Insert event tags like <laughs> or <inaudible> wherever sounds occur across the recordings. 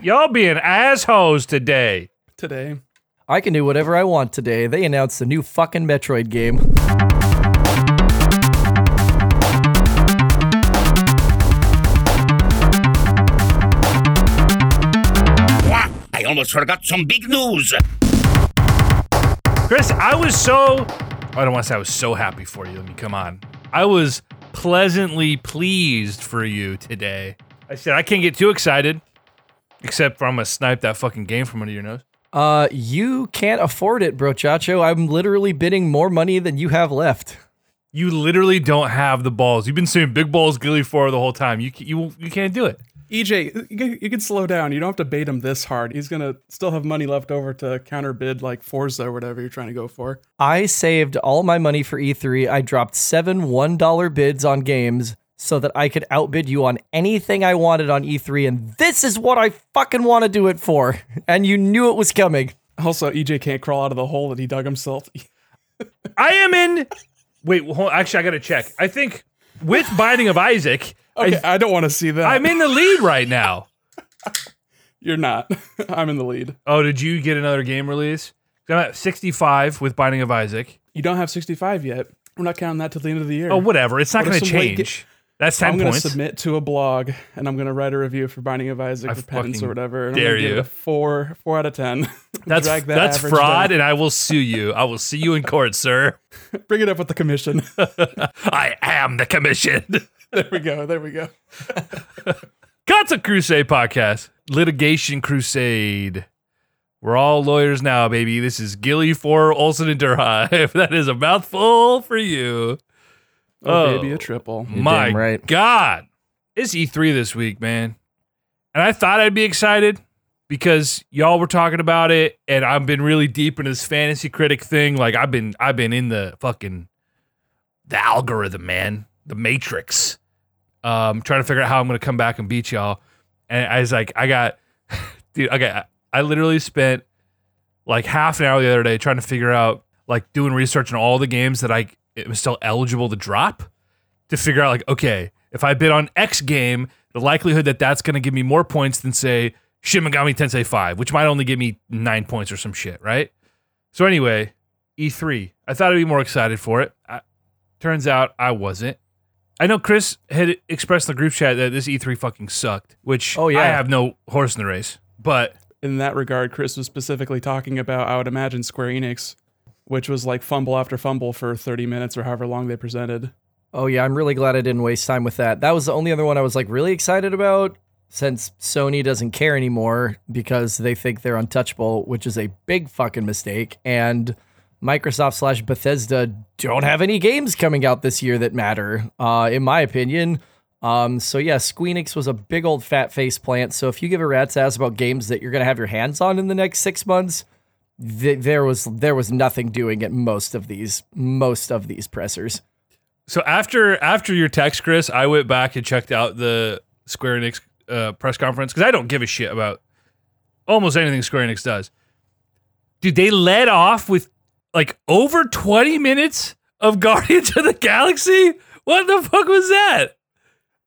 Y'all being assholes today. today. I can do whatever I want today. They announced the new fucking Metroid game. I almost forgot some big news. Chris, I was so I don't want to say I was so happy for you. I mean, come on. I was pleasantly pleased for you today. I said I can't get too excited, except for I'm gonna snipe that fucking game from under your nose. Uh, you can't afford it, bro, Chacho. I'm literally bidding more money than you have left. You literally don't have the balls. You've been saying big balls, Gilly for the whole time. You you you can't do it. EJ, you can, you can slow down. You don't have to bait him this hard. He's gonna still have money left over to counter bid like Forza or whatever you're trying to go for. I saved all my money for E3. I dropped seven $1 bids on games so that I could outbid you on anything I wanted on E3. And this is what I fucking want to do it for. <laughs> And you knew it was coming. Also, EJ can't crawl out of the hole that he dug himself. <laughs> I am in. Wait, well, hold- actually, I gotta check. I think with Binding of Isaac, Okay, I, don't want to see that. I'm in the lead right now. <laughs> You're not. I'm in the lead. Oh, did you get another game release? I'm at 65 with Binding of Isaac. You don't have 65 yet. We're not counting that till the end of the year. Oh, whatever. It's not What going to some late change. That's 10 I'm going to submit to a blog and I'm going to write a review for Binding of Isaac I Repentance or whatever. And dare I'm gonna give you. it a four, four out of 10. <laughs> That's Drag that that's fraud, down. and I will sue you. I will see you in court, sir. <laughs> Bring it up with the commission. <laughs> I am the commission. there we go. There we go. Concept Crusade podcast, litigation crusade. We're all lawyers now, baby. This is Gilly for Olson and Durhive. That is a mouthful for you. Oh, Oh. baby, a triple. My damn right. God. It's E3 this week, man. And I thought I'd be excited because y'all were talking about it and I've been really deep in this fantasy critic thing. Like I've been I've been in the fucking the algorithm, man. The matrix. Um trying to figure out how I'm gonna come back and beat y'all. And I was like, I got <laughs> dude, I got I literally spent like half an hour the other day trying to figure out like doing research on all the games that I it was still eligible to drop to figure out like okay if i bid on x game the likelihood that that's going to give me more points than say shin megami tensei 5 which might only give me 9 points or some shit right? So anyway e3 i thought i'd be more excited for it. I, turns out i wasn't. I know chris had expressed in the group chat that this e3 fucking sucked which Oh, yeah. i have no horse in the race but In that regard, Chris was specifically talking about, I would imagine, Square Enix, which was like fumble after fumble for 30 minutes or however long they presented. Oh yeah, I'm really glad I didn't waste time with that. That was the only other one I was like really excited about since Sony doesn't care anymore because they think they're untouchable, which is a big fucking mistake. And Microsoft slash Bethesda don't have any games coming out this year that matter, uh, in my opinion. Um, so yeah, Squeenix was a big old fat face plant. So if you give a rat's ass about games that you're gonna have your hands on in the next six months, th- there was there was nothing doing at most of these most of these pressers. So after after your text, Chris, I went back and checked out the Square Enix uh, press conference because I don't give a shit about almost anything Square Enix does. Dude, they led off with like over twenty minutes of <laughs> Guardians of the Galaxy. What the fuck was that?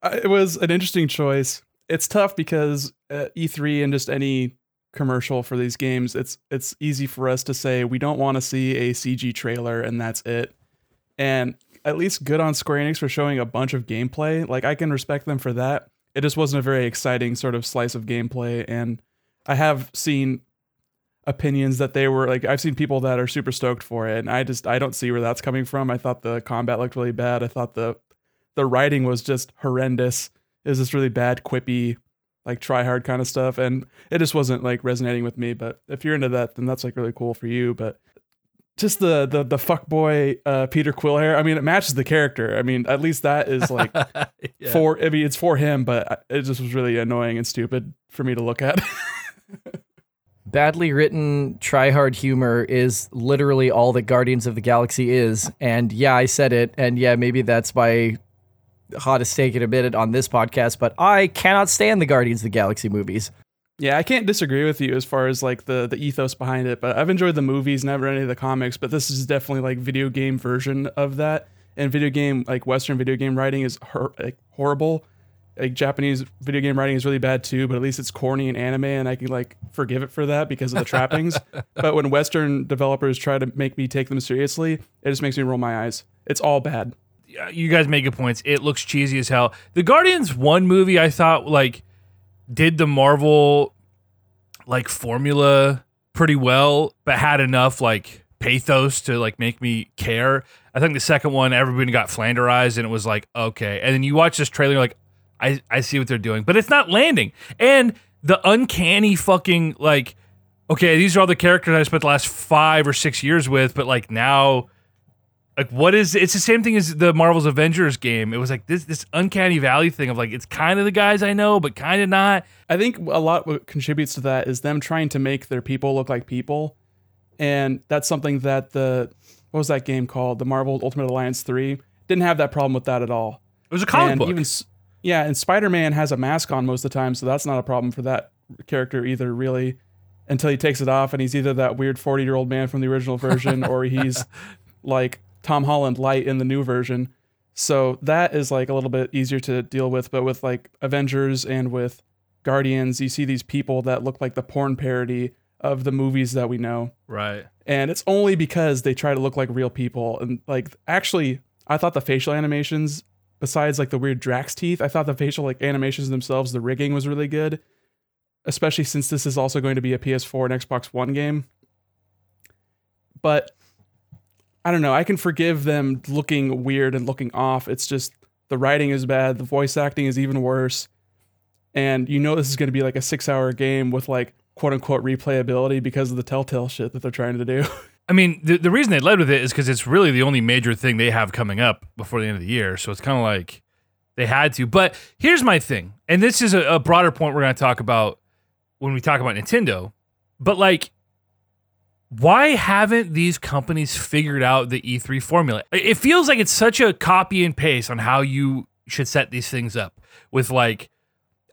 Uh, It was an interesting choice. It's tough because uh, E3 and just any commercial for these games, it's it's easy for us to say we don't want to see a CG trailer and that's it. And at least good on Square Enix for showing a bunch of gameplay. Like I can respect them for that. It just wasn't a very exciting sort of slice of gameplay. And I have seen opinions that they were like I've seen people that are super stoked for it, and I just I don't see where that's coming from. I thought the combat looked really bad. I thought the the writing was just horrendous. It was just really bad, quippy, like try hard kind of stuff, and it just wasn't like resonating with me. But if you're into that, then that's like really cool for you. But just the the the fuck boy uh, Peter Quill hair. I mean, it matches the character. I mean, at least that is like <laughs> Yeah. for. I mean, it's for him, but it just was really annoying and stupid for me to look at. <laughs> badly written try hard humor is literally all that Guardians of the Galaxy is. And yeah, I said it. And yeah, maybe that's my hottest take in a minute on this podcast, but I cannot stand the Guardians of the Galaxy movies. Yeah, I can't disagree with you as far as like the the ethos behind it, but I've enjoyed the movies, never any of the comics, but this is definitely like video game version of that. And video game like Western video game writing is hor- like horrible. like Japanese video game writing is really bad too, but at least it's corny and anime, and I can like forgive it for that because of the trappings. <laughs> but when Western developers try to make me take them seriously, it just makes me roll my eyes. It's all bad. Yeah, you guys make good points. It looks cheesy as hell. The Guardians one movie I thought like did the Marvel like formula pretty well, but had enough like pathos to like make me care. I think the second one everybody got flanderized and it was like okay. And then you watch this trailer like I I see what they're doing, but it's not landing. And the uncanny fucking like okay, these are all the characters I spent the last 5 or 6 years with, but like now like what is it's the same thing as the Marvel's Avengers game. It was like this this uncanny valley thing of like it's kind of the guys I know, but kind of not. I think a lot what contributes to that is them trying to make their people look like people. And that's something that the what was that game called? The Marvel Ultimate Alliance 3 didn't have that problem with that at all. It was a comic and book. even yeah, and Spider-Man has a mask on most of the time, so that's not a problem for that character either really until he takes it off and he's either that weird 40-year-old man from the original version <laughs> or he's like Tom Holland light in the new version. So that is like a little bit easier to deal with, but with like Avengers and with Guardians, you see these people that look like the porn parody of the movies that we know. right. And it's only because they try to look like real people. And like actually, I thought the facial animations, besides like the weird Drax teeth, I thought the facial like animations themselves, the rigging was really good. Especially since this is also going to be a PS4 and Xbox One game. But I don't know. I can forgive them looking weird and looking off. It's just the writing is bad. The voice acting is even worse. And you know this is going to be like a six hour game with like quote unquote replayability because of the telltale shit that they're trying to do. <laughs> I mean, the, the reason they led with it is because it's really the only major thing they have coming up before the end of the year. So it's kind of like they had to. But here's my thing, and this is a, a broader point we're going to talk about when we talk about Nintendo. But like, why haven't these companies figured out the E3 formula? It feels like it's such a copy and paste on how you should set these things up with like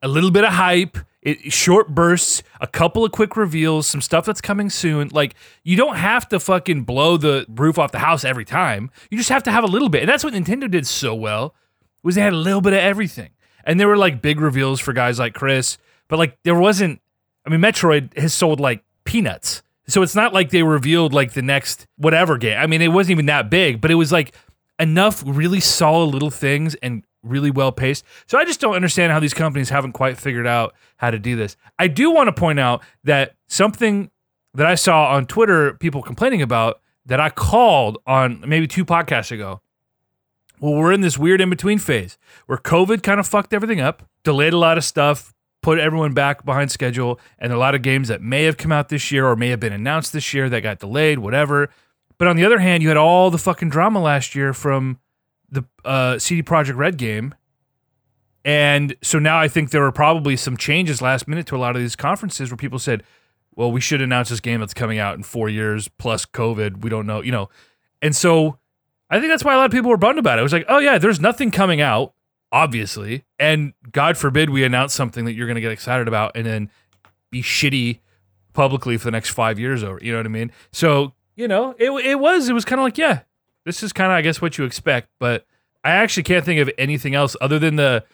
a little bit of hype, it, short bursts, a couple of quick reveals, some stuff that's coming soon. Like you don't have to fucking blow the roof off the house every time. You just have to have a little bit, and that's what Nintendo did so well. Was they had a little bit of everything, and there were like big reveals for guys like Chris, but like there wasn't. I mean, Metroid has sold like peanuts, so it's not like they revealed like the next whatever game. I mean, it wasn't even that big, but it was like enough really solid little things and really well paced. So I just don't understand how these companies haven't quite figured out how to do this. I do want to point out that something that I saw on Twitter people complaining about that I called on maybe two podcasts ago. Well, we're in this weird in between phase where COVID kind of fucked everything up, delayed a lot of stuff, put everyone back behind schedule, and a lot of games that may have come out this year or may have been announced this year that got delayed, whatever. But on the other hand, you had all the fucking drama last year from the uh, CD Projekt Red game. And so now I think there were probably some changes last minute to a lot of these conferences where people said, well, we should announce this game that's coming out in four years plus COVID. We don't know, you know. And so I think that's why a lot of people were bummed about it. It was like, oh, yeah, there's nothing coming out, obviously. And God forbid we announce something that you're going to get excited about and then be shitty publicly for the next five years over. You know what I mean? So, you know, it, it was, it was kind of like, yeah, this is kind of, I guess, what you expect. But I actually can't think of anything else other than the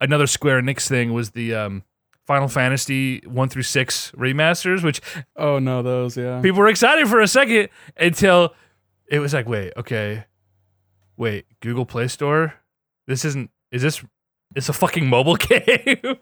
another Square Enix thing was the um, Final Fantasy one through six remasters, which Oh no, those yeah. people were excited for a second until it was like, wait, okay, wait, Google Play Store, this isn't. Is this? It's a fucking mobile <laughs> game.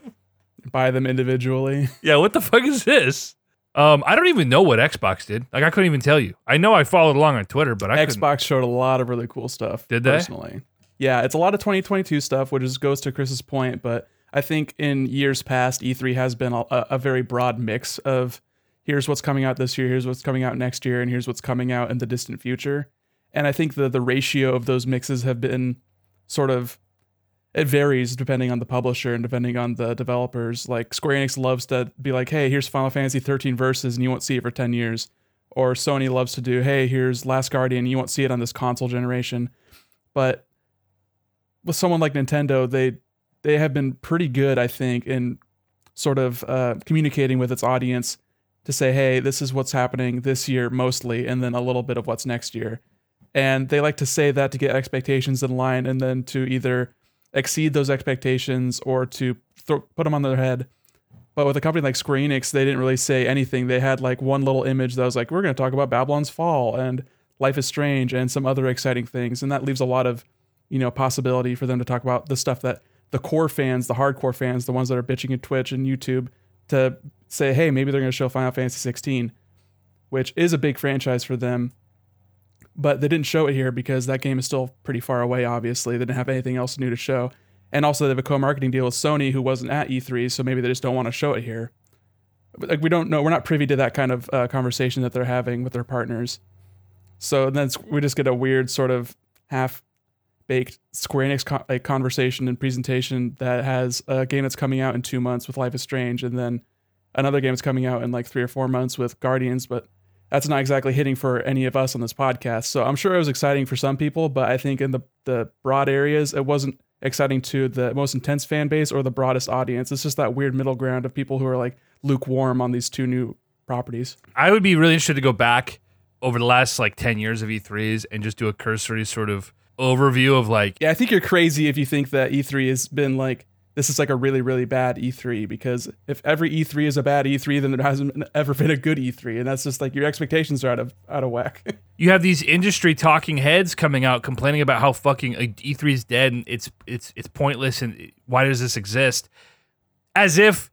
Buy them individually. yeah, what the fuck is this? Um, I don't even know what Xbox did. Like, I couldn't even tell you. I know I followed along on Twitter, but I couldn't. Xbox showed a lot of really cool stuff. Did they? Personally, yeah, it's a lot of 2022 stuff, which is, goes to Chris's point. But I think in years past, E3 has been a, a very broad mix of here's what's coming out this year, here's what's coming out next year, and here's what's coming out in the distant future. And I think the the ratio of those mixes have been sort of it varies depending on the publisher and depending on the developers. Like Square Enix loves to be like, hey, here's Final Fantasy 13 Versus, and you won't see it for 10 years. Or Sony loves to do, hey, here's Last Guardian, you won't see it on this console generation. But with someone like Nintendo, they they have been pretty good, I think, in sort of uh, communicating with its audience to say, hey, this is what's happening this year mostly, and then a little bit of what's next year. And they like to say that to get expectations in line and then to either exceed those expectations or to throw, put them on their head. But with a company like Square Enix, they didn't really say anything. They had like one little image that was like, "We're going to talk about Babylon's Fall and Life is Strange and some other exciting things," and that leaves a lot of, you know, possibility for them to talk about the stuff that the core fans, the hardcore fans, the ones that are bitching at Twitch and YouTube, to say, "Hey, maybe they're going to show Final Fantasy 16." which is a big franchise for them. But they didn't show it here because that game is still pretty far away, obviously. They didn't have anything else new to show. And also, they have a co marketing deal with Sony who wasn't at E3, so maybe they just don't want to show it here. But like, we don't know. We're not privy to that kind of uh, conversation that they're having with their partners. So then we just get a weird sort of half baked Square Enix like conversation and presentation that has a game that's coming out in two months with Life is Strange, and then another game that's coming out in like three or four months with Guardians, but that's not exactly hitting for any of us on this podcast. So I'm sure it was exciting for some people, but I think in the the broad areas, it wasn't exciting to the most intense fan base or the broadest audience. It's just that weird middle ground of people who are like lukewarm on these two new properties. I would be really interested to go back over the last like 10 years of E3s and just do a cursory sort of overview of like Yeah, I think you're crazy if you think that E3 has been like this is like a really really bad E3 because if every E3 is a bad E3 then there hasn't ever been a good E3 and that's just like your expectations are out of out of whack. <laughs> you have these industry talking heads coming out complaining about how fucking uh, E3 is dead and it's it's it's pointless and why does this exist? As if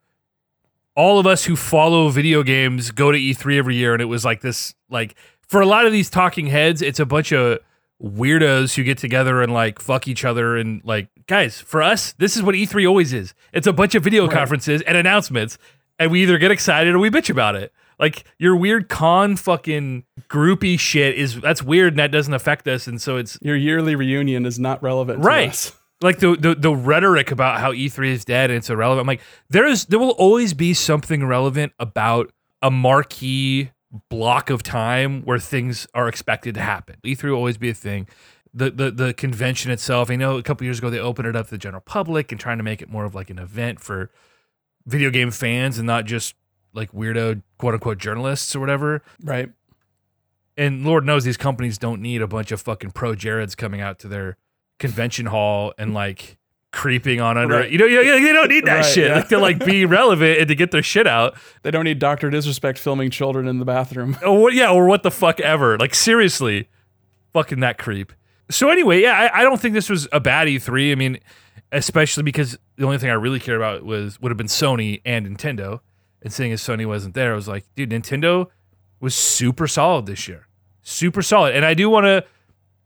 all of us who follow video games go to E3 every year and it was like this like for a lot of these talking heads it's a bunch of weirdos who get together and like fuck each other and like guys for us this is what E3 always is. It's a bunch of video conferences and announcements and we either get excited or we bitch about it. Like your weird con fucking groupie shit is that's weird and that doesn't affect us and so it's your yearly reunion is not relevant to right. us. <laughs> Like the, the the rhetoric about how E3 is dead and it's irrelevant. I'm like there is there will always be something relevant about a marquee block of time where things are expected to happen. E3 will always be a thing. The, the the convention itself, I know a couple years ago they opened it up to the general public and trying to make it more of like an event for video game fans and not just like weirdo quote unquote journalists or whatever. Right. And Lord knows these companies don't need a bunch of fucking pro Jareds coming out to their convention hall and like creeping on under Right. it. You know, you they don't need that Right, shit yeah. like, to like be <laughs> relevant and to get their shit out. They don't need Doctor Disrespect filming children in the bathroom. <laughs> Or what, yeah, or what the fuck ever. Like seriously, fucking that creep. So anyway, yeah, I, I don't think this was a bad E3. I mean, especially because the only thing I really cared about was would have been Sony and Nintendo. And seeing as Sony wasn't there, I was like, dude, Nintendo was super solid this year, super solid. And I do want to,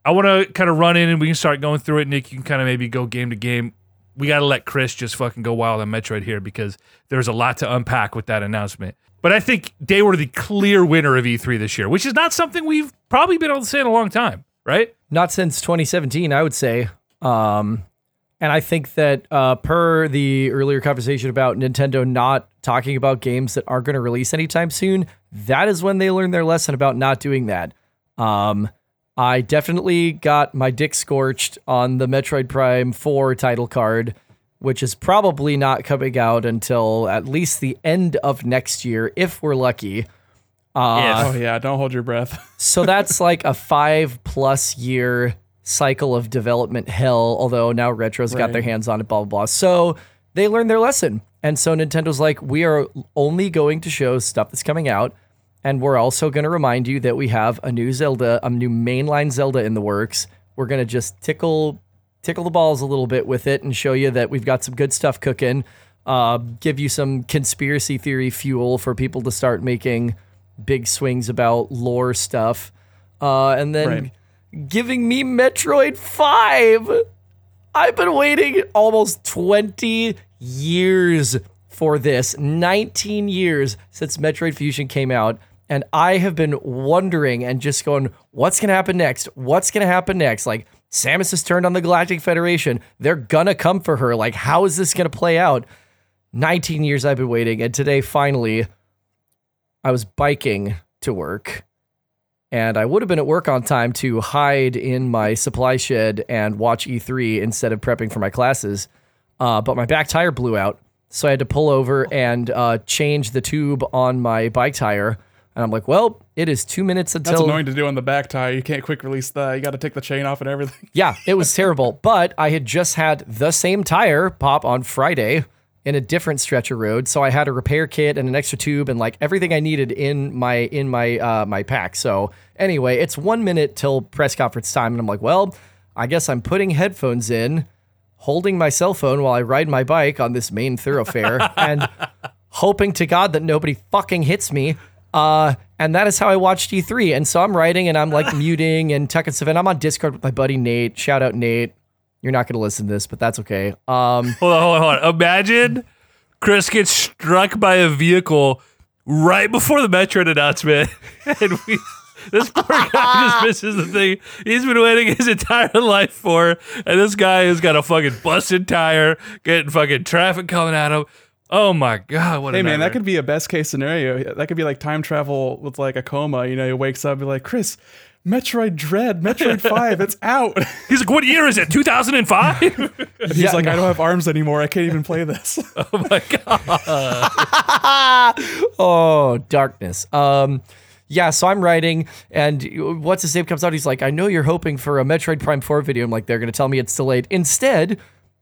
I want to kind of run in and we can start going through it. Nick, you can kind of maybe go game to game. We got to let Chris just fucking go wild on Metroid here because there's a lot to unpack with that announcement. But I think they were the clear winner of E3 this year, which is not something we've probably been able to say in a long time, right? Not since 2017, I would say. Um, and I think that uh, per the earlier conversation about Nintendo not talking about games that aren't going to release anytime soon, that is when they learned their lesson about not doing that. Um, I definitely got my dick scorched on the Metroid Prime 4 title card, which is probably not coming out until at least the end of next year, if we're lucky. Uh, Oh yeah, don't hold your breath. <laughs> so that's like a five plus year cycle of development hell, although now Retro's got their hands on it, blah, blah, blah. So they learned their lesson. And so Nintendo's like, we are only going to show stuff that's coming out. And we're also going to remind you that we have a new Zelda, a new mainline Zelda in the works. We're going to just tickle tickle the balls a little bit with it and show you that we've got some good stuff cooking. Uh, give you some conspiracy theory fuel for people to start making big swings about lore stuff. Uh, and then Right. giving me Metroid 5. I've been waiting almost 20 years for this. 19 years since Metroid Fusion came out. And I have been wondering and just going, what's going to happen next? What's going to happen next? Like, Samus has turned on the Galactic Federation. They're going to come for her. Like, how is this going to play out? 19 years I've been waiting. And today, finally, I was biking to work and I would have been at work on time to hide in my supply shed and watch E3 instead of prepping for my classes. Uh, but my back tire blew out, so I had to pull over and uh, change the tube on my bike tire. And I'm like, well, it is two minutes until. That's annoying to do on the back tire. You can't quick release that. You got to take the chain off and everything. <laughs> Yeah, it was terrible. But I had just had the same tire pop on Friday in a different stretch of road, so I had a repair kit and an extra tube and like everything I needed in my in my uh, my pack. So anyway, it's one minute till press conference time, and I'm like, well, I guess I'm putting headphones in, holding my cell phone while I ride my bike on this main thoroughfare, <laughs> and hoping to God that nobody fucking hits me. Uh, and that is how I watched E3. And so I'm writing and I'm like <laughs> muting and tucking stuff in. I'm on Discord with my buddy Nate. Shout out Nate. You're not going to listen to this, but that's okay. Um, <laughs> Hold on, hold on, hold on. Imagine Chris gets struck by a vehicle right before the Metroid announcement, <laughs> and we. This poor guy just misses the thing he's been waiting his entire life for, and this guy has got a fucking busted tire, getting fucking traffic coming at him. Oh my god! What a Hey man, that could be a best case scenario. That could be like time travel with like a coma. You know, he wakes up and be like, Chris, Metroid Dread, Metroid <laughs> Five, it's out. <laughs> He's like, "What year is it? 2005?" <laughs> And he's Yeah, like, I don't have arms anymore. I can't even play this. oh my god! oh, darkness. Um, yeah, so I'm writing, and what's his name comes out. He's like, I know you're hoping for a Metroid Prime 4 video. I'm like, they're going to tell me it's delayed. Instead,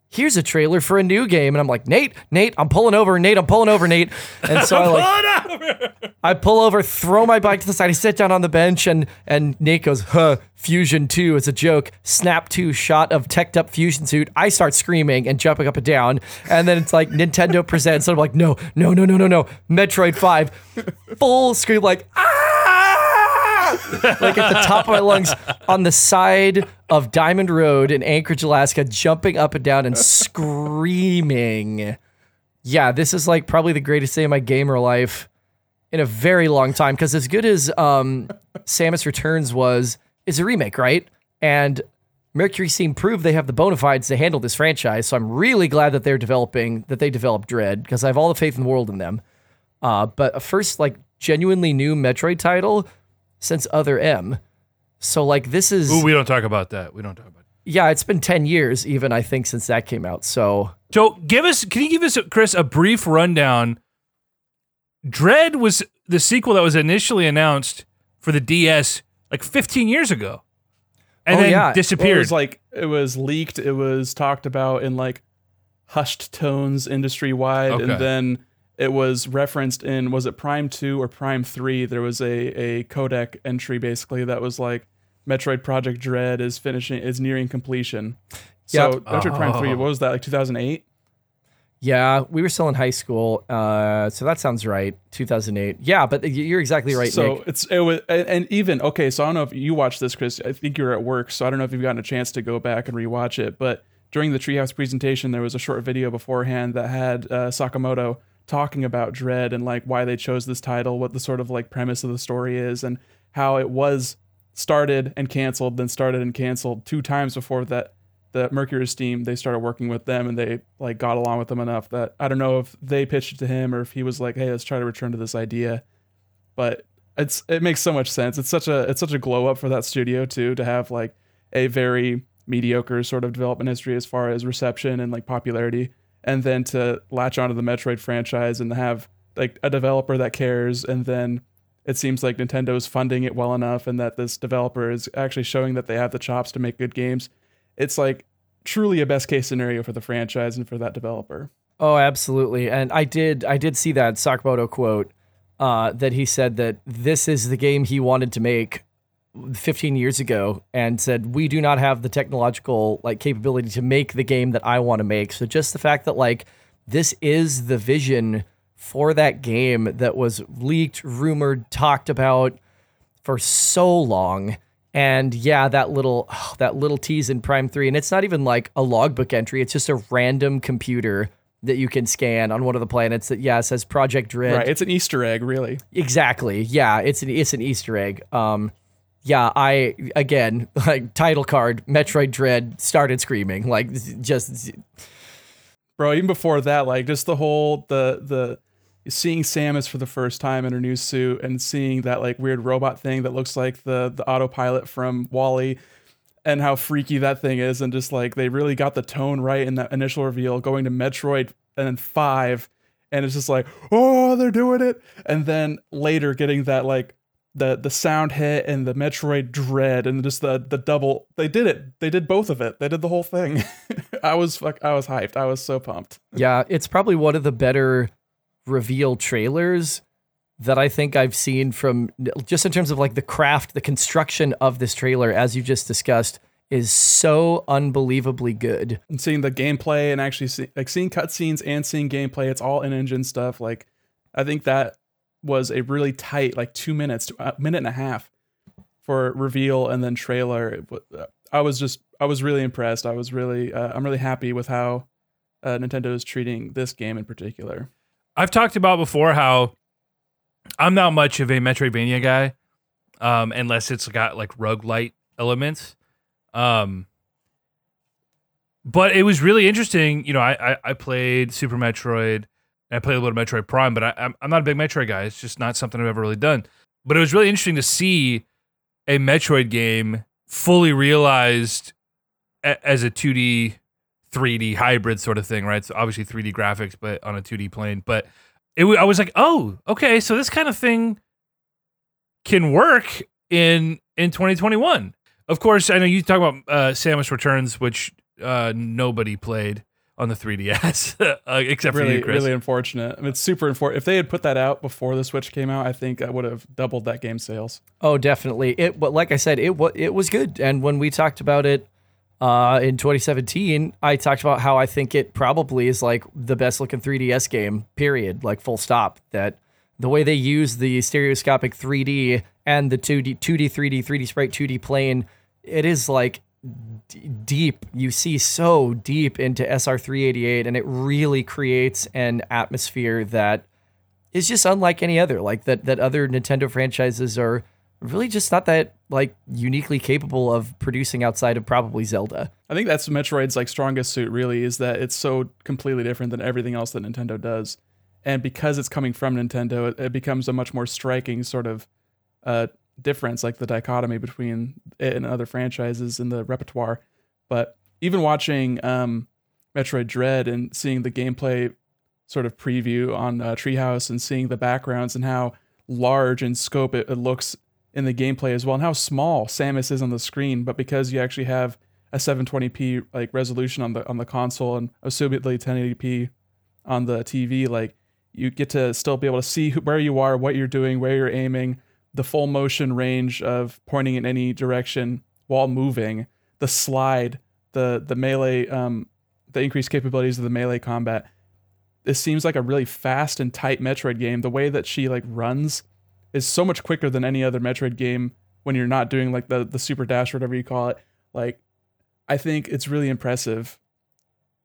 here's a trailer for a new game. And I'm like, Nate, Nate, I'm pulling over. Nate, I'm pulling over, Nate. And so I like, Pull over. I pull over, throw my bike to the side. I sit down on the bench, and and Nate goes, "Huh, Fusion 2 is a joke." Snap 2 shot of teched up Fusion suit. I start screaming and jumping up and down, and then it's like Nintendo <laughs> presents. And I'm like, "No, no, no, no, no, no!" Metroid 5, full scream like ah, <laughs> like at the top of my lungs on the side of Diamond Road in Anchorage, Alaska, jumping up and down and <laughs> screaming. Yeah, this is like probably the greatest day of my gamer life in a very long time because as good as um, Samus Returns was, it's a remake, right? And Mercury Steam proved they have the bona fides to handle this franchise. So I'm really glad that they're developing that they developed Dread because I have all the faith in the world in them. Uh, but a first like genuinely new Metroid title since Other M. So like this is Ooh, we don't talk about that. We don't talk about. It. yeah, it's been ten years even I think since that came out. So So, give us. Can you give us, Chris, a brief rundown? Dread was the sequel that was initially announced for the DS like 15 years ago, and Oh, then yeah. Well, it disappeared. was like it was leaked. It was talked about in like hushed tones industry wide, Okay. and then it was referenced in was it Prime Two or Prime Three? There was a a codec entry basically that was like Metroid Project Dread is finishing is nearing completion. So Yep. Metroid Prime Three, what was that like 2008? yeah, we were still in high school. Uh, so that sounds right. 2008. Yeah, but you're exactly right, So Nick. it's it was and and even okay. So I don't know if you watched this, Chris. I think you were at work, so I don't know if you've gotten a chance to go back and rewatch it. But during the Treehouse presentation, there was a short video beforehand that had uh, Sakamoto talking about Dread and like why they chose this title, what the sort of like premise of the story is, and how it was started and canceled, then started and canceled two times before that. The Mercury Steam, they started working with them and they like got along with them enough that I don't know if they pitched it to him or if he was like, "Hey, let's try to return to this idea." but it's it makes so much sense. It's such a it's such a glow up for that studio too to have like a very mediocre sort of development history as far as reception and like popularity, and then to latch onto the Metroid franchise and have like a developer that cares, and then it seems like Nintendo's funding it well enough, and that this developer is actually showing that they have the chops to make good games. It's like truly a best case scenario for the franchise and for that developer. Oh, absolutely. And I did I did see that Sakamoto quote uh, that he said that this is the game he wanted to make 15 years ago and said we do not have the technological like capability to make the game that I want to make. So just the fact that like this is the vision for that game that was leaked, rumored, talked about for so long. And yeah, that little <sighs> that little tease in Prime 3 and it's not even like a logbook entry, it's just a random computer that you can scan on one of the planets that yeah, says Project Dread. Right? It's an Easter egg, really. Exactly. Yeah, it's an it's an Easter egg. Um yeah, I again, <laughs> like title card, Metroid Dread started screaming. Like just bro even before that like just the whole the the seeing samus for the first time in her new suit and seeing that like weird robot thing that looks like the the autopilot from WALL-E and how freaky that thing is and just like they really got the tone right in that initial reveal going to metroid and then five and it's just like, oh, they're doing it. And then later getting that like the the sound hit and the Metroid dread and just the the double. They did it. They did both of it. They did the whole thing. <laughs> I was fuck. I was hyped. I was so pumped. <laughs> Yeah, it's probably one of the better reveal trailers that I think I've seen from just in terms of like the craft, the construction of this trailer, as you just discussed, is so unbelievably good. And seeing the gameplay and actually see, like seeing cutscenes and seeing gameplay, it's all in engine stuff. Like, I think that was a really tight, like two minutes, a minute and a half for reveal and then trailer. Uh, I was just, I was really impressed. I was really, uh, I'm really happy with how uh, Nintendo is treating this game in particular. I've talked about before how I'm not much of a Metroidvania guy, um, unless it's got like roguelite elements. Um, but it was really interesting. You know, I, I, I played Super Metroid I played a little Metroid Prime, but I, I'm, I'm not a big Metroid guy. It's just not something I've ever really done. But it was really interesting to see a Metroid game fully realized a, as a 2D, 3D hybrid sort of thing, right? So obviously 3D graphics, but on a 2D plane. But it, I was like, oh, okay, so this kind of thing can work in in 2021. Of course, I know you talk about uh, Samus Returns, which uh, nobody played on the 3DS <laughs> uh, except for really, you, Chris. really unfortunate. I mean, it's super important. If they had put that out before the Switch came out, I think that would have doubled that game sales. Oh, definitely. It, but like I said, it wa- it was good. And when we talked about it uh, in 2017, I talked about how I think it probably is like the best looking 3DS game. Period. Like full stop. That the way they use the stereoscopic 3D and the 2D, 2D, 3D, 3D sprite, 2D plane, it is like d- deep. You see so deep into SR388, and it really creates an atmosphere that is just unlike any other. Like that that other Nintendo franchises are really just not that like uniquely capable of producing outside of probably Zelda. I think that's Metroid's like strongest suit really is that it's so completely different than everything else that Nintendo does. And because it's coming from Nintendo, it, it becomes a much more striking sort of uh, difference, like the dichotomy between it and other franchises in the repertoire. But even watching um, Metroid Dread and seeing the gameplay sort of preview on uh, Treehouse and seeing the backgrounds and how large in scope it, it looks in the gameplay as well, and how small Samus is on the screen. But because you actually have a 720p like resolution on the on the console and assumedly 1080p on the TV, like you get to still be able to see who, where you are, what you're doing, where you're aiming, the full motion range of pointing in any direction while moving, the slide, the the melee, um, the increased capabilities of the melee combat. This seems like a really fast and tight Metroid game. The way that she like runs is so much quicker than any other Metroid game when you're not doing like the the super dash or whatever you call it. Like, I think it's really impressive,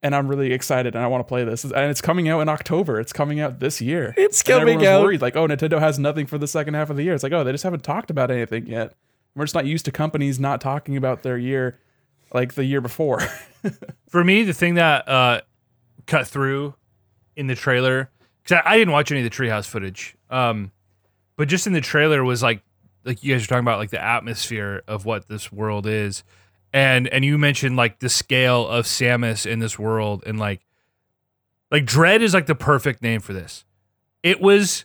and I'm really excited, and I want to play this. And it's coming out in October. It's coming out this year. It's And coming everyone's out. Worried like, oh, Nintendo has nothing for the second half of the year. It's like, oh, they just haven't talked about anything yet. We're just not used to companies not talking about their year like the year before. <laughs> For me, the thing that uh, cut through in the trailer because I, I didn't watch any of the treehouse footage, um, but just in the trailer was like like you guys are talking about like the atmosphere of what this world is, and and you mentioned like the scale of Samus in this world and like like Dread is like the perfect name for this. It was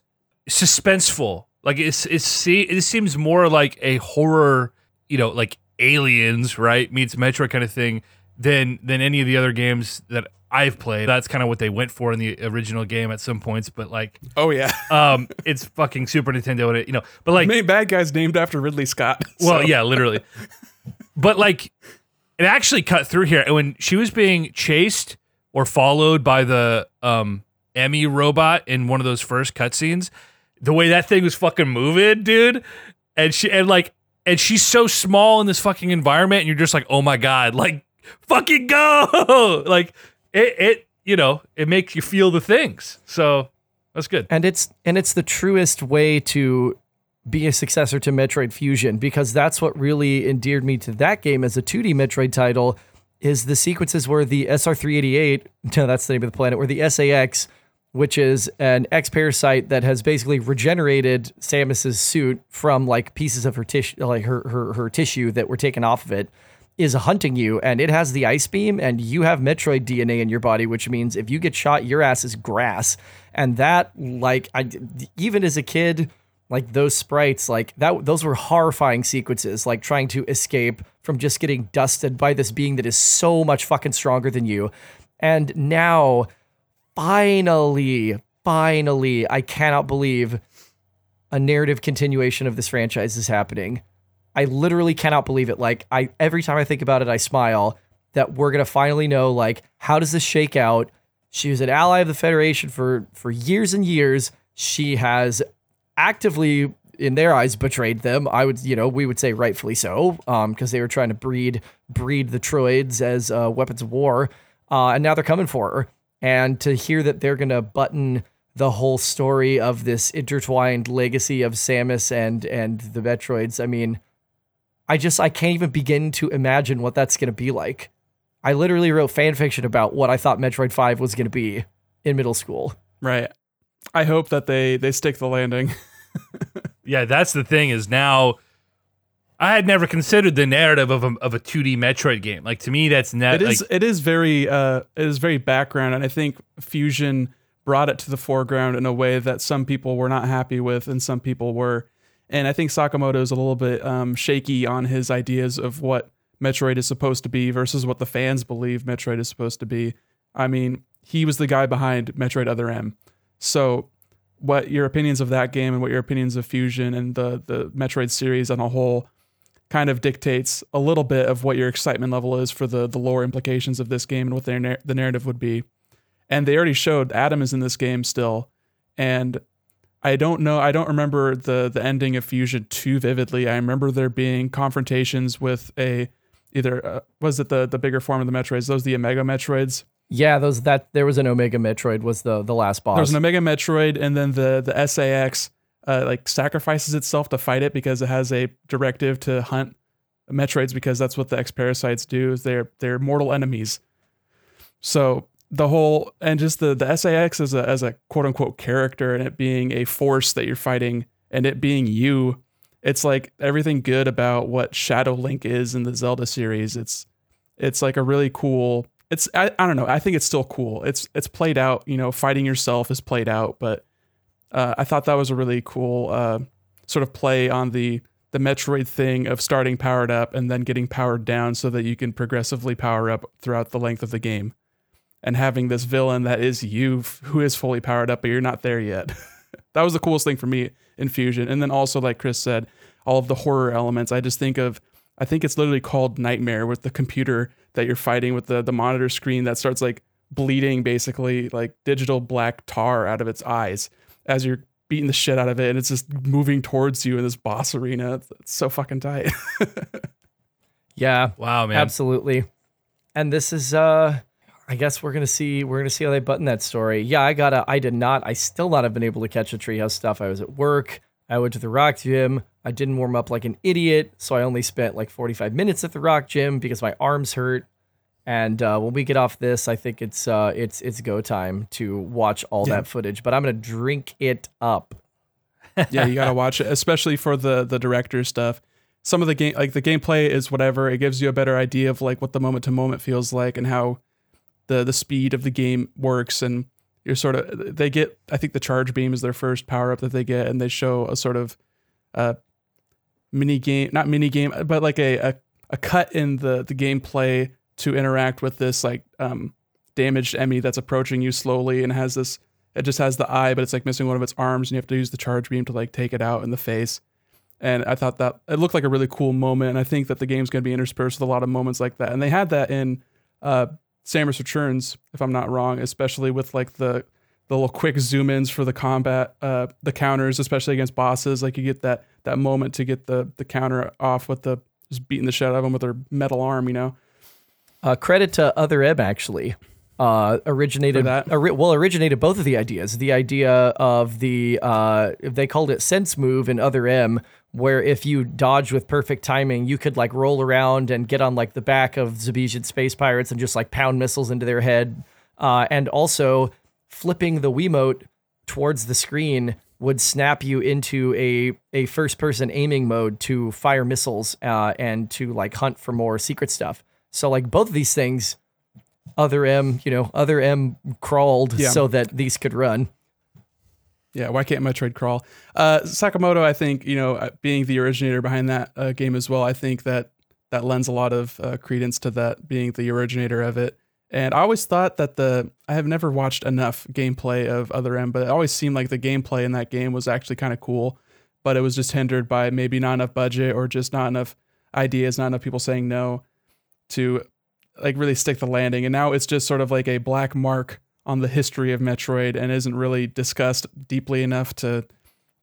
suspenseful. Like it's it's see it seems more like a horror, you know, like aliens, right? Meets Metroid kind of thing than than any of the other games that I've played. That's kind of what they went for in the original game at some points, but like oh yeah, <laughs> um it's fucking Super Nintendo and it, you know. But like main bad guy's named after Ridley Scott. well, so- yeah, literally. <laughs> but like, it actually cut through here. And when she was being chased or followed by the um E.M.M.I. robot in one of those first cutscenes, the way that thing was fucking moving, dude, and she and like, and she's so small in this fucking environment, and you're just like, oh my god, like, fucking go, <laughs> like it, it, you know, it makes you feel the things. So that's good. and it's and it's the truest way to be a successor to Metroid Fusion because that's what really endeared me to that game as a 2D Metroid title is the sequences where the SR388 <laughs> no that's the name of the planet where the SAX which is an X parasite that has basically regenerated Samus's suit from like pieces of her tissue like her, her her tissue that were taken off of it is hunting you and it has the ice beam and you have Metroid DNA in your body, which means if you get shot, your ass is grass. And that, like, I even as a kid, like those sprites, like that, those were horrifying sequences, like trying to escape from just getting dusted by this being that is so much fucking stronger than you. And now, finally, finally, I cannot believe a narrative continuation of this franchise is happening. I literally cannot believe it. Like I every time I think about it, I smile that we're gonna finally know like how does this shake out? She was an ally of the Federation for for years and years. She has actively in their eyes betrayed them. I would, you know, we would say rightfully so, um, because they were trying to breed breed the Troids as uh, weapons of war, uh, and now they're coming for her. And to hear that they're gonna button the whole story of this intertwined legacy of Samus and and the Metroids, I mean, I just I can't even begin to imagine what that's gonna be like. I literally wrote fan fiction about what I thought Metroid Five was gonna be in middle school. Right. I hope that they they stick the landing. <laughs> Yeah, that's the thing is now I had never considered the narrative of a, of a 2D Metroid game. Like to me that's net it is like it is very uh it is very background and I think Fusion brought it to the foreground in a way that some people were not happy with and some people were. And I think Sakamoto is a little bit um, shaky on his ideas of what Metroid is supposed to be versus what the fans believe Metroid is supposed to be. I mean, he was the guy behind Metroid Other M. So what your opinions of that game and what your opinions of Fusion and the the Metroid series on a whole kind of dictates a little bit of what your excitement level is for the the lore implications of this game and what their the narrative would be. And they already showed Adam is in this game still, and I don't know. I don't remember the the ending of Fusion too vividly. I remember there being confrontations with a either uh, was it the the bigger form of the Metroids? Those the Omega Metroids. Yeah, those that there was an Omega Metroid was the the last boss. There was an Omega Metroid, and then the the SAX uh, like sacrifices itself to fight it because it has a directive to hunt Metroids because that's what the X parasites do. Is they're they're mortal enemies. So the whole and just the the SAX as a as a quote unquote character and it being a force that you're fighting and it being you, it's like everything good about what Shadow Link is in the Zelda series. It's it's like a really cool. It's I, I don't know. I think it's still cool. It's it's played out. You know, fighting yourself is played out, but uh, I thought that was a really cool uh, sort of play on the the Metroid thing of starting powered up and then getting powered down so that you can progressively power up throughout the length of the game. And having this villain that is you who is fully powered up, but you're not there yet. <laughs> that was the coolest thing for me in Fusion. And then also, like Chris said, all of the horror elements. I just think of, I think it's literally called Nightmare with the computer that you're fighting with the, the monitor screen that starts like bleeding basically like digital black tar out of its eyes as you're beating the shit out of it and it's just moving towards you in this boss arena. It's, it's so fucking tight. <laughs> yeah, wow, man. absolutely. And this is uh I guess we're gonna see we're gonna see how they button that story. Yeah, I gotta I did not I still not have been able to catch the treehouse stuff. I was at work. I went to the rock gym. I didn't warm up like an idiot, so I only spent like 45 minutes at the rock gym because my arms hurt. And uh, when we get off this, I think it's uh, it's it's go time to watch all Yeah. that footage. But I'm gonna drink it up. <laughs> yeah, you gotta watch it, especially for the the director stuff. Some of the game, like the gameplay, is whatever. It gives you a better idea of like what the moment to moment feels like and how the the speed of the game works. And you're sort of they get. I think the charge beam is their first power up that they get, and they show a sort of uh mini game, not mini game, but like a a, a cut in the the gameplay to interact with this like um damaged E.M.M.I. that's approaching you slowly and has this it just has the eye, but it's like missing one of its arms, and you have to use the charge beam to like take it out in the face. And I thought that it looked like a really cool moment, and I think that the game's going to be interspersed with a lot of moments like that. And they had that in uh, Samus Returns, if I'm not wrong, especially with like the the little quick zoom ins for the combat, uh, the counters, especially against bosses. Like you get that that moment to get the the counter off with the just beating the shit out of them with their metal arm, you know. Uh, credit to Other M actually. Uh, originated that? ori- well originated both of the ideas. The idea of the uh, they called it sense move in Other M, where if you dodge with perfect timing, you could like roll around and get on like the back of Zebesian space pirates and just like pound missiles into their head. Uh, and also flipping the Wiimote towards the screen would snap you into a a first person aiming mode to fire missiles uh, and to like hunt for more secret stuff. So like both of these things, other M, you know, other M crawled Yeah. so that these could run. Yeah, why can't Metroid crawl? Uh, Sakamoto, I think you know, uh, being the originator behind that uh, game as well, I think that that lends a lot of uh, credence to that being the originator of it. And I always thought that the I have never watched enough gameplay of Other M, but it always seemed like the gameplay in that game was actually kind of cool, but it was just hindered by maybe not enough budget or just not enough ideas, not enough people saying no to like really stick the landing. And now it's just sort of like a black mark on the history of Metroid and isn't really discussed deeply enough to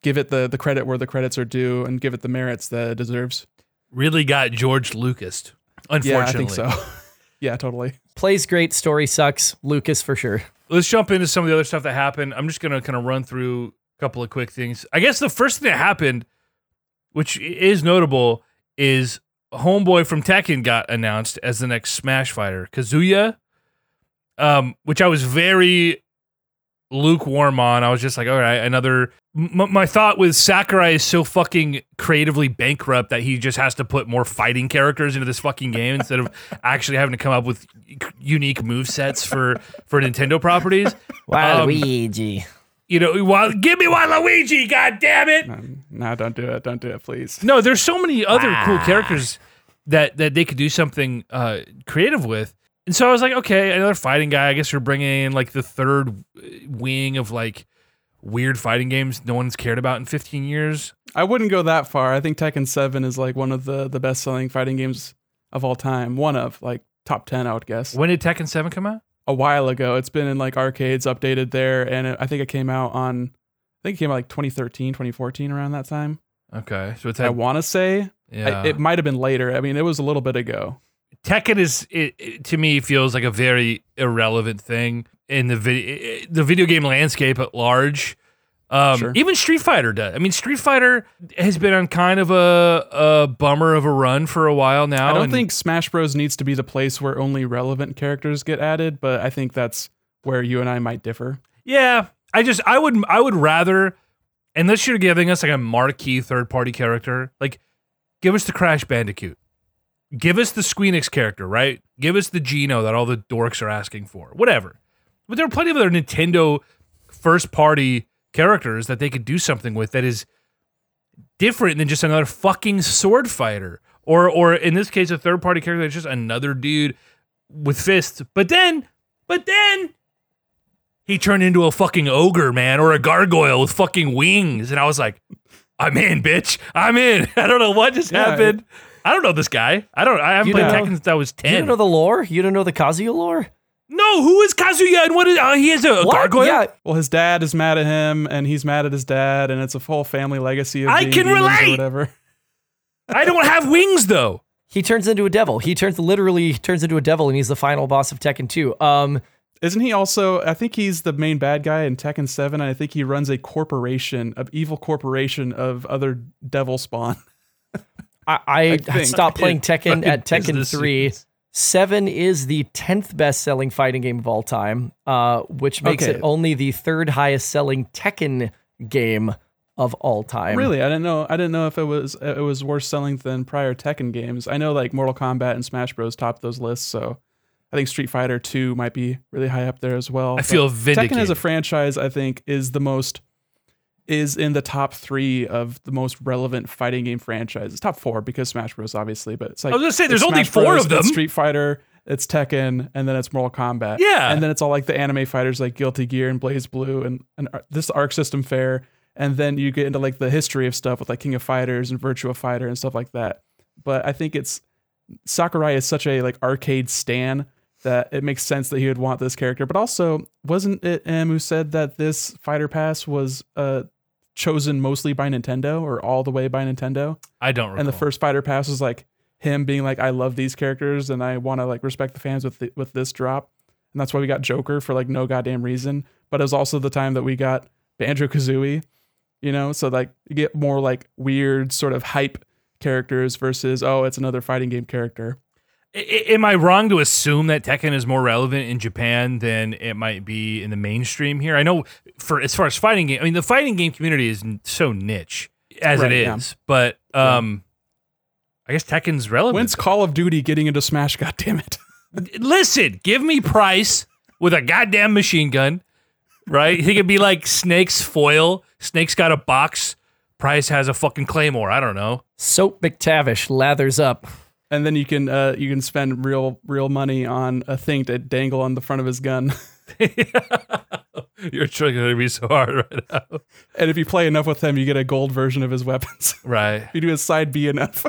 give it the the credit where the credits are due and give it the merits that it deserves. Really got George Lucas. Unfortunately. Yeah, I think so. <laughs> yeah, totally. Plays great, story sucks. Lucas for sure. Let's jump into some of the other stuff that happened. I'm just gonna kind of run through a couple of quick things. I guess the first thing that happened, which is notable, is Homeboy from Tekken got announced as the next Smash fighter, Kazuya. Um, which I was very lukewarm on. I was just like, all right, another. M- my thought with Sakurai is so fucking creatively bankrupt that he just has to put more fighting characters into this fucking game instead of <laughs> actually having to come up with unique move sets for for Nintendo properties. Um, Luigi. You know, while, give me Waluigi, god damn it! Um, no, don't do it. Don't do it, please. No, there's so many other cool characters that that they could do something uh, creative with. And so I was like, okay, another fighting guy. I guess we're bringing in like the third uh, wing of like weird fighting games no one's cared about in 15 years. I wouldn't go that far. I think Tekken 7 is like one of the the best selling fighting games of all time. One of like top 10, I would guess. When did Tekken 7 come out? A while ago. It's been in like arcades updated there and it, I think it came out on I think it came out like 2013, 2014 around that time. Okay, so it's I want to say yeah. I, it might have been later. I mean, it was a little bit ago. Tekken is it, it- to me feels like a very irrelevant thing in the video the video game landscape at large. Um, Sure. Even Street Fighter does. I mean, Street Fighter has been on kind of a, a bummer of a run for a while now. I don't think Smash Bros needs to be the place where only relevant characters get added, but I think that's where you and I might differ. Yeah, I just I would I would rather unless you're giving us like a marquee third party character, like give us the Crash Bandicoot. Give us the Squeenix character, right? Give us the Geno that all the dorks are asking for. Whatever. But there are plenty of other Nintendo first party characters that they could do something with that is different than just another fucking sword fighter. Or or in this case a third party character that's just another dude with fists. But then but then he turned into a fucking ogre, man, or a gargoyle with fucking wings. And I was like, I'm in, bitch. I'm in. <laughs> I don't know what just Yeah. happened. I don't know this guy. I don't I haven't You played don't Tekken since I was ten. You 10. don't know the lore? You don't know the Kazuya lore? no, who is Kazuya and what is uh, he is a What? gargoyle? Yeah, Well, his dad is mad at him, and he's mad at his dad, and it's a full family legacy of I being can relate! or whatever. I don't have wings though. he turns into a devil. He turns literally turns into a devil, and he's the final boss of Tekken 2. Um, Isn't he also? I think he's the main bad guy in Tekken Seven, and I think he runs a corporation, of evil corporation of other devil spawn. <laughs> I, I, think. stopped playing Tekken at Tekken 3. suits. Seven is the tenth best selling fighting game of all time, uh, which makes Okay. it only the third highest selling Tekken game of all time. Really, I didn't know. I didn't know if it was it was worse selling than prior Tekken games. I know like Mortal Kombat and Smash Bros. topped those lists, so I think Street Fighter Two might be really high up there as well. I feel vindicated. Tekken as a franchise, I think, is the most is in the top three of the most relevant fighting game franchises. Top four because Smash Bros. obviously, but it's like I was gonna say, there's only Smash four Bros, of them. Street Fighter, it's Tekken, and then it's Mortal Kombat. Yeah. and then it's all like the anime fighters like Guilty Gear and BlazBlue and and this Arc System Fair, and then you get into like the history of stuff with like King of Fighters and Virtua Fighter and stuff like that. But I think it's Sakurai is such a like arcade stan that it makes sense that he would want this character. But also, wasn't it M who said that this fighter pass was uh chosen mostly by Nintendo or all the way by Nintendo? I don't recall. And the first fighter pass was like him being like, I love these characters and I want to like respect the fans with the, with this drop. And that's why we got Joker for like no goddamn reason. But it was also the time that we got Banjo Kazooie, you know? So like you get more like weird sort of hype characters versus, oh, it's another fighting game character. I- am I wrong to assume that Tekken is more relevant in Japan than it might be in the mainstream here? I know for as far as fighting game, I mean the fighting game community is so niche as Right, it yeah. but um, I guess Tekken's relevant. When's Call of Duty getting into Smash? <laughs> God damn it! Listen, give me Price with a goddamn machine gun, right? He could be like Snake's foil. Snake's got a box. Price has a fucking claymore. I don't know. Soap MacTavish lathers up. And then you can uh, you can spend real real money on a thing to dangle on the front of his gun. <laughs> <laughs> You're triggering me so hard right now. and if you play enough with him, you get a gold version of his weapons. <laughs> Right. if you do his side B enough,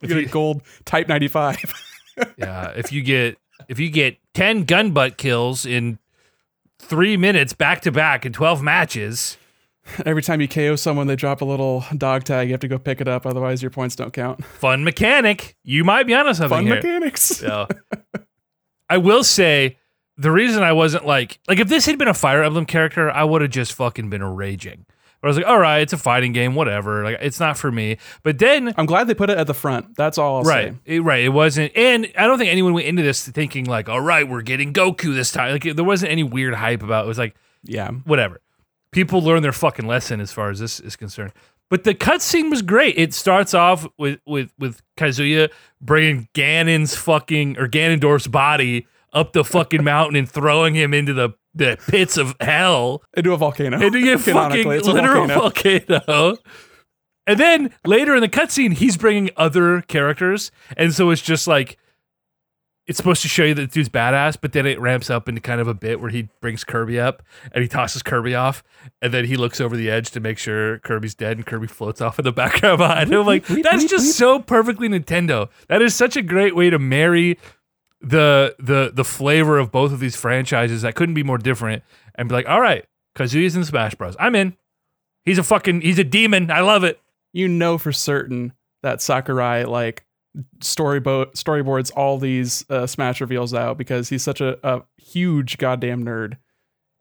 you get a gold Type 95. Yeah. If you get if you get ten gun butt kills in three minutes back to back in twelve matches, <laughs> Every time you KO someone, they drop a little dog tag. You have to go pick it up, otherwise your points don't count. fun mechanic. You might be onto something Fun here. mechanics. Yeah. <laughs> I will say the reason I wasn't like like if this had been a Fire Emblem character, I would have just fucking been raging. But I was like, all right, it's a fighting game, whatever. Like it's not for me. But then I'm glad they put it at the front. That's all I'll right, say. it, right, it wasn't. And I don't think anyone went into this thinking like, all right, we're getting Goku this time. Like there wasn't any weird hype about. It, it was like Yeah. whatever. People learn their fucking lesson as far as this is concerned. But the cutscene was great. It starts off with with with Kazuya bringing Ganon's fucking or Ganondorf's body up the fucking <laughs> mountain and throwing him into the the pits of hell. Into a volcano. And to get fucking a literal volcano. <laughs> volcano. And then later in the cutscene, he's bringing other characters, and so it's just like it's supposed to show you that the dude's badass, but then it ramps up into kind of a bit where he brings Kirby up and he tosses Kirby off, and then he looks over the edge to make sure Kirby's dead, and Kirby floats off in the <laughs> background behind him. Like that's just so perfectly Nintendo. That is such a great way to marry the the the flavor of both of these franchises that couldn't be more different, and be like, all right, Kazuya's in Smash Bros. I'm in. He's a fucking he's a demon. I love it. You know for certain that Sakurai like storyboard storyboards all these uh, Smash reveals out because he's such a, a huge goddamn nerd,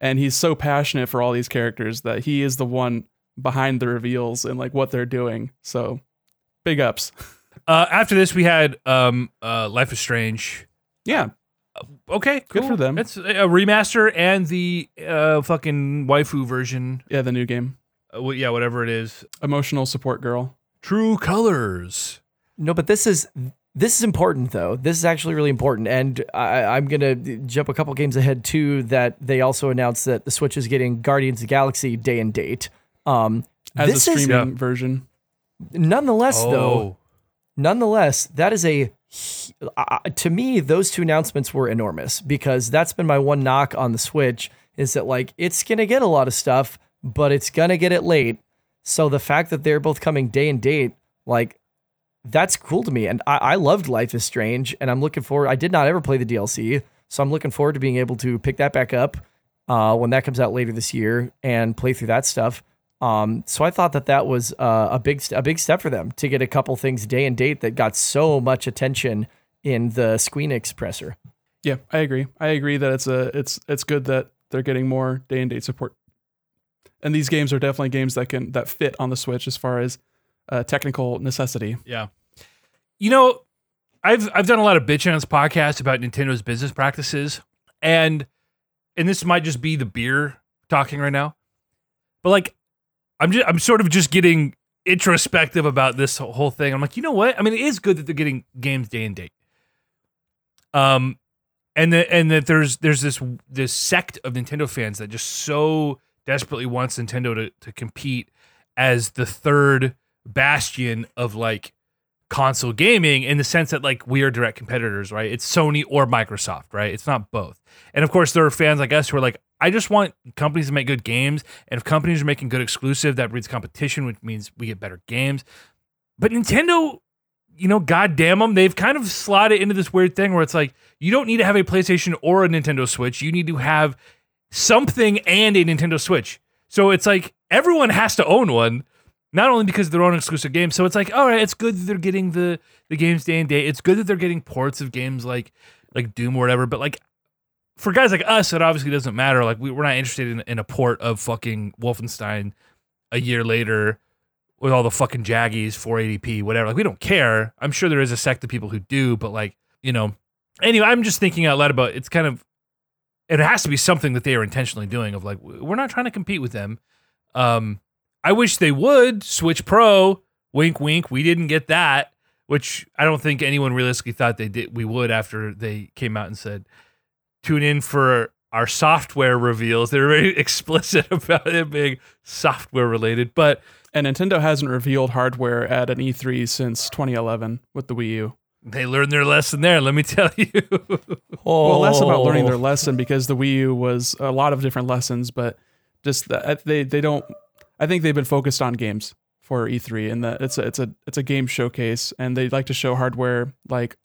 and he's so passionate for all these characters that he is the one behind the reveals and like what they're doing. So, big ups. <laughs> Uh, after this, we had um, uh, Life is Strange. Yeah, Okay, Good cool. for them. It's a remaster and the uh, fucking waifu version. yeah, the new game, Uh, wh- yeah, whatever it is. emotional support girl. True Colors. No, but this is this is important though. This is actually really important, and I, I'm gonna jump a couple games ahead too. That they also announced that the Switch is getting Guardians of the Galaxy day and date. Um, as this a is streaming version. nonetheless though. Oh, nonetheless, that is a uh, to me those two announcements were enormous because that's been my one knock on the Switch is that like it's gonna get a lot of stuff, but it's gonna get it late. So the fact that they're both coming day and date, like that's cool to me. And I, I loved Life is Strange, and I'm looking forward. I did not ever play the DLC, so I'm looking forward to being able to pick that back up uh, when that comes out later this year and play through that stuff. Um, so I thought that that was uh, a big a big step for them to get a couple things day and date that got so much attention in the Squeenix presser. Yeah, I agree. I agree that it's a it's it's good that they're getting more day and date support. And these games are definitely games that can that fit on the Switch as far as uh, technical necessity. yeah. You know, I've I've done a lot of bitching on this podcast about Nintendo's business practices, and and this might just be the beer talking right now, but like, I'm just I'm sort of just getting introspective about this whole thing. I'm like, you know what? I mean, it is good that they're getting games day and date. Um, and that and that there's there's this this sect of Nintendo fans that just so desperately wants Nintendo to to compete as the third bastion of like console gaming in the sense that like we are direct competitors, right? It's Sony or Microsoft, right? It's not both. And of course, there are fans like us who are like, I just want companies to make good games, and if companies are making good exclusive, that breeds competition, which means we get better games. But Nintendo, you know, goddamn them, they've kind of slotted into this weird thing where it's like you don't need to have a PlayStation or a Nintendo Switch. You need to have something and a Nintendo Switch. So it's like everyone has to own one, not only because of their own exclusive games. So it's like, all right, it's good that they're getting the the games day and day. It's good that they're getting ports of games like like Doom or whatever. But like for guys like us, it obviously doesn't matter. Like we, we're not interested in, in a port of fucking Wolfenstein a year later with all the fucking jaggies, 480p, whatever. Like we don't care. I'm sure there is a sect of people who do, but like you know, anyway, I'm just thinking out loud about it's kind of it has to be something that they are intentionally doing of like we're not trying to compete with them. Um, I wish they would switch pro. Wink, wink. We didn't get that, which I don't think anyone realistically thought they did. We would after they came out and said, "Tune in for our software reveals." They're very <laughs> explicit about it being software related, but And Nintendo hasn't revealed hardware at an E3 since 2011 with the Wii U. they learned their lesson there. Let me tell you. <laughs> Well, less about learning Oh. their lesson because the Wii U was a lot of different lessons, but just that uh, they they don't. I think they've been focused on games for E3, and that it's a it's a it's a game showcase, and they like to show hardware like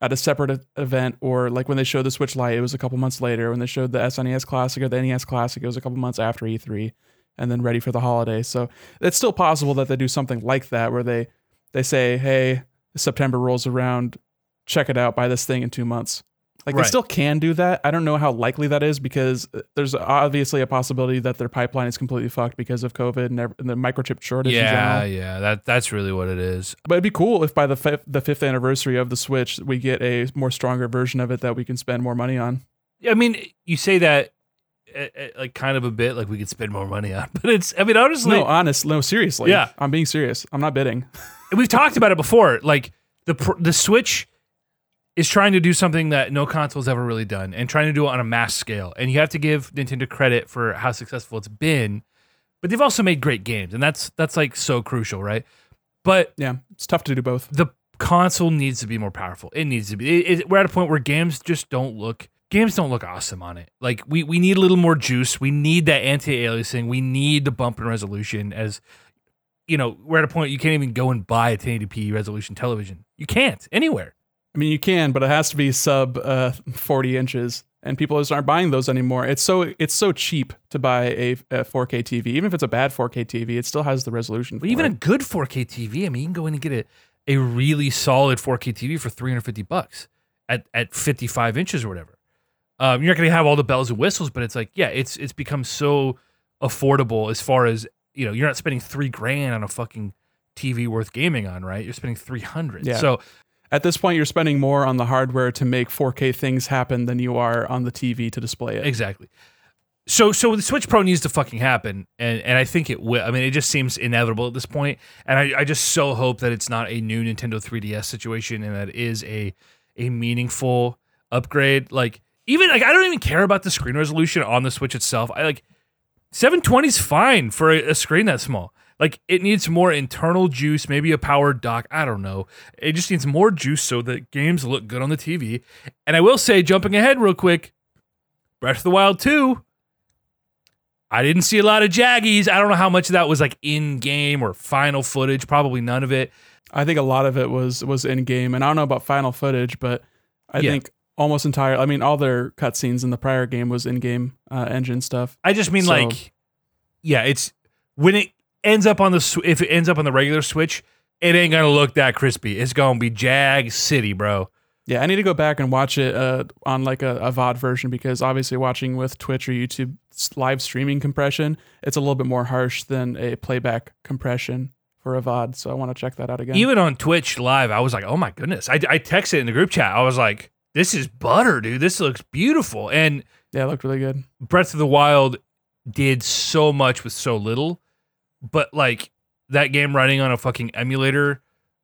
at a separate event, or like when they showed the Switch Lite, it was a couple months later. When they showed the SNES Classic or the NES Classic, it was a couple months after E3, and then ready for the holiday. So it's still possible that they do something like that, where they they say, "Hey, September rolls around, check it out, buy this thing in two months." Like Right. they still can do that. I don't know how likely that is because uh, there's obviously a possibility that their pipeline is completely fucked because of COVID and, the microchip shortage. yeah, yeah. That that's really what it is. But it'd be cool if by the fifth, the fifth anniversary of the Switch, we get a more stronger version of it that we can spend more money on. I mean, you say that uh, uh, like kind of a bit like we could spend more money on, <laughs> but it's. I mean, honestly, no, honest, no, seriously. Yeah. I'm being serious. I'm not bidding. we've talked about it before. Like the the Switch is trying to do something that no console's ever really done, and trying to do it on a mass scale. And you have to give Nintendo credit for how successful it's been. But they've also made great games, and that's that's like so crucial, right? But Yeah, it's tough to do both. the console needs to be more powerful. It needs to be. It, it- we're at a point where games just don't look. Games don't look awesome on it. Like we we need a little more juice. We need that anti-aliasing. We need the bump in resolution. As you know, we're at a point you can't even go and buy a 1080p resolution television. You can't anywhere. I mean, you can, but it has to be sub uh, 40 inches, and people just aren't buying those anymore. It's so it's so cheap to buy a, a 4K TV, even if it's a bad 4K TV, it still has the resolution. But even a good 4K TV, I mean, you can go in and get a, a really solid 4K TV for 350 bucks at, at 55 inches or whatever. Um, you're not going to have all the bells and whistles, but it's like, yeah, it's it's become so affordable as far as you know. You're not spending three grand on a fucking TV worth gaming on, right? You're spending 300. Yeah. So at this point, you're spending more on the hardware to make 4K things happen than you are on the TV to display it. Exactly. So so the Switch Pro needs to fucking happen, and and I think it will. I mean, it just seems inevitable at this point, and I, I just so hope that it's not a new Nintendo 3DS situation, and that is a a meaningful upgrade. Like even like I don't even care about the screen resolution on the Switch itself. I like 720 is fine for a, a screen that small. Like it needs more internal juice, maybe a powered dock. I don't know. It just needs more juice so that games look good on the TV. And I will say, jumping ahead real quick, Breath of the Wild 2. I didn't see a lot of jaggies. I don't know how much of that was like in game or final footage. Probably none of it. I think a lot of it was was in game, and I don't know about final footage, but I Yeah. think almost entire. I mean, all their cutscenes in the prior game was in game uh, engine stuff. I just mean So- like, yeah, it's when it ends up on the if it ends up on the regular Switch, it ain't gonna look that crispy. It's gonna be Jag City, bro. Yeah, I need to go back and watch it uh, on like a, a VOD version because obviously watching with Twitch or YouTube live streaming compression, it's a little bit more harsh than a playback compression for a VOD. So I want to check that out again. Even on Twitch live, I was like, oh my goodness. I, I texted in the group chat. I was like, this is butter, dude. This looks beautiful. And yeah, it looked really good. Breath of the Wild did so much with so little, but like that game running on a fucking emulator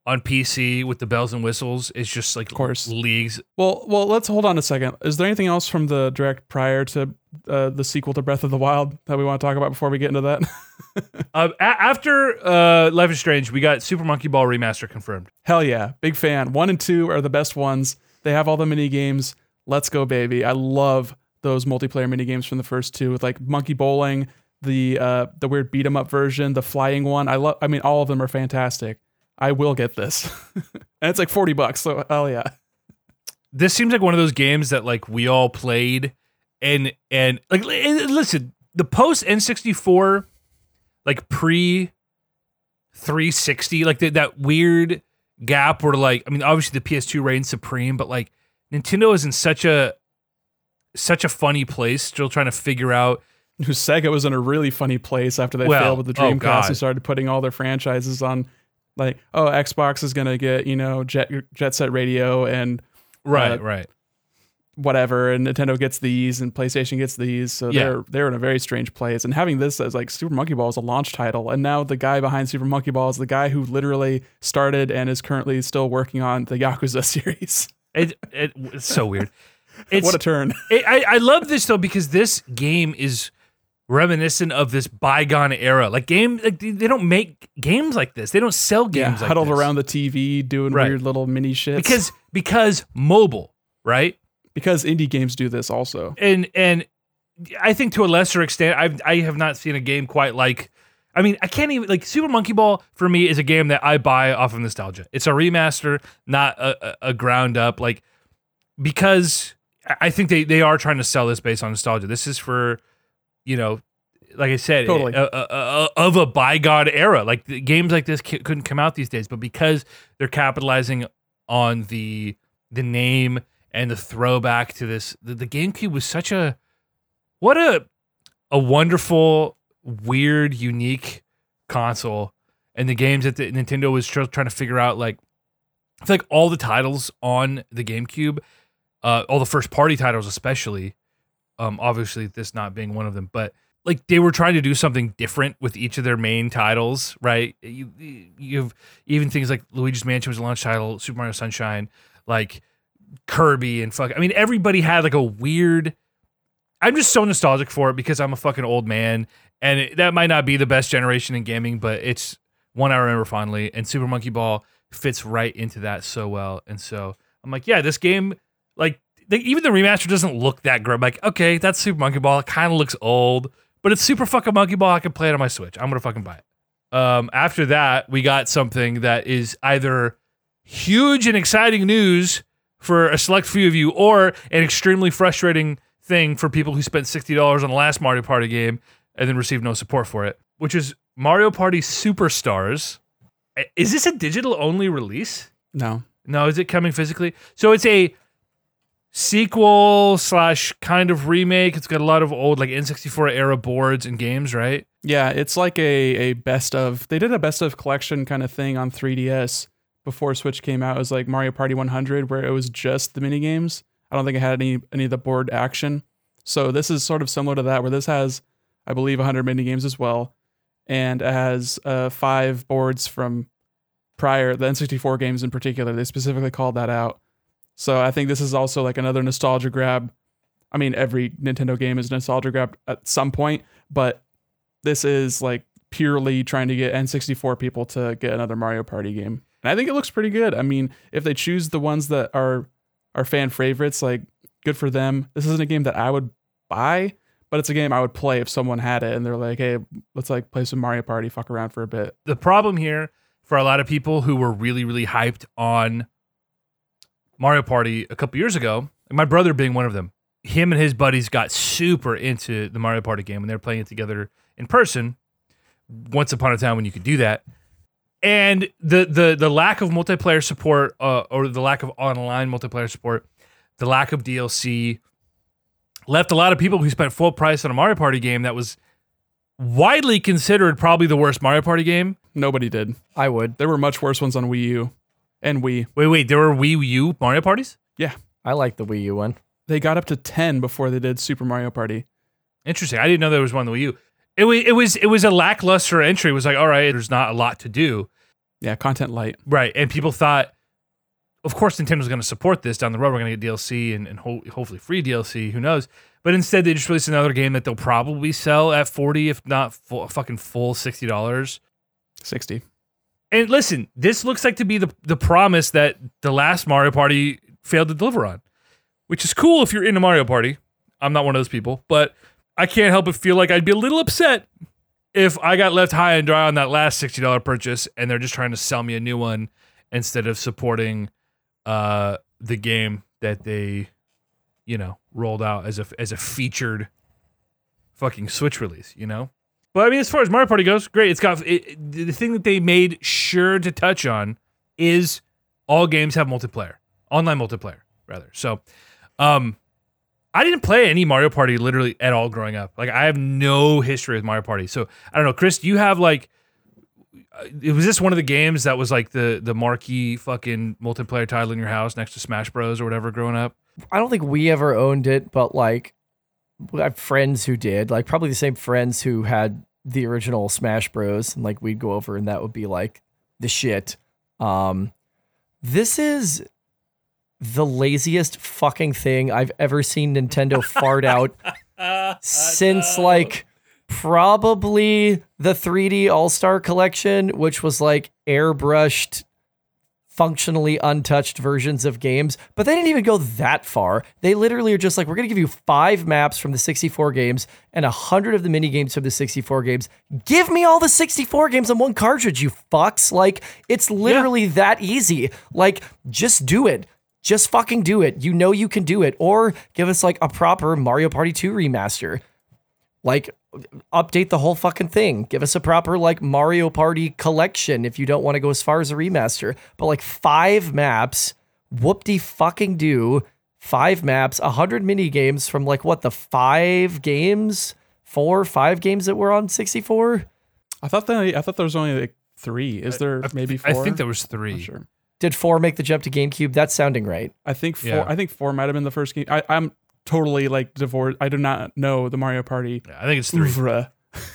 on PC with the bells and whistles is just like Of course. leagues. Well, well, let's hold on a second. Is there anything else from the direct prior to uh, the sequel to Breath of the Wild that we want to talk about before we get into that? <laughs> Uh, a- after uh, Life is Strange, we got Super Monkey Ball remaster confirmed. Hell yeah, big fan. One and two are the best ones. They have all the mini games. Let's go, baby! I love those multiplayer mini games from the first two, with like Monkey Bowling, the uh, the weird beat 'em up version, the flying one. I love. I mean, all of them are fantastic. I will get this, <laughs> and it's like forty bucks. So hell yeah. This seems like one of those games that like we all played, and and like and listen, the post N64, like pre 360, like the, that weird gap where like I mean obviously the PS2 reigns supreme, but like Nintendo is in such a such a funny place, still trying to figure out. Sega was in a really funny place after they Well, failed with the oh, Dreamcast God. and started putting all their franchises on. Like, oh, Xbox is gonna get you know Jet Jet Set Radio and Right, Uh, right. whatever, and Nintendo gets these, and PlayStation gets these. So Yeah. they're they're in a very strange place. And having this as like Super Monkey Ball is a launch title, and now the guy behind Super Monkey Ball is the guy who literally started and is currently still working on the Yakuza <laughs> series. It, it it's so weird. It's <laughs> what a turn! <laughs> it, I I love this though because this game is reminiscent of this bygone era. Like game like they don't make games like this. They don't sell Yeah, games like huddled this. around the TV doing Right. weird little mini shits. because because mobile, right? because indie games do this also. and and I think to a lesser extent, I've I have not seen a game quite like. I mean, I can't even like Super Monkey Ball for me is a game that I buy off of nostalgia. It's a remaster, not a, a, a ground up. Like because I- I think they they are trying to sell this based on nostalgia. This is for you know. Like I said, Totally. a- a- a- of a bygone era. Like the games like this c- couldn't come out these days, but because they're capitalizing on the the name and the throwback to this, the, the GameCube was such a what a a wonderful, weird, unique console, and the games that the, Nintendo was tr- trying to figure out. Like, I feel like all the titles on the GameCube, uh, all the first party titles, especially, um, obviously this not being one of them, but like they were trying to do something different with each of their main titles, right? You you have even things like Luigi's Mansion was a launch title, Super Mario Sunshine, like Kirby and fuck. I mean, everybody had like a weird. I'm just so nostalgic for it because I'm a fucking old man, and it, that might not be the best generation in gaming, but it's one I remember fondly. And Super Monkey Ball fits right into that so well. And so I'm like, yeah, this game, like, the, even the remaster doesn't look that great. I'm like, okay, that's Super Monkey Ball. It kind of looks old, but it's Super fucking Monkey Ball. I can play it on my Switch. I'm gonna fucking buy it. Um, after that, we got something that is either huge and exciting news for a select few of you, or an extremely frustrating thing for people who spent sixty dollars on the last Mario Party game and then received no support for it, which is Mario Party Superstars. I- Is this a digital only release? No, No, is it coming physically? So it's a sequel slash kind of remake. It's got a lot of old like N64 era boards and games, right? Yeah, it's like a a best of. They did a best of collection kind of thing on 3DS before Switch came out. It was like Mario Party 100, where it was just the mini games. I don't think it had any any of the board action. So this is sort of similar to that, where this has, I believe, 100 mini games as well, and it has uh, five boards from prior the N64 games in particular. They specifically called that out. So I think this is also like another nostalgia grab. I mean, every Nintendo game is nostalgia grab at some point, but this is like purely trying to get N64 people to get another Mario Party game. And I think it looks pretty good. I mean, if they choose the ones that are are fan favorites, like good for them. This isn't a game that I would buy, but it's a game I would play if someone had it and they're like, "Hey, let's like play some Mario Party, fuck around for a bit." the problem here for a lot of people who were really really hyped on Mario Party a couple years ago, and my brother being one of them. Him and his buddies got super into the Mario Party game and they're playing it together in person. Once upon a time when you could do that. And the the the lack of multiplayer support uh, or the lack of online multiplayer support, the lack of DLC left a lot of people who spent full price on a Mario Party game that was widely considered probably the worst Mario Party game Nobody did. I would. There were much worse ones on Wii U and Wii. Wait, wait, there were Wii U Mario parties? Yeah. I like the Wii U one. They got up to 10 before they did Super Mario Party. Interesting. I didn't know there was one on the Wii U. It was it was it was a lackluster entry. It was like, all right, there's not a lot to do. Yeah, content light. Right. And people thought, of course, Nintendo's going to support this down the road. We're going to get DLC and, and ho- hopefully free DLC. Who knows? But instead, they just released another game that they'll probably sell at 40 if not full, fucking full $60. 60. And listen, this looks like to be the, the promise that the last Mario Party failed to deliver on, which is cool if you're into Mario Party. I'm not one of those people, but I can't help but feel like I'd be a little upset if I got left high and dry on that last $60 purchase and they're just trying to sell me a new one instead of supporting uh, the game that they, you know, rolled out as a, as a featured fucking Switch release, you know? But I mean, as far as Mario Party goes, great. It's got it, it- the thing that they made sure to touch on is all games have multiplayer, online multiplayer rather. So, um, I didn't play any Mario Party literally at all growing up. Like I have no history with Mario Party. So I don't know, Chris. Do you have like? uh, Was this one of the games that was like the the marquee fucking multiplayer title in your house next to Smash Bros or whatever growing up? I don't think we ever owned it, but like we have friends who did, like probably the same friends who had the original Smash Bros. And like we'd go over and that would be like the shit. Um, this is the laziest fucking thing I've ever seen Nintendo fart out <laughs> since like probably the 3D All Star Collection, which was like airbrushed functionally untouched versions of games, but they didn't even go that far. They literally are just like, we're going to give you five maps from the 64 games and a hundred of the mini games from the 64 games. Give me all the 64 games on one cartridge, you fucks. Like, it's literally that easy. Like, just do it. Just fucking do it. You know you can do it. Or give us like a proper Mario Party 2 remaster. Like, update the whole fucking thing. Give us a proper like Mario Party collection if you don't want to go as far as a remaster. But like five maps, whoop de fucking do. Five maps, a hundred mini games from like what the five games, four, five games that were on 64. I thought that I thought there was only like three. Is there maybe I think there was Not three. sure. Did four make the jump to GameCube? That's sounding right. I think four. Yeah. I think four might have been the first game. I, I'm totally like divorced. I do not know the Mario Party Yeah, I think it's three. oeuvre.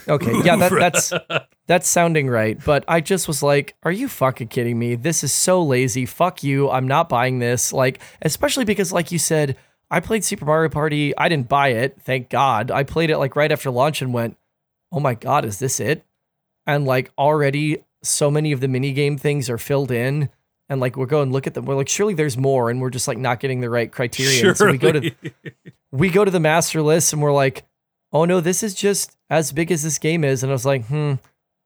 Okay, <laughs> yeah, that, that's that's sounding right. But I just was like, "Are you fucking kidding me? This is so lazy. Fuck you. I'm not buying this." Like, especially because, like you said, I played Super Mario Party. I didn't buy it, thank God. I played it like right after launch and went, "Oh my god, is this it?" And like already, so many of the mini game things are filled in. And like we're going look at them, we're like, surely there's more, and we're just like not getting the right criteria. So we go to <laughs> we go to the master list and we're like, oh no, this is just as big as this game is. And I was like, hmm,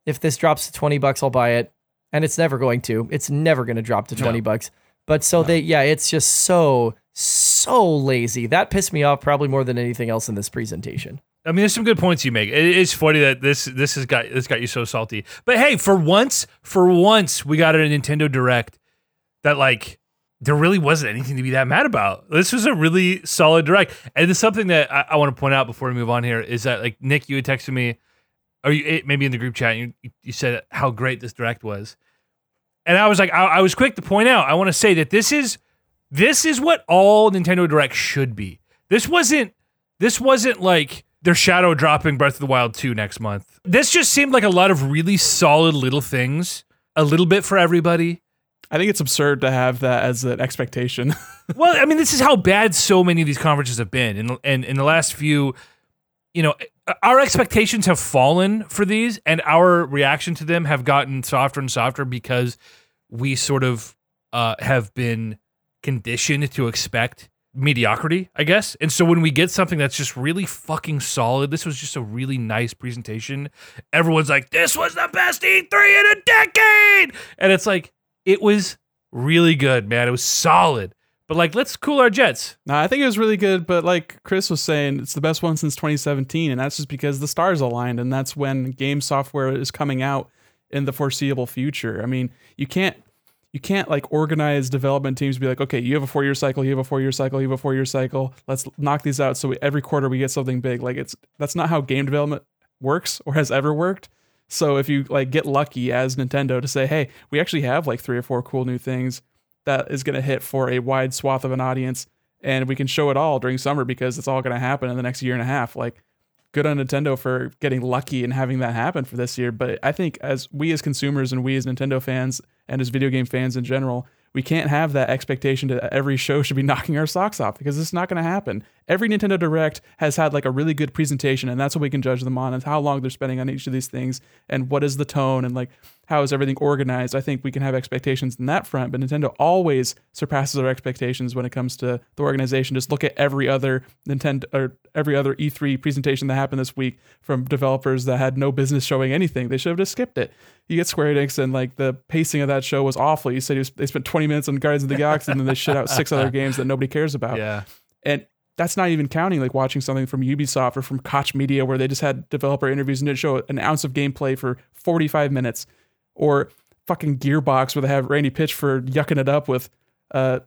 if this drops to 20 bucks, I'll buy it. And it's never going to. It's never going to drop to 20 No. bucks. But so they, yeah, it's just so, so lazy. That pissed me off probably more than anything else in this presentation. I mean, there's some good points you make. It is funny that this this has got this got you so salty. But hey, for once, for once, we got a Nintendo Direct that like there really wasn't anything to be that mad about. This was a really solid direct, and it's something that I, I want to point out before we move on here is that like Nick, you had texted me, or you, maybe in the group chat, you you said how great this direct was, and I was like, I, I was quick to point out. I want to say that this is this is what all Nintendo Direct should be. This wasn't this wasn't like they're shadow dropping Breath of the Wild 2 next month. This just seemed like a lot of really solid little things, a little bit for everybody. I think it's absurd to have that as an expectation. <laughs> Well, I mean, this is how bad so many of these conferences have been. And in, in the last few, you know, our expectations have fallen for these, and our reaction to them have gotten softer and softer because we sort of uh, have been conditioned to expect mediocrity, I guess. And so when we get something that's just really fucking solid, this was just a really nice presentation. Everyone's like, "This was the best E3 in a decade," and it's like it was really good, man. It was solid. But like, let's cool our jets. no, I think it was really good, but like Chris was saying, it's the best one since 2017, and that's just because the stars aligned, and that's when game software is coming out in the foreseeable future. I mean, you can't you can't like organize development teams be like, okay, you have a four year cycle, you have a four year cycle, you have a four year cycle. Let's knock these out so we, every quarter we get something big. Like it's that's not how game development works or has ever worked. So if you like get lucky as Nintendo to say, hey, we actually have like three or four cool new things that is going to hit for a wide swath of an audience, and we can show it all during summer because it's all going to happen in the next year and a half. Like good on Nintendo for getting lucky and having that happen for this year. But I think as we as consumers and we as Nintendo fans and as video game fans in general, we can't have that expectation that every show should be <laughs> knocking our socks off because it's not going to happen. Every Nintendo Direct has had like a really good presentation, and that's what we can judge them on and how long they're spending on each of these things and what is the tone and like how is everything organized. I think we can have expectations in that front, but Nintendo always surpasses our expectations when it comes to the organization. Just look at every other Nintendo or every other E3 presentation that happened this week from developers that had no business showing anything. They should have just skipped it. You get Square Enix, and like the pacing of that show was awful. You said was, they spent 20 minutes on Guardians of the Galaxy, and then they shit out six other <laughs> games that nobody cares about. Yeah. And that's not even counting like watching something from Ubisoft or from Koch Media where they just had developer interviews and didn't show an ounce of gameplay for 45 minutes. Or fucking Gearbox where they have Randy Pitchford yucking it up with uh,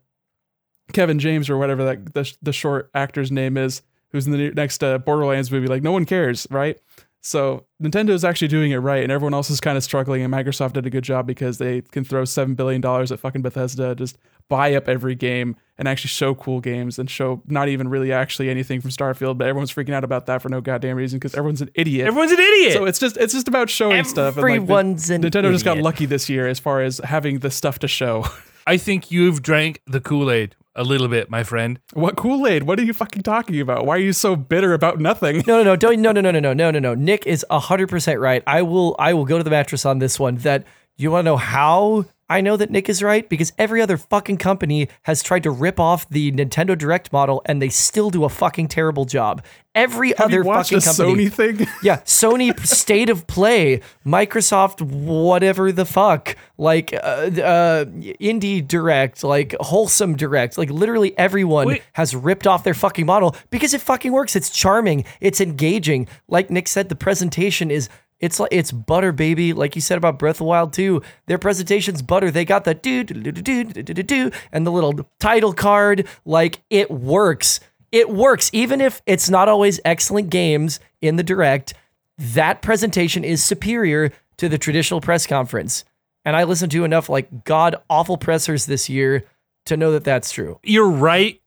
Kevin James or whatever that the, the short actor's name is, who's in the next uh, Borderlands movie. Like no one cares, right? So Nintendo is actually doing it right, and everyone else is kind of struggling. And Microsoft did a good job because they can throw seven billion dollars at fucking Bethesda, just buy up every game and actually show cool games and show not even really actually anything from Starfield, but everyone's freaking out about that for no goddamn reason because everyone's an idiot. Everyone's an idiot. so it's just it's just about showing stuff. and, like, the- Everyone's an Nintendo just got lucky this year as far as having the stuff to show. <laughs> I think you've drank the Kool Aid a little bit, my friend. what Kool Aid? What are you fucking talking about? Why are you so bitter about nothing? No, no, no, don't, no, no, no, no, no, no, no, no. Nick is hundred percent right. I will, I will go to the mattress on this one. That you want to know how I know that Nick is right because every other fucking company has tried to rip off the Nintendo Direct model and they still do a fucking terrible job. Every Have other fucking a company. Sony thing? <laughs> Yeah, Sony State of Play, Microsoft, whatever the fuck, like uh, uh, Indie Direct, like Wholesome Direct, like literally everyone Wait. has ripped off their fucking model because it fucking works. It's charming, it's engaging. Like Nick said, the presentation is. It's like it's butter, baby. Like you said about Breath of the Wild 2, their presentation's butter. They got the do do do do do do do and the little title card. Like it works. It works, even if it's not always excellent games in the direct. That presentation is superior to the traditional press conference. And I listened to enough like god awful pressers this year to know that that's true. You're right.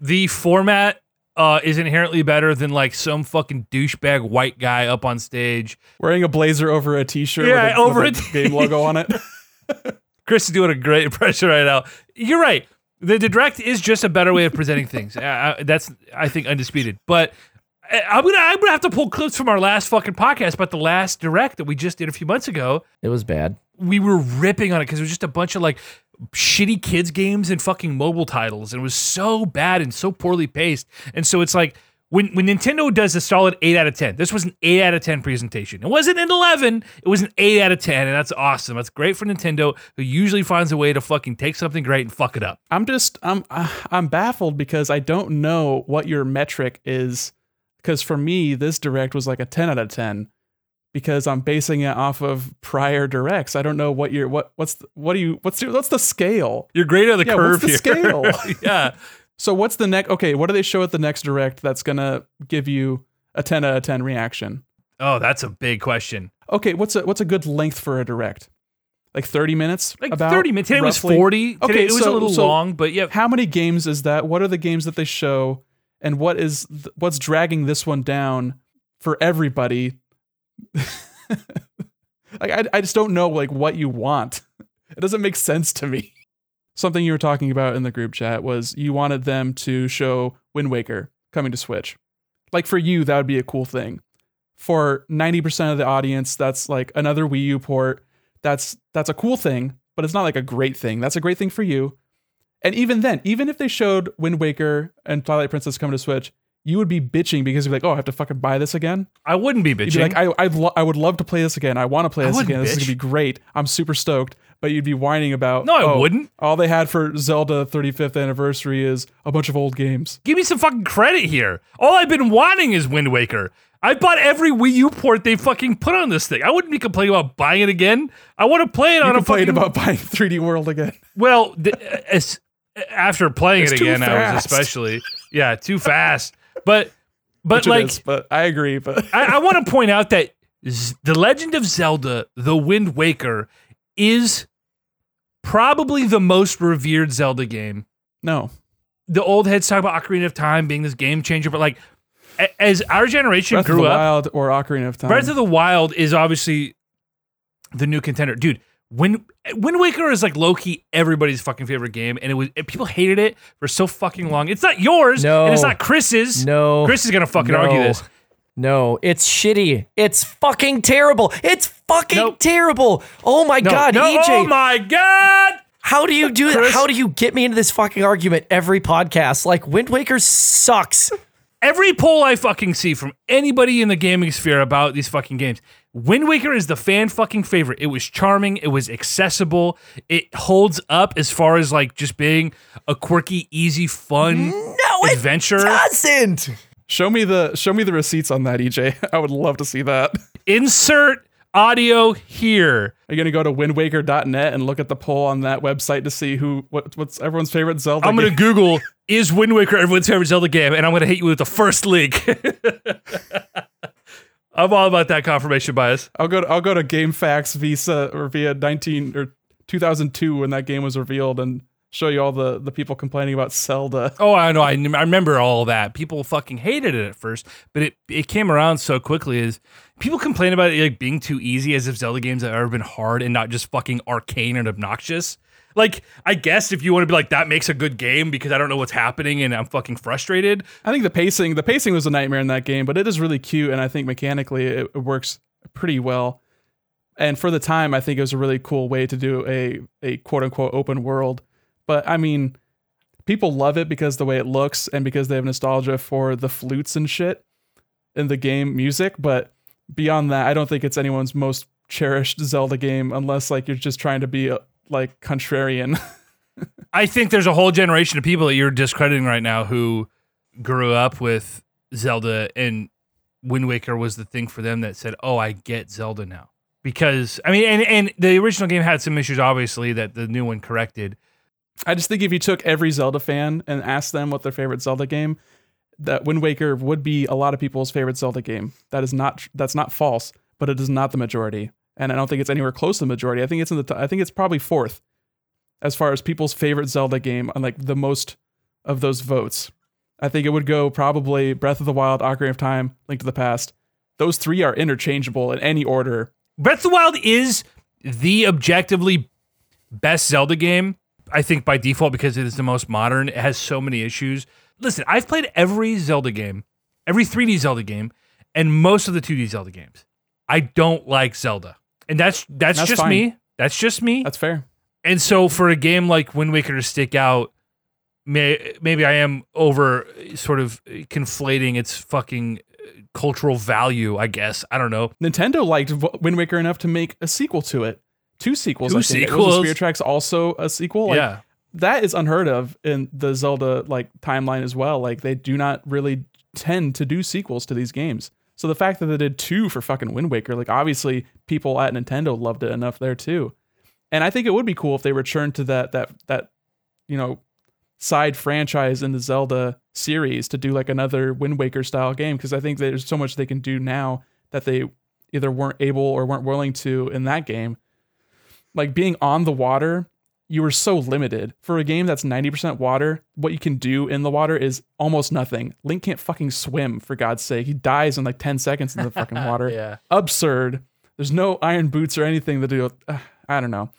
The format uh, is inherently better than like some fucking douchebag white guy up on stage. Wearing a blazer over a t-shirt Yeah, with a, over with a a game logo on it. <laughs> <laughs> Chris is doing a great impression right now. You're right. The direct is just a better way of presenting things. <laughs> Uh, that's I think undisputed. But I- I'm gonna I'm gonna have to pull clips from our last fucking podcast about the last direct that we just did a few months ago. It was bad. We were ripping on it because it was just a bunch of like shitty kids games and fucking mobile titles and it was so bad and so poorly paced. And so it's like when, when Nintendo does a solid 8 out of 10 this was an 8 out of 10 presentation. It wasn't an 11 it was an 8 out of 10 and that's awesome. That's great for Nintendo who usually finds a way to fucking take something great and fuck it up. I'm just I'm I'm baffled because I don't know what your metric is. Because for me, this direct was like a 10 out of 10 because I'm basing it off of prior directs. I don't know what your what what's the, what do you what's the, what's the scale? you're great on the Yeah, curve what's the here scale? <laughs> <laughs> yeah So what's the next? Okay, what do they show at the next direct that's gonna give you a 10 out of 10 reaction? oh that's a big question Okay, what's a what's a good length for a direct? Like 30 minutes? like about, 30 minutes today roughly? was 40 today Okay, it was a little so- long but yeah How many games is that? What are the games that they show, and what is th- what's dragging this one down for everybody? <laughs> like I, I just don't know like what you want. It doesn't make sense to me. <laughs> Something you were talking about in the group chat was you wanted them to show Wind Waker coming to Switch. Like for you, that would be a cool thing. For 90% of the audience, that's like another Wii U port. That's that's a cool thing, but it's not like a great thing. That's a great thing for you. And even then, even if they showed Wind Waker and Twilight Princess coming to Switch, you would be bitching because you'd be like, "Oh, I have to fucking buy this again." I wouldn't be You'd bitching be like, "I I'd lo- I would love to play this again. I want to play this again. This is gonna be great. I'm super stoked." But you'd be whining about, No, I "Oh, wouldn't. All they had for Zelda 35th anniversary is a bunch of old games." Give me some fucking credit here. All I've been wanting is Wind Waker. I bought every Wii U port they fucking put on this thing. I wouldn't be complaining about buying it again. I want to play it You on a fucking. about <laughs> buying 3D World again. well, th- uh, as, after playing It's it again, I was especially yeah too fast. But but Which like is, but I agree. But I, I want to <laughs> point out that Z- the Legend of Zelda: The Wind Waker is probably the most revered Zelda game. no, The old heads talk about Ocarina of Time being this game changer, but like a- as our generation Breath of grew the up, Wild or Ocarina of Time. Breath of the Wild is obviously the new contender, dude. Wind Wind Waker is like low key everybody's fucking favorite game, and it was and people hated it for so fucking long. It's not yours, No. and it's not Chris's. No. Chris is gonna fucking no, argue this. No, it's shitty. It's fucking terrible. It's fucking Nope. terrible. Oh my No, god, no, EJ. oh my god! How do you do that? How do you get me into this fucking argument every podcast? Like Wind Waker sucks. Every poll I fucking see from anybody in the gaming sphere about these fucking games, Wind Waker is the fan fucking favorite. It was charming, it was accessible, it holds up as far as like just being a quirky, easy, fun No, it adventure. doesn't. show me the show me the receipts on that, EJ. <laughs> I would love to see that. Insert audio here. Are you gonna go to windwaker.net and look at the poll on that website to see who what, what's everyone's favorite Zelda? I'm gonna game? Google <laughs> is Wind Waker everyone's favorite Zelda game, and I'm gonna hit you with the first link. <laughs> I'm all about that confirmation bias. I'll go. To, I'll go to GameFAQs Visa or via 19 or 2002 when that game was revealed and show you all the the people complaining about Zelda. <laughs> Oh, I know. I, I remember all that. People fucking hated it at first, but it it came around so quickly. Is people complain about it like being too easy, as if Zelda games have ever been hard and not just fucking arcane and obnoxious. Like, I guess if you want to be like that makes a good game because I don't know what's happening and I'm fucking frustrated. I think the pacing the pacing was a nightmare in that game, but it is really cute and I think mechanically it, works pretty well. And for the time, I think it was a really cool way to do a a quote unquote open world. But I mean, people love it because the way it looks and because they have nostalgia for the flutes and shit in the game music. But beyond that, I don't think it's anyone's most cherished Zelda game unless like you're just trying to be a, like contrarian. <laughs> I think there's a whole generation of people that you're discrediting right now who grew up with Zelda and Wind Waker was the thing for them that said, "Oh, I get Zelda now." Because I mean, and and the original game had some issues, obviously, that the new one corrected. I just think if you took every Zelda fan and asked them what their favorite Zelda game, that Wind Waker would be a lot of people's favorite Zelda game. That is not that's not false, but it is not the majority, and I don't think it's anywhere close to the majority. I think it's in the t- I think it's probably fourth as far as people's favorite Zelda game on like the most of those votes. I think it would go probably Breath of the Wild, Ocarina of Time, Link to the Past. Those three are interchangeable in any order. Breath of the Wild is the objectively best Zelda game, I think by default because it is the most modern. It has so many issues. Listen, I've played every Zelda game, every 3D Zelda game, and most of the 2D Zelda games. I don't like Zelda. And that's that's, That's just fine. me. That's just me. That's fair. And so for a game like Wind Waker to stick out, may, maybe I am over sort of conflating its fucking cultural value, I guess. I don't know. Nintendo liked Wind Waker enough to make a sequel to it. Two sequels. Two I think. sequels? Spirit Tracks also a sequel? Like, yeah. that is unheard of in the Zelda like timeline as well. Like they do not really tend to do sequels to these games. So the fact that they did two for fucking Wind Waker, like obviously people at Nintendo loved it enough there too. And I think it would be cool if they returned to that that that you know side franchise in the Zelda series to do like another Wind Waker style game because I think there's so much they can do now that they either weren't able or weren't willing to in that game. Like being on the water you were so limited for a game that's 90% water. What you can do in the water is almost nothing. Link can't fucking swim for God's sake. He dies in like 10 seconds in the <laughs> fucking water. Yeah. Absurd. There's no iron boots or anything to do. Uh, I don't know.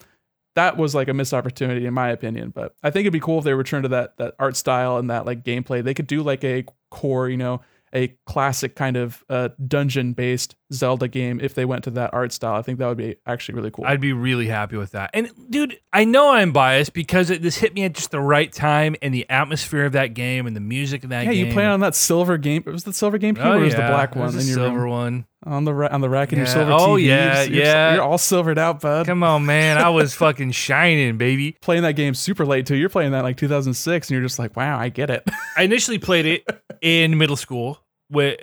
That was like a missed opportunity in my opinion, but I think it'd be cool if they return to that that art style and that like gameplay. They could do like a core, you know, a classic kind of uh, dungeon based Zelda game if they went to that art style. I think that would be actually really cool. I'd be really happy with that. And dude, I know I'm biased because it, this hit me at just the right time and the atmosphere of that game and the music of that yeah, game. Yeah, you play on that silver game. It was the silver game Oh, or was the oh, black It was one the your silver room? one. on the ra- on the rack in your silver Oh, TV? yeah, You're, yeah. You're all silvered out, bud. Come on, man. I was <laughs> fucking shining, baby. Playing that game super late too. You're playing that like 2006, and you're just like, wow, I get it. I initially played it <laughs> in middle school, where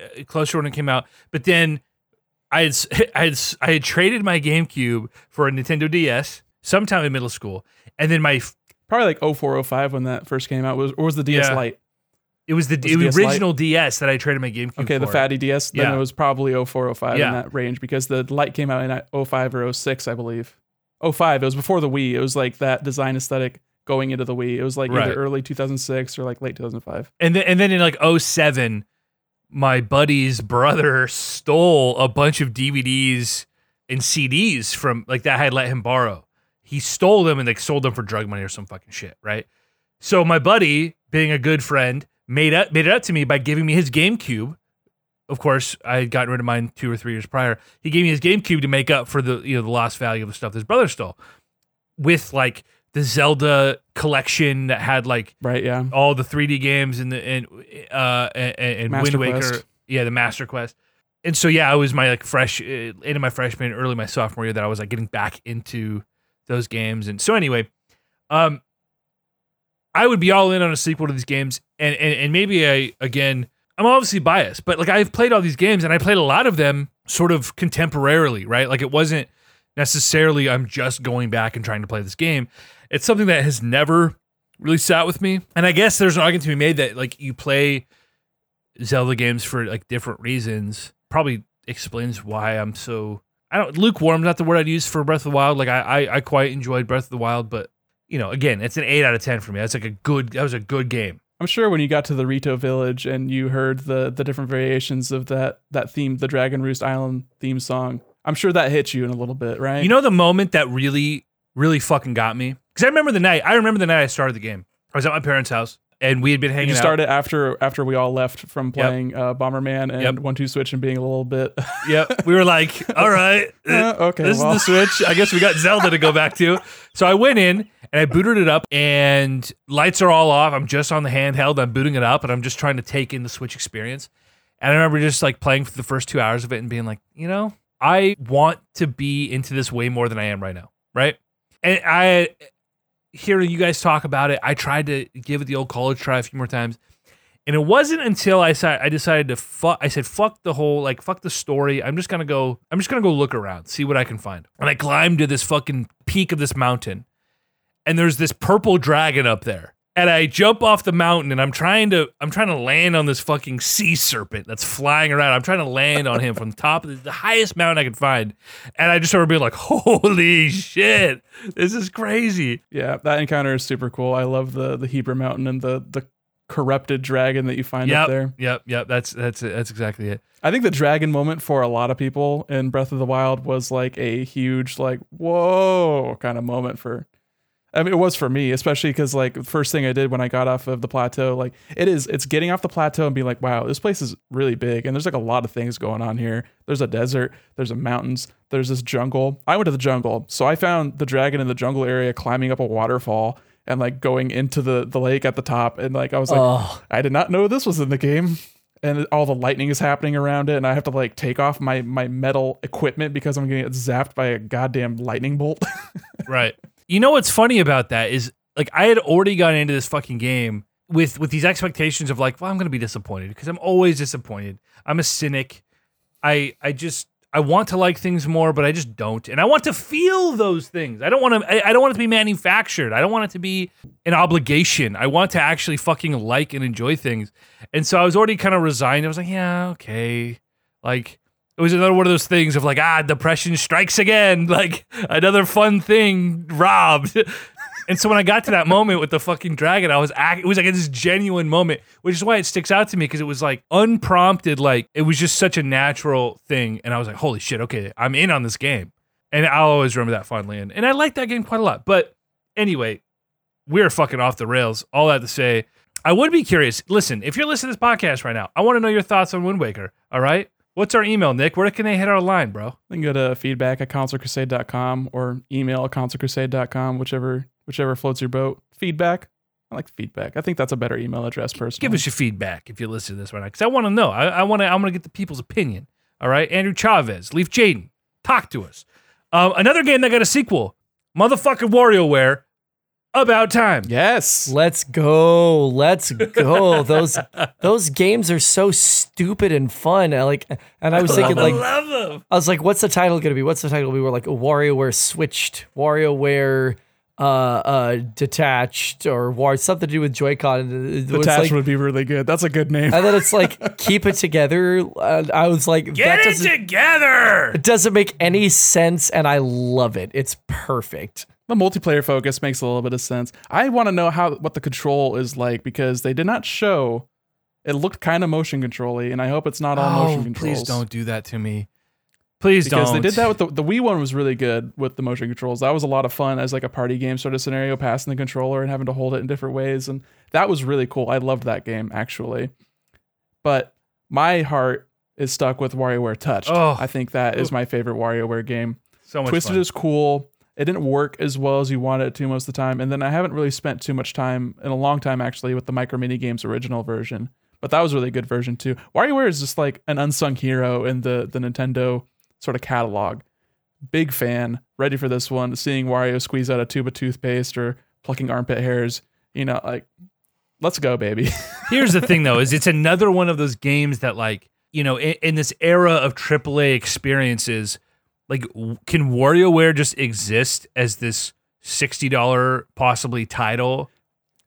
when it came out. But then I had <laughs> I had I had traded my GameCube for a Nintendo DS sometime in middle school, and then my Probably like 0405 when that first came out. Was or was the DS Yeah. Lite? it was the, Was it DS Lite? original DS that I traded my GameCube. For. Okay, the for. fatty DS. Then Yeah. it was probably 0405 Yeah. in that range because the Lite came out in 05 or 06, I believe. 05. It was before the Wii. It was like that design aesthetic going into the Wii. It was like Right. either early 2006 or like late 2005. And then and then in like 07, my buddy's brother stole a bunch of DVDs and CDs from like that I had let him borrow. He stole them and like sold them for drug money or some fucking shit, right? So my buddy, being a good friend, made up made it up to me by giving me his GameCube. Of course, I had gotten rid of mine two or three years prior. He gave me his GameCube to make up for the you know the lost value of the stuff his brother stole, with like the Zelda collection that had like Right, yeah. all the 3D games and the and uh and, and Master Wind Waker, Quest. yeah, the Master Quest. And so yeah, I was my like fresh uh, into my freshman, early my sophomore year that I was like getting back into those games. And so anyway, um, I would be all in on a sequel to these games, and and and maybe I again, I'm obviously biased, but like I've played all these games and I played a lot of them sort of contemporarily, right? Like it wasn't necessarily I'm just going back and trying to play this game. It's something that has never really sat with me. And I guess there's an argument to be made that like you play Zelda games for like different reasons. Probably explains why I'm so I don't lukewarm. Not the word I'd use for Breath of the Wild. Like I, I, I quite enjoyed Breath of the Wild, but you know, again, it's an eight out of ten for me. That's like a good. That was a good game. I'm sure when you got to the Rito village and you heard the the different variations of that that theme, the Dragon Roost Island theme song, I'm sure that hit you in a little bit, right? You know the moment that really, really fucking got me because I remember the night. I remember the night I started the game. I was at my parents' house and we had been hanging you out. started after after we all left from playing uh, Bomberman and Yep. One Two Switch and being a little bit. <laughs> Yep. We were like, all right, <laughs> Uh, okay, this well. is the Switch. I guess we got Zelda to go back to. So I went in and I booted it up, and lights are all off. I'm just on the handheld. I'm booting it up, and I'm just trying to take in the Switch experience. And I remember just like playing for the first two hours of it and being like, you know, I want to be into this way more than I am right now. Right. And I, hearing you guys talk about it, I tried to give it the old college try a few more times. And it wasn't until I said I decided to fuck. I said fuck the whole like fuck the story. I'm just gonna go. I'm just gonna go look around, see what I can find. And I climbed to this fucking peak of this mountain, and there's this purple dragon up there. And I jump off the mountain, and I'm trying to I'm trying to land on this fucking sea serpent that's flying around. I'm trying to land on him from the top of the, the highest mountain I could find. And I just remember being like, <laughs> "Holy shit, this is crazy!" yeah, that encounter is super cool. I love the the Hebra Mountain and the the corrupted dragon that you find Yep, up there. yep, yep. That's that's it. That's exactly it. I think the dragon moment for a lot of people in Breath of the Wild was like a huge like whoa kind of moment for I mean it was for me, especially because like the first thing I did when I got off of the plateau, like it is it's getting off the plateau and being like, wow, this place is really big and there's like a lot of things going on here. There's a desert, there's a mountains, there's this jungle. I went to the jungle, so I found the dragon in the jungle area climbing up a waterfall and like going into the the lake at the top and like I was like Oh, I did not know this was in the game. And all the lightning is happening around it, and I have to like take off my my metal equipment because I'm getting zapped by a goddamn lightning bolt. <laughs> Right. You know what's funny about that is like I had already gone into this fucking game with with these expectations of like, well, I'm gonna be disappointed because I'm always disappointed. I'm a cynic. I I just I want to like things more, but I just don't. And I want to feel those things. I don't want to I, I don't want it to be manufactured. I don't want it to be an obligation. I want to actually fucking like and enjoy things. And so I was already kind of resigned. I was like, yeah, okay. Like it was another one of those things of like, ah, depression strikes again. <laughs> Like another fun thing robbed. <laughs> and so when I got to that moment with the fucking dragon, I was act- it was like this genuine moment, which is why it sticks out to me because it was like unprompted, like it was just such a natural thing. And I was like, holy shit, okay, I'm in on this game. And I'll always remember that fondly. And, and I like that game quite a lot. But anyway, we're fucking off the rails. All that to say, I would be curious. Listen, if you're listening to this podcast right now, I want to know your thoughts on Wind Waker. All right. What's our email, Nick? Where can they hit our line, bro? They can go to feedback at consolecrusade.com or email at consolecrusade.com, whichever whichever floats your boat. Feedback. I like feedback. I think that's a better email address personally. Give us your feedback if you listen to this right now, because I want to know. I, I want to. I want to get the people's opinion. All right, Andrew Chavez, Leaf Jaden, talk to us. Um, another game that got a sequel, motherfucking WarioWare. About time. Yes. let's go. Let's go. <laughs> those those games are so stupid and fun. I like and I was thinking I like love them. I was like, what's the title gonna be? What's the title? We were like WarioWare switched, WarioWare uh uh detached or war something to do with Joy-Con. And it was Attached like, would be really good. That's a good name. and then it's like keep it together. And I was like, Get that it together. it doesn't make any sense, and I love it. It's perfect. The multiplayer focus makes a little bit of sense. I want to know how what the control is like because they did not show. It looked kind of motion controlly, and I hope it's not all oh, motion Oh, controls. please don't do that to me. Please because don't. they did that with the the Wii one was really good with the motion controls. That was a lot of fun as like a party game sort of scenario, passing the controller and having to hold it in different ways, and that was really cool. I loved that game actually, but my heart is stuck with WarioWare Touched. Oh. I think that is my favorite WarioWare game. so much Twisted fun. is cool. It didn't work as well as you wanted it to most of the time, and then I haven't really spent too much time in a long time actually with the Micro Mini Games original version. But that was a really good version too. WarioWare is just like an unsung hero in the the Nintendo sort of catalog. Big fan. Ready for this one. Seeing Wario squeeze out a tube of toothpaste or plucking armpit hairs. You know, like, let's go, baby. <laughs> Here's the thing, though, is it's another one of those games that, like, you know, in, in this era of AAA experiences, like, can WarioWare just exist as this sixty dollar possibly title?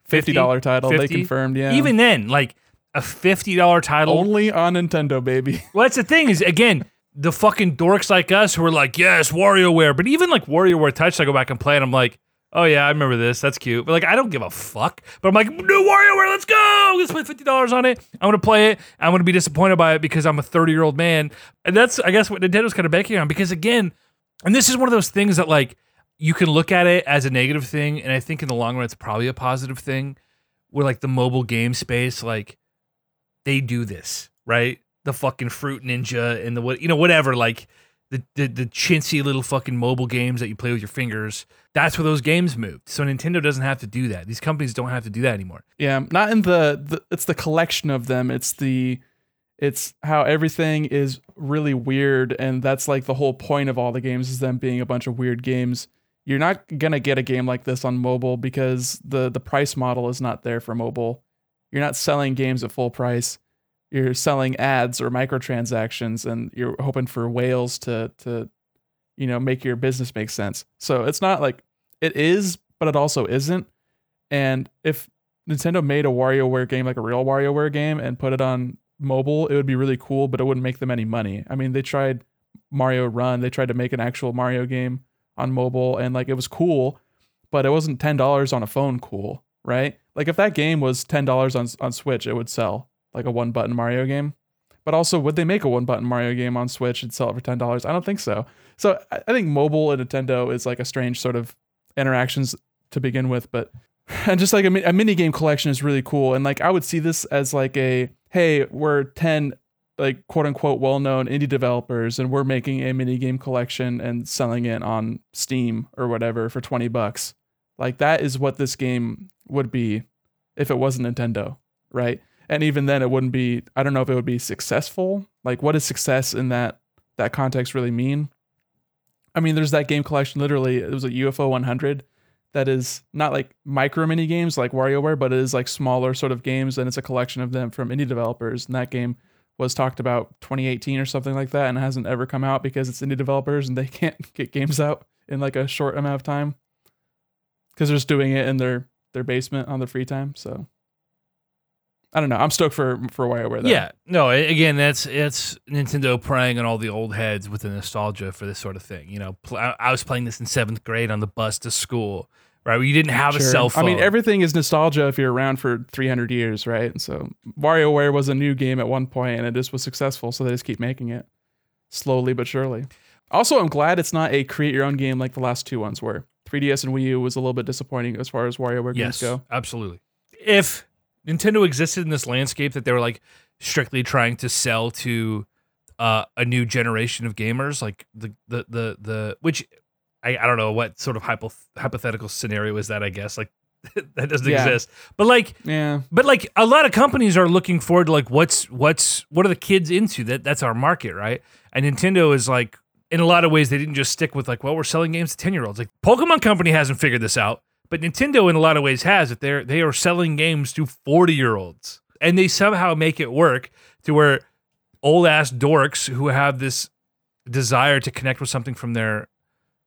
Fifty dollar title. They confirmed. Yeah. Even then, like a fifty dollar title. only on Nintendo, baby. <laughs> well, that's the thing is again, the fucking dorks like us who are like, yes, WarioWare. But even like WarioWare Touch, I go back and play and I'm like, oh yeah, I remember this. That's cute. But like, I don't give a fuck. But I'm like, new WarioWare, let's go. Let's spend fifty dollars on it. I'm gonna play it. I'm gonna be disappointed by it because I'm a 30 year old man. And that's, I guess, what Nintendo's kind of banking on. Because again, and this is one of those things that like you can look at it as a negative thing, and I think in the long run, it's probably a positive thing. Where like the mobile game space, like they do this right. The fucking Fruit Ninja and the what you know whatever like the, the the chintzy little fucking mobile games that you play with your fingers. That's where those games moved. So Nintendo doesn't have to do that. These companies don't have to do that anymore. Yeah, not in the, the it's the collection of them. It's the it's how everything is really weird and that's like the whole point of all the games is them being a bunch of weird games. You're not going to get a game like this on mobile because the the price model is not there for mobile. You're not selling games at full price. You're selling ads or microtransactions and you're hoping for whales to to you know make your business make sense. So it's not like it is, but it also isn't. And if Nintendo made a WarioWare game like a real WarioWare game and put it on mobile, it would be really cool, but it wouldn't make them any money. I mean, they tried Mario Run, they tried to make an actual Mario game on mobile and like it was cool, but it wasn't $10 on a phone cool, right? Like if that game was $10 on on Switch, it would sell like a one button Mario game. But also, would they make a one button Mario game on Switch and sell it for ten dollars? I don't think so. So I think mobile and Nintendo is like a strange sort of interactions to begin with, but <laughs> and just like a, a mini game collection is really cool. And like I would see this as like a hey, we're ten like quote unquote well known indie developers and we're making a mini game collection and selling it on Steam or whatever for twenty bucks. Like that is what this game would be if it wasn't Nintendo, right? And even then it wouldn't be i don't know if it would be successful like what does success in that that context really mean i mean there's that game collection literally it was a ufo 100 that is not like micro mini games like WarioWare, but it is like smaller sort of games, and it's a collection of them from indie developers. And that game was talked about 2018 or something like that, and hasn't ever come out because it's indie developers and they <laughs> can't get games out in like a short amount of time because they're just doing it in their their basement on their free time. So I don't know. I'm stoked for for WarioWare. Though. Yeah, no. Again, that's it's Nintendo preying on all the old heads with the nostalgia for this sort of thing. You know, pl- I I was playing this in seventh grade on the bus to school, right? Where you didn't have a cell phone. I mean, everything is nostalgia if you're around for 300 years, right? So WarioWare was a new game at one point, and it just was successful, so they just keep making it slowly but surely. Also, I'm glad it's not a create your own game like the last two ones were. 3DS and Wii U was a little bit disappointing as far as WarioWare yes, games go. absolutely. If Nintendo existed in this landscape that they were like strictly trying to sell to uh, a new generation of gamers, like the the the the which I, I don't know what sort of hypo, hypothetical scenario is that. I guess like <laughs> that doesn't Yeah. exist, but like Yeah, But like a lot of companies are looking forward to like what's what's what are the kids into? That that's our market, right? And Nintendo is like in a lot of ways they didn't just stick with like well we're selling games to 10 year olds. Like Pokemon Company hasn't figured this out, but Nintendo in a lot of ways has it. they're they are selling games to 40 year olds. And they somehow make it work to where old ass dorks who have this desire to connect with something from their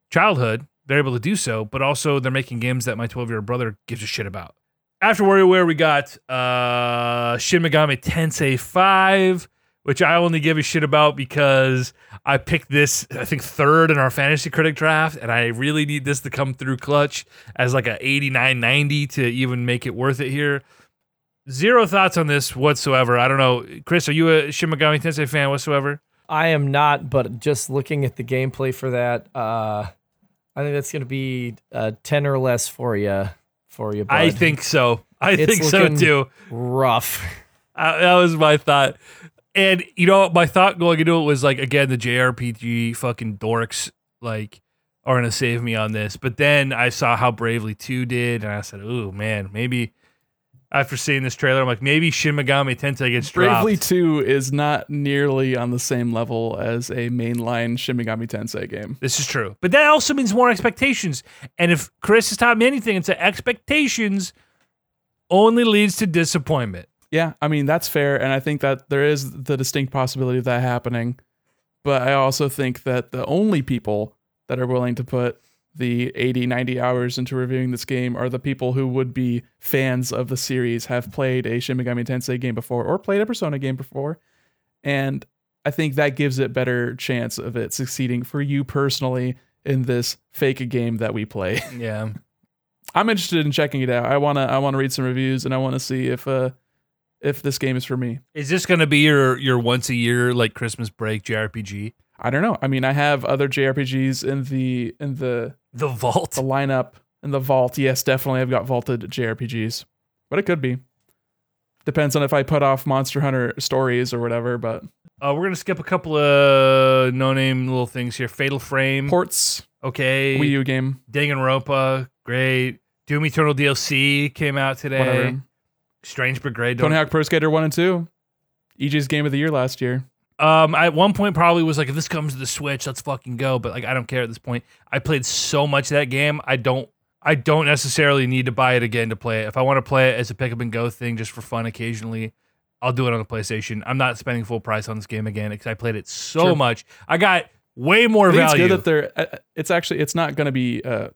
childhood, they're able to do so, but also they're making games that my 12 year old brother gives a shit about. After WarioWare, we got uh, Shin Megami Tensei 5, which I only give a shit about because I picked this, I think, third in our Fantasy Critic draft, and I really need this to come through clutch as like a 89 90 to even make it worth it here. Zero thoughts on this whatsoever. I don't know. Chris, are you a Shin Megami Tensei fan whatsoever? I am not, but just looking at the gameplay for that, uh, I think that's going to be uh, ten or less for you. For you, bud. I think so. I It's think so too. rough. Uh, that was my thought. And you know, my thought going into it was like again the JRPG fucking dorks like are gonna save me on this. But then I saw how Bravely 2 did, and I said, "Ooh man, maybe." After seeing this trailer, I'm like, maybe Shin Megami Tensei gets dropped. Bravely 2 is not nearly on the same level as a mainline Shin Megami Tensei game. This is true, but that also means more expectations. And if Chris has taught me anything, it's that expectations only leads to disappointment. Yeah, I mean that's fair, and I think that there is the distinct possibility of that happening. But I also think that the only people that are willing to put the 80, 90 hours into reviewing this game are the people who would be fans of the series, have played a Shin Megami Tensei game before, or played a Persona game before, and I think that gives it better chance of it succeeding for you personally in this fake game that we play. Yeah. <laughs> I'm interested in checking it out. I wanna I wanna read some reviews and I wanna see if uh if this game is for me. Is this gonna be your your once a year like Christmas break JRPG? I don't know. I mean, I have other JRPGs in the in the The Vault. the lineup in the vault. Yes, definitely I've got vaulted JRPGs. But it could be. Depends on if I put off Monster Hunter stories or whatever, but Uh, we're gonna skip a couple of no name little things here. Fatal Frame. ports, okay. Wii U game, Danganronpa. Great. Doom Eternal DLC came out today. whatever. Strange Brigade. Tony Hawk Pro Skater 1 and 2. EG's game of the year last year. um, I, at one point probably was like, if this comes to the Switch, let's fucking go. But like, I don't care at this point. I played so much of that game. I don't. I don't necessarily need to buy it again to play it. If I want to play it as a pick up and go thing, just for fun, occasionally, I'll do it on the PlayStation. I'm not spending full price on this game again because I played it so Sure. much. I got way more I value. it's good that they're. uh, It's actually it's not going to be uh,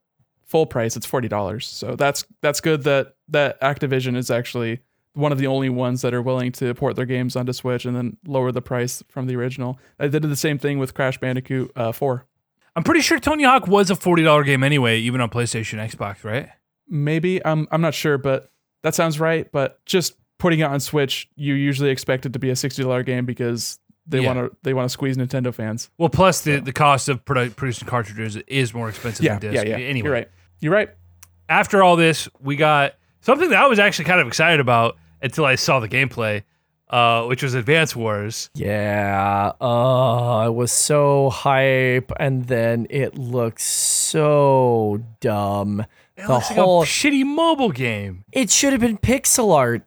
full price. It's forty dollars. So that's that's good that that Activision is actually one of the only ones that are willing to port their games onto Switch and then lower the price from the original. They did the same thing with Crash Bandicoot uh, Four. I'm pretty sure Tony Hawk was a forty dollar game anyway, even on PlayStation, Xbox, right? Maybe I'm I'm not sure, but that sounds right. But just putting it on Switch, you usually expect it to be a sixty dollar game because they Yeah. want to they want to squeeze Nintendo fans. Well, plus the, the cost of produ- producing cartridges is more expensive Yeah, than yeah, disc. yeah. Anyway, You're right. You're right. after all this, we got something that I was actually kind of excited about until I saw the gameplay, uh, which was Advance Wars. Yeah. Oh, it was so hype, and then it looks so dumb. It the looks whole like a shitty mobile game. it should have been pixel art.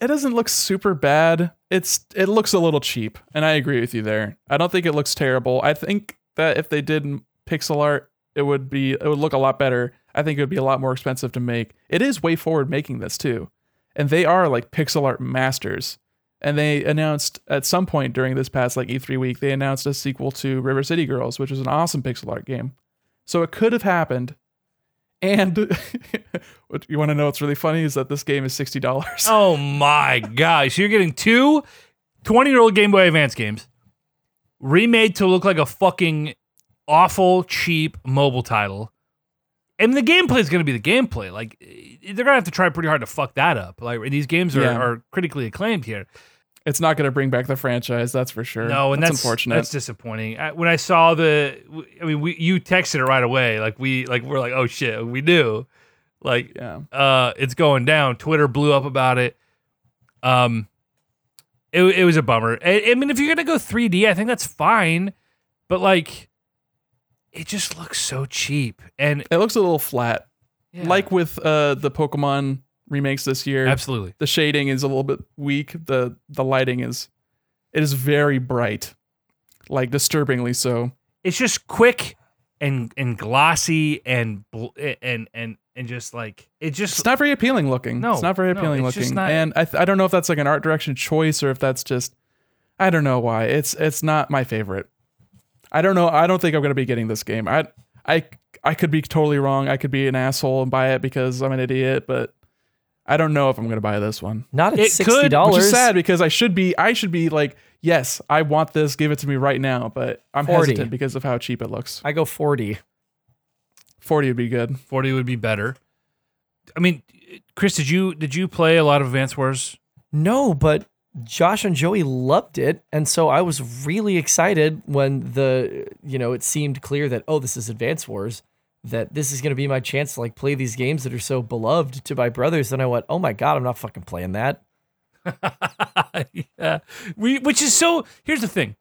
It doesn't look super bad. It's it looks a little cheap, and I agree with you there. I don't think it looks terrible. I think that if they did pixel art, it would be it would look a lot better. I think it would be a lot more expensive to make. It is WayForward making this too, and they are like pixel art masters. And they announced at some point during this past like E3 week, they announced a sequel to River City Girls, which is an awesome pixel art game. So it could have happened. And <laughs> what you want to know what's really funny is that this game is sixty dollars. <laughs> Oh my gosh. You're getting two 20 year old Game Boy Advance games remade to look like a fucking awful, cheap mobile title. And the gameplay is going to be the gameplay. Like, they're going to have to try pretty hard to fuck that up. Like, these games are, Yeah. are critically acclaimed here. It's not going to bring back the franchise, that's for sure. No, and that's, unfortunate. That's disappointing. I, when I saw the, I mean, we you texted it right away. Like we, like we're like, oh shit, we knew. Like, yeah, uh, it's going down. Twitter blew up about it. Um, it it was a bummer. I, I mean, if you're gonna go 3D, I think that's fine, but like, it just looks so cheap. And it looks a little flat, yeah, like with uh the Pokemon remakes this year. absolutely. The shading is a little bit weak. the The lighting is, it is very bright, like disturbingly so. It's just quick and and glossy and and and and just like it just It's not very appealing looking. No, it's not very appealing just looking. not- and I th- I don't know if that's like an art direction choice or if that's just I don't know why. It's it's not my favorite. I don't know. I don't think I'm gonna be getting this game. I I I could be totally wrong. I could be an asshole and buy it because I'm an idiot, but I don't know if I'm gonna buy this one. Not at It could, sixty which Which dollars. is sad because I should be I should be like, yes, I want this, give it to me right now, but I'm 40. hesitant because of how cheap it looks. I go forty. 40 would be good. 40 would be better. I mean, Chris, did you did you play a lot of Advance Wars? No, but Josh and Joey loved it, and so I was really excited when the you know it seemed clear that oh this is Advance Wars, that this is going to be my chance to like play these games that are so beloved to my brothers. Then I went oh my god I'm not fucking playing that. <laughs> yeah. We which is so here's the thing.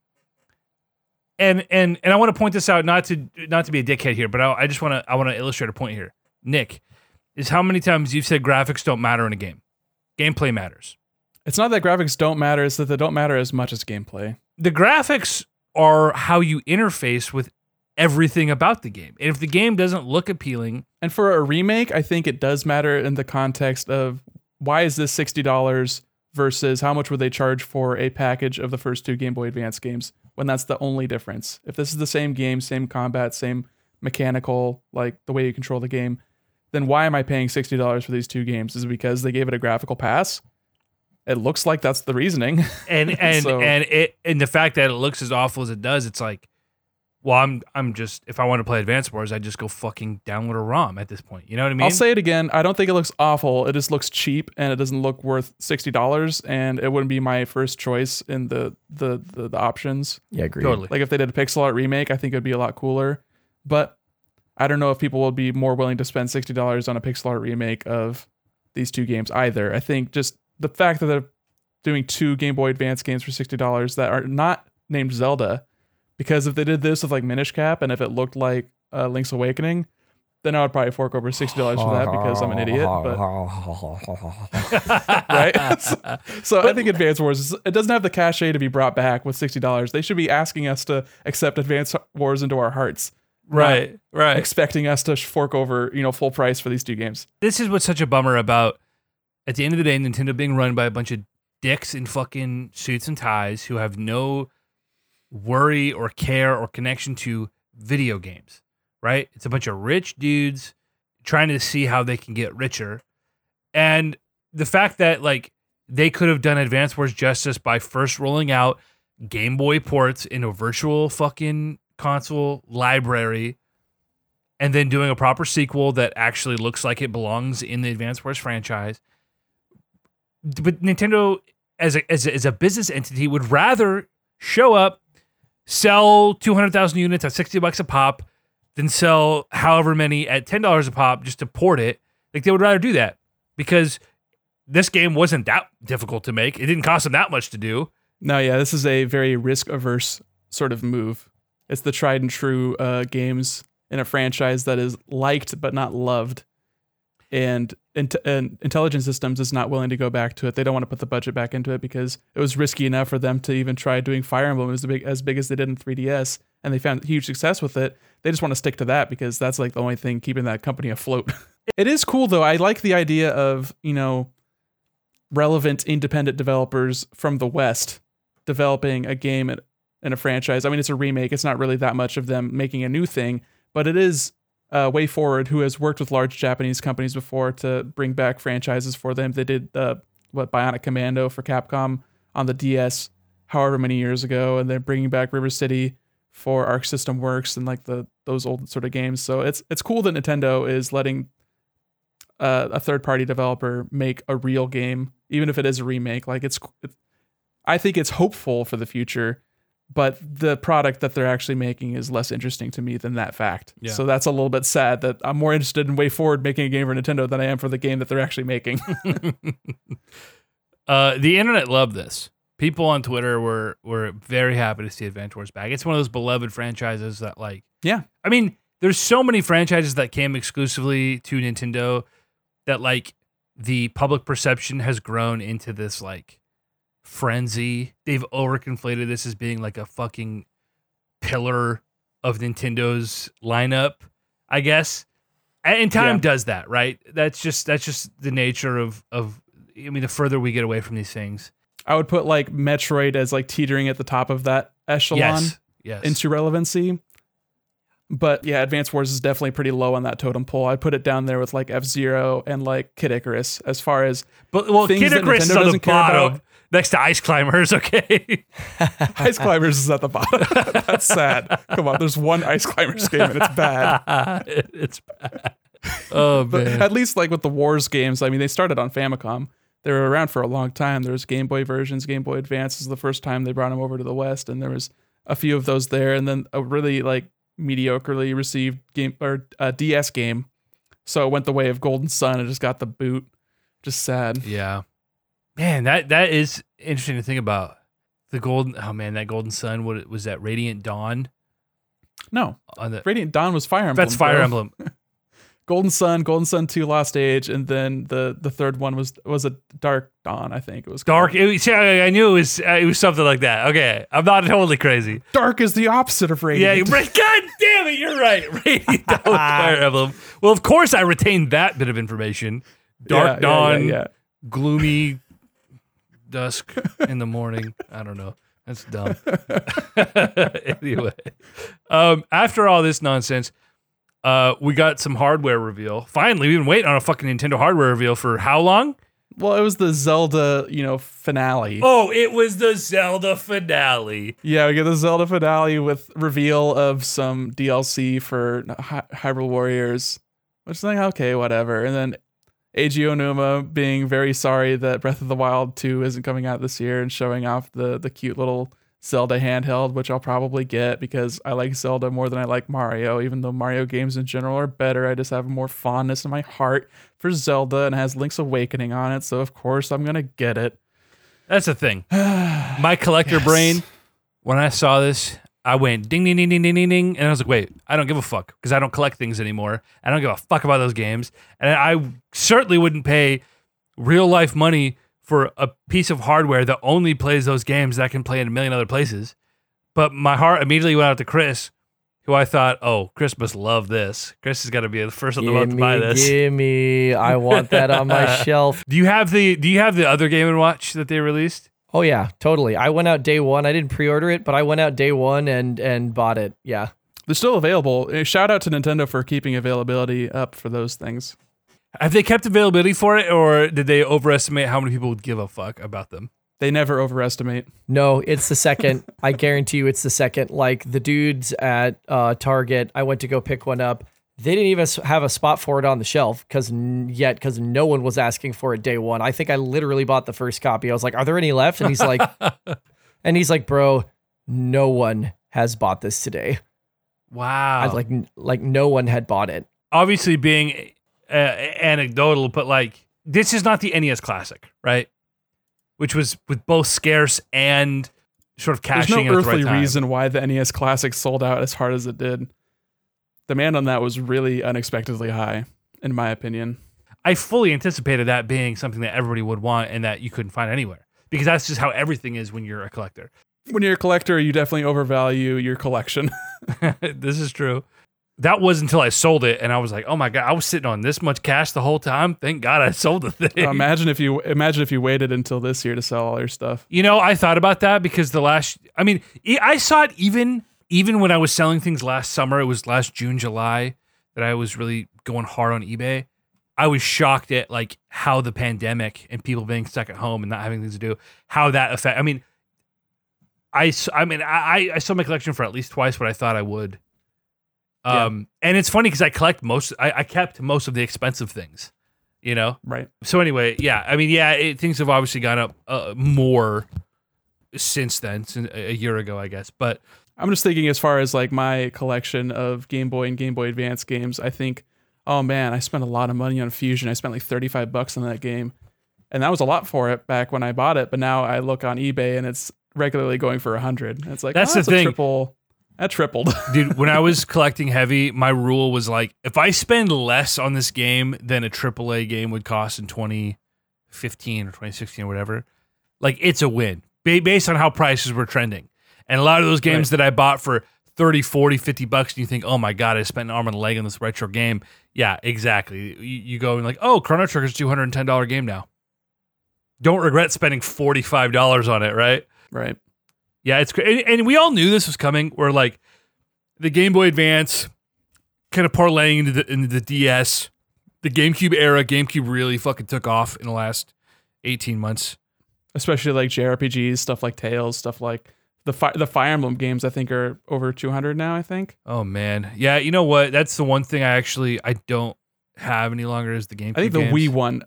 And and and I want to point this out not to not to be a dickhead here, but I, I just want to I want to illustrate a point here. Nick, is how many times you've said graphics don't matter in a game. Gameplay matters. It's not that graphics don't matter, it's that they don't matter as much as gameplay. The graphics are how you interface with everything about the game. And if the game doesn't look appealing, And for a remake, I think it does matter in the context of why is this $60 versus how much would they charge for a package of the first two Game Boy Advance games when that's the only difference. If this is the same game, same combat, same mechanical, like the way you control the game, then why am I paying $60 for these two games? Is it because they gave it a graphical pass? It looks like that's the reasoning. <laughs> and and So- and it and the fact that it looks as awful as it does, it's like, well, I'm I'm just if I want to play Advance Wars, I just go fucking download a ROM at this point. You know what I mean? I'll say it again. I don't think it looks awful. It just looks cheap and it doesn't look worth sixty dollars. And it wouldn't be my first choice in the the the, the options. Yeah, agree. totally. Like if they did a pixel art remake, I think it'd be a lot cooler. But I don't know if people will be more willing to spend sixty dollars on a pixel art remake of these two games either. I think just the fact that they're doing two Game Boy Advance games for sixty dollars that are not named Zelda, because if they did this with like Minish Cap and if it looked like uh, Link's Awakening, then I would probably fork over sixty dollars for that because I'm an idiot. But <laughs> right? so, <laughs> so I think Advance Wars is, it doesn't have the cachet to be brought back with sixty dollars. They should be asking us to accept Advance Wars into our hearts, right, right. expecting us to fork over you know full price for these two games. this is what's such a bummer about at the end of the day Nintendo being run by a bunch of dicks in fucking suits and ties who have no worry or care or connection to video games, right? It's a bunch of rich dudes trying to see how they can get richer. And the fact that like they could have done Advance Wars justice by first rolling out Game Boy ports in a virtual fucking console library and then doing a proper sequel that actually looks like it belongs in the Advance Wars franchise. But Nintendo, as a, as a, as a business entity, would rather show up, sell 200,000 units at 60 bucks a pop, than sell however many at $10 a pop just to port it. Like they would rather do that because this game wasn't that difficult to make. It didn't cost them that much to do. No, yeah, this is a very risk averse sort of move. It's the tried and true uh, games in a franchise that is liked but not loved. And, and Intelligent Systems is not willing to go back to it. They don't want to put the budget back into it because it was risky enough for them to even try doing Fire Emblem as big as big as they did in 3DS, and they found huge success with it. They just want to stick to that because that's like the only thing keeping that company afloat. <laughs> it is cool though. I like the idea of you know relevant independent developers from the West developing a game in a franchise. I mean, it's a remake. It's not really that much of them making a new thing, but it is uh, WayForward, who has worked with large Japanese companies before to bring back franchises for them. They did uh, what Bionic Commando for Capcom on the DS, however many years ago, and they're bringing back River City for Arc System Works and like the those old sort of games. So it's it's cool that Nintendo is letting uh, a third party developer make a real game, even if it is a remake. Like it's, it's I think it's hopeful for the future, but the product that they're actually making is less interesting to me than that fact. Yeah. So that's a little bit sad that I'm more interested in WayForward making a game for Nintendo than I am for the game that they're actually making. <laughs> Uh, the internet loved this. People on Twitter were were very happy to see Advance Wars back. It's one of those beloved franchises that like yeah. I mean, there's so many franchises that came exclusively to Nintendo that like the public perception has grown into this like frenzy. They've overconflated this as being like a fucking pillar of Nintendo's lineup, I guess. And time Yeah. does that, right? That's just that's just the nature of of I mean, the further we get away from these things. I would put like Metroid as like teetering at the top of that echelon Yes. Yes. into relevancy. But yeah, Advance Wars is definitely pretty low on that totem pole. I'd put it down there with like F Zero and like Kid Icarus as far as but well, Kid Icarus is on the doesn't care bottom about. Next to Ice Climbers, <laughs> okay? <laughs> Ice Climbers is at the bottom. <laughs> That's sad. Come on, there's one Ice Climbers game and it's bad. It's bad. Oh But man. at least like with the Wars games, I mean, they started on Famicom. They were around for a long time. There was Game Boy versions. Game Boy Advance is the first time they brought them over to the West, and there was a few of those there, and then a really like mediocrely received game or uh, DS game. So it went the way of Golden Sun. It just got the boot. Just sad. Yeah. Man, that that is interesting to think about. The golden oh man, that golden sun, what was that Radiant Dawn No, on the Radiant Dawn was Fire Emblem. That's Fire bro. Emblem. <laughs> Golden Sun, Golden Sun Two, Lost Age, and then the the third one was was a Dark Dawn. I think it was called. Dark. It, was- yeah, I knew it was uh, it was something like that. Okay, I'm not totally crazy. Dark is the opposite of radiant Yeah, <laughs> God damn it, you're right. <laughs> Radiant Dawn, Fire Emblem. Well, of course, I retained that bit of information. Dark yeah, Dawn, yeah, yeah. gloomy dusk in the morning. I don't know. That's dumb. <laughs> <laughs> anyway, um, after all this nonsense, uh, we got some hardware reveal. Finally, we've been waiting on a fucking Nintendo hardware reveal for how long? Well, it was the Zelda, you know, finale. Oh, it was the Zelda finale. Yeah, we get the Zelda finale with reveal of some DLC for Hy- Hyrule Warriors, which is like okay, whatever. And then Eiji Aonuma being very sorry that Breath of the Wild 2 isn't coming out this year and showing off the the cute little Zelda handheld, which I'll probably get because I like Zelda more than I like Mario. Even though Mario games in general are better, I just have more fondness in my heart for Zelda and has Link's Awakening on it. So of course I'm gonna get it. That's the thing. <sighs> My collector Yes. brain, when I saw this, I went ding, ding, ding, ding, ding, ding, ding. And I was like, wait, I don't give a fuck because I don't collect things anymore. I don't give a fuck about those games. And I certainly wouldn't pay real life money for a piece of hardware that only plays those games that I can play in a million other places. But my heart immediately went out to Chris, who I thought, oh, Chris must love this. Chris has got to be the first on the month to buy this. gimme. I want that on my <laughs> shelf. Do you have the Do you have the other Game and Watch that they released? Oh yeah, totally. I went out day one. I didn't pre-order it, but I went out day one and and bought it. Yeah. They're still available. Uh, Shout out to Nintendo for keeping availability up for those things. Have they kept availability for it, or did they overestimate how many people would give a fuck about them? They never overestimate. No, it's the second. I guarantee you, it's the second. Like the dudes at uh, Target, I went to go pick one up. They didn't even have a spot for it on the shelf because yet because no one was asking for it day one. I think I literally bought the first copy. I was like, "Are there any left?" And he's like, <laughs> "And he's like, bro, no one has bought this today. Wow. I like like no one had bought it. Obviously, being uh, anecdotal, but like this is not the NES Classic, right? Which was with both scarce and sort of There's no in at the earthly right time. reason why the NES Classic sold out as hard as it did. Demand on that was really unexpectedly high, in my opinion. I fully anticipated that being something that everybody would want and that you couldn't find anywhere because that's just how everything is when you're a collector. When you're a collector, you definitely overvalue your collection. <laughs> <laughs> this is true. That was until I sold it, and I was like, "Oh my god!" I was sitting on this much cash the whole time. Thank God I <laughs> sold the thing. imagine if you imagine if you waited until this year to sell all your stuff. You know, I thought about that because the last, I mean, I saw it even even when I was selling things last summer. It was last June, July that I was really going hard on eBay. I was shocked at like how the pandemic and people being stuck at home and not having things to do, how that affect. I mean, I I mean, I I sold my collection for at least twice what I thought I would. Yeah. Um, and it's funny because I collect most. I, I kept most of the expensive things. You know, Right. so anyway, yeah, I mean, yeah, it, things have obviously gone up uh, more since then, since a a year ago, I guess. But I'm just thinking as far as like my collection of Game Boy and Game Boy Advance games, I think, oh man, I spent a lot of money on Fusion. I spent like 35 bucks on that game. And that was a lot for it back when I bought it, but now I look on eBay and it's regularly going for a hundred. It's like That's oh, the a thing. triple that tripled. <laughs> dude, when I was collecting heavy, my rule was like, if I spend less on this game than a AAA game would cost in 2015 or 2016 or whatever, like it's a win based on how prices were trending. And a lot of those games that I bought for 30, 40, 50 bucks, and you think, oh my God, I spent an arm and a leg on this retro game. Yeah, exactly. You, you go and like, oh, Chrono Trigger's a $210 game now. Don't regret spending $45 on it, right? right. Yeah, it's great. And, and we all knew this was coming. Where like the Game Boy Advance kind of parlaying into the, into the DS, the GameCube era. GameCube really fucking took off in the last 18 months. Especially like JRPGs, stuff like Tales, stuff like the fi- the Fire Emblem games I think are over 200 now, I think. Oh man. Yeah, you know what? That's the one thing I actually I don't have any longer is the game. I think the games. Wii one.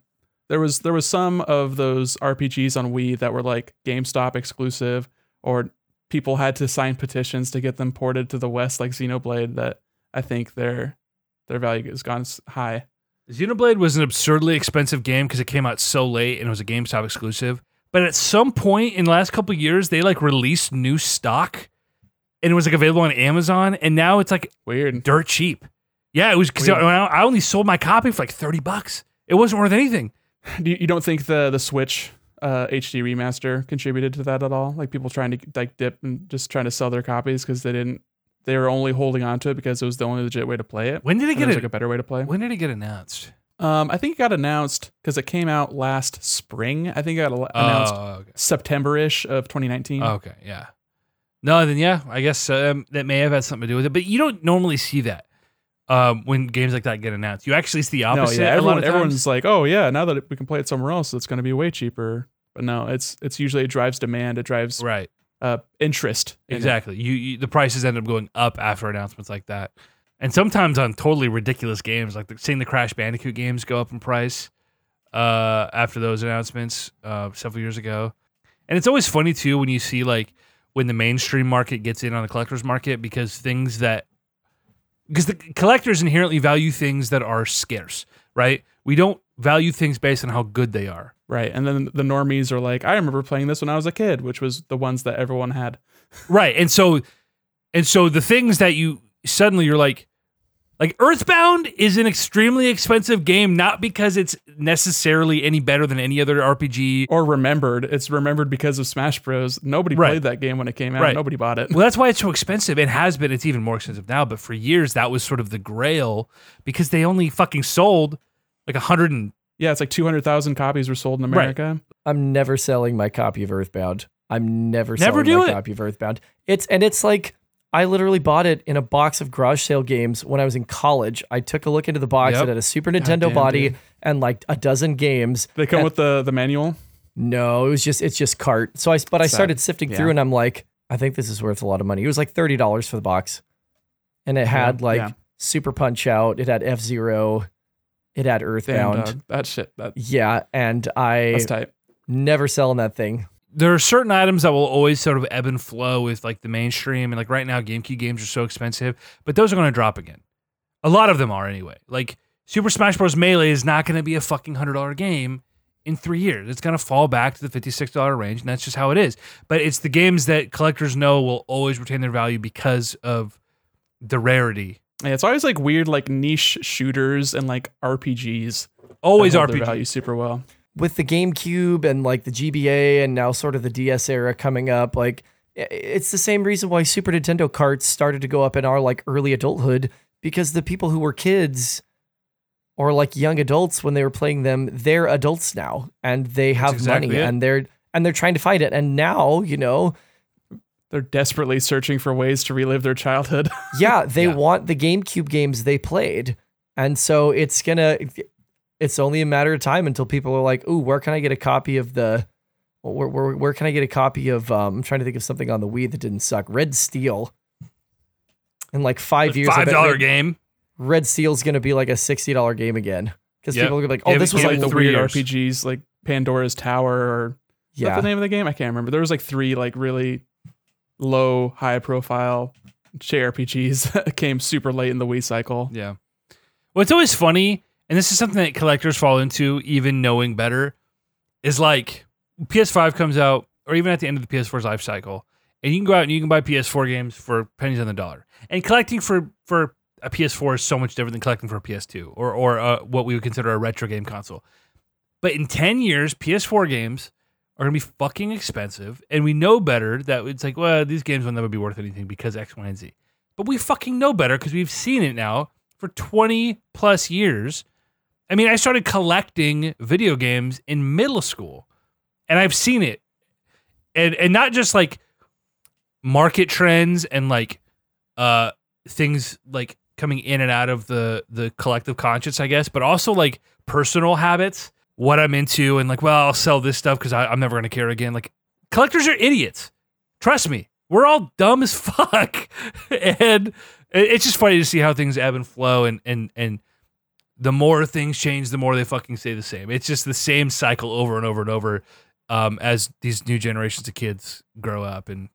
There was there was some of those RPGs on Wii that were like GameStop exclusive, or people had to sign petitions to get them ported to the West, like Xenoblade. That I think their their value has gone high. Xenoblade was an absurdly expensive game because it came out so late and it was a GameStop exclusive. But at some point in the last couple of years, they like released new stock and it was like available on Amazon. And now it's like Weird. dirt cheap. Yeah, it was because I I only sold my copy for like 30 bucks. It wasn't worth anything. Do you, you don't think the the Switch uh, HD remaster contributed to that at all? Like people trying to like dip and just trying to sell their copies because they didn't. They were only holding on to it because it was the only legit way to play it. When did it get was it? like a better way to play. when did it get announced? Um, I think it got announced because it came out last spring. I think it got al- announced Oh, okay. September-ish of 2019. Okay, yeah. No, then yeah, I guess um, that may have had something to do with it. But you don't normally see that. um, when games like that get announced. You actually see the No, opposite. yeah, a lot everyone, everyone's like, oh yeah, now that we can play it somewhere else, it's going to be way cheaper. But no, it's it's usually it drives demand, it drives right. uh, interest. in it. Exactly. You, you the prices end up going up after announcements like that, and sometimes on totally ridiculous games, like the, seeing the Crash Bandicoot games go up in price uh, after those announcements uh, several years ago. And it's always funny too when you see like when the mainstream market gets in on the collector's market because things that because the collectors inherently value things that are scarce, right? We don't value things based on how good they are. Right. And then the normies are like, I remember playing this when I was a kid, which was the ones that everyone had. Right. And so and so the things that you suddenly you're like like Earthbound is an extremely expensive game not because it's necessarily any better than any other RPG. Or remembered. It's remembered because of Smash Bros. Nobody Right. played that game when it came out. Right. Nobody bought it. Well, that's why it's so expensive. It has been. It's even more expensive now. But for years, that was sort of the grail because they only fucking sold like a hundred and Yeah, it's like 200,000 copies were sold in Right. America. I'm never selling my copy of Earthbound. I'm never, Never selling do my it? copy of Earthbound. It's and it's like I literally bought it in a box of garage sale games when I was in college. I took a look into the box. Yep. It had a Super Nintendo damn, body dude. and like a dozen games. They come And- with the, the manual. No, it was just it's just cart. So I but I Sad. started sifting through and I'm like, I think this is worth a lot of money. It was like thirty dollars for the box, and it had Yeah, like yeah. Super Punch Out. It had F Zero. It had Damn, Earthbound. dog. That shit. That, Yeah, and I never selling that thing. There are certain items that will always sort of ebb and flow with like the mainstream and like right now GameCube games are so expensive, but those are going to drop again. A lot of them are anyway. Like Super Smash Bros. Melee is not going to be a fucking hundred dollar game in three years. It's going to fall back to the fifty six dollar range, and that's just how it is. But it's the games that collectors know will always retain their value because of the rarity. Yeah, it's always like weird, like niche shooters and like RPGs. Always RPG. value super well. With the GameCube and like the GBA and now sort of the DS era coming up, like it's the same reason why Super Nintendo carts started to go up in our like early adulthood because the people who were kids or like young adults when they were playing them, they're adults now and they have exactly money it. and they're and they're trying to fight it. And now, you know, They're desperately searching for ways to relive their childhood. <laughs> yeah, they Yeah. want the GameCube games they played. And so it's gonna it's only a matter of time until people are like, "Ooh, where can I get a copy of the where, where, where can I get a copy of um I'm trying to think of something on the Wii that didn't suck. Red Steel. In like 5 years Five bet dollar Red, game. Red Steel's going to be like a $60 game again. Cuz Yep. people are gonna be like, "Oh, Give this it- was like the the three weird years. RPGs like Pandora's Tower or is that yeah. the name of the game? I can't remember. There was like three like really low, high profile JRPGs <laughs> that came super late in the Wii cycle. Yeah. Well, it's always funny, and this is something that collectors fall into, even knowing better, is like PS5 comes out, or even at the end of the PS4's life cycle, and you can go out and you can buy PS4 games for pennies on the dollar. And collecting for for a PS4 is so much different than collecting for a PS2 or or uh, what we would consider a retro game console. But in 10 years, PS4 games are going to be fucking expensive, and we know better that it's like, well, these games will never be worth anything because X, Y, and Z. But we fucking know better because we've seen it now for 20 plus years. I mean, I started collecting video games in middle school and I've seen it. And and not just like market trends and like uh things like coming in and out of the the collective conscience, I guess, but also like personal habits, what I'm into and like, well, I'll sell this stuff cuz I'm never to care again. Like collectors are idiots. Trust me. We're all dumb as <laughs> fuck. <laughs> and it's just funny to see how things ebb and flow and and and the more things change, the more they fucking stay the same. It's just the same cycle over and over and over um, as these new generations of kids grow up and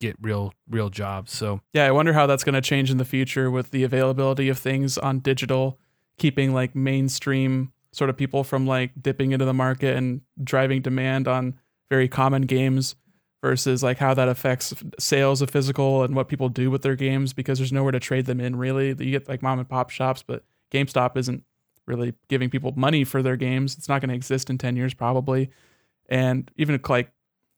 get real real jobs. So Yeah, I wonder how that's going to change in the future with the availability of things on digital, keeping like mainstream sort of people from like dipping into the market and driving demand on very common games versus like how that affects sales of physical and what people do with their games because there's nowhere to trade them in really. You get like mom and pop shops, but GameStop isn't really giving people money for their games. It's not going to exist in 10 years probably. And even like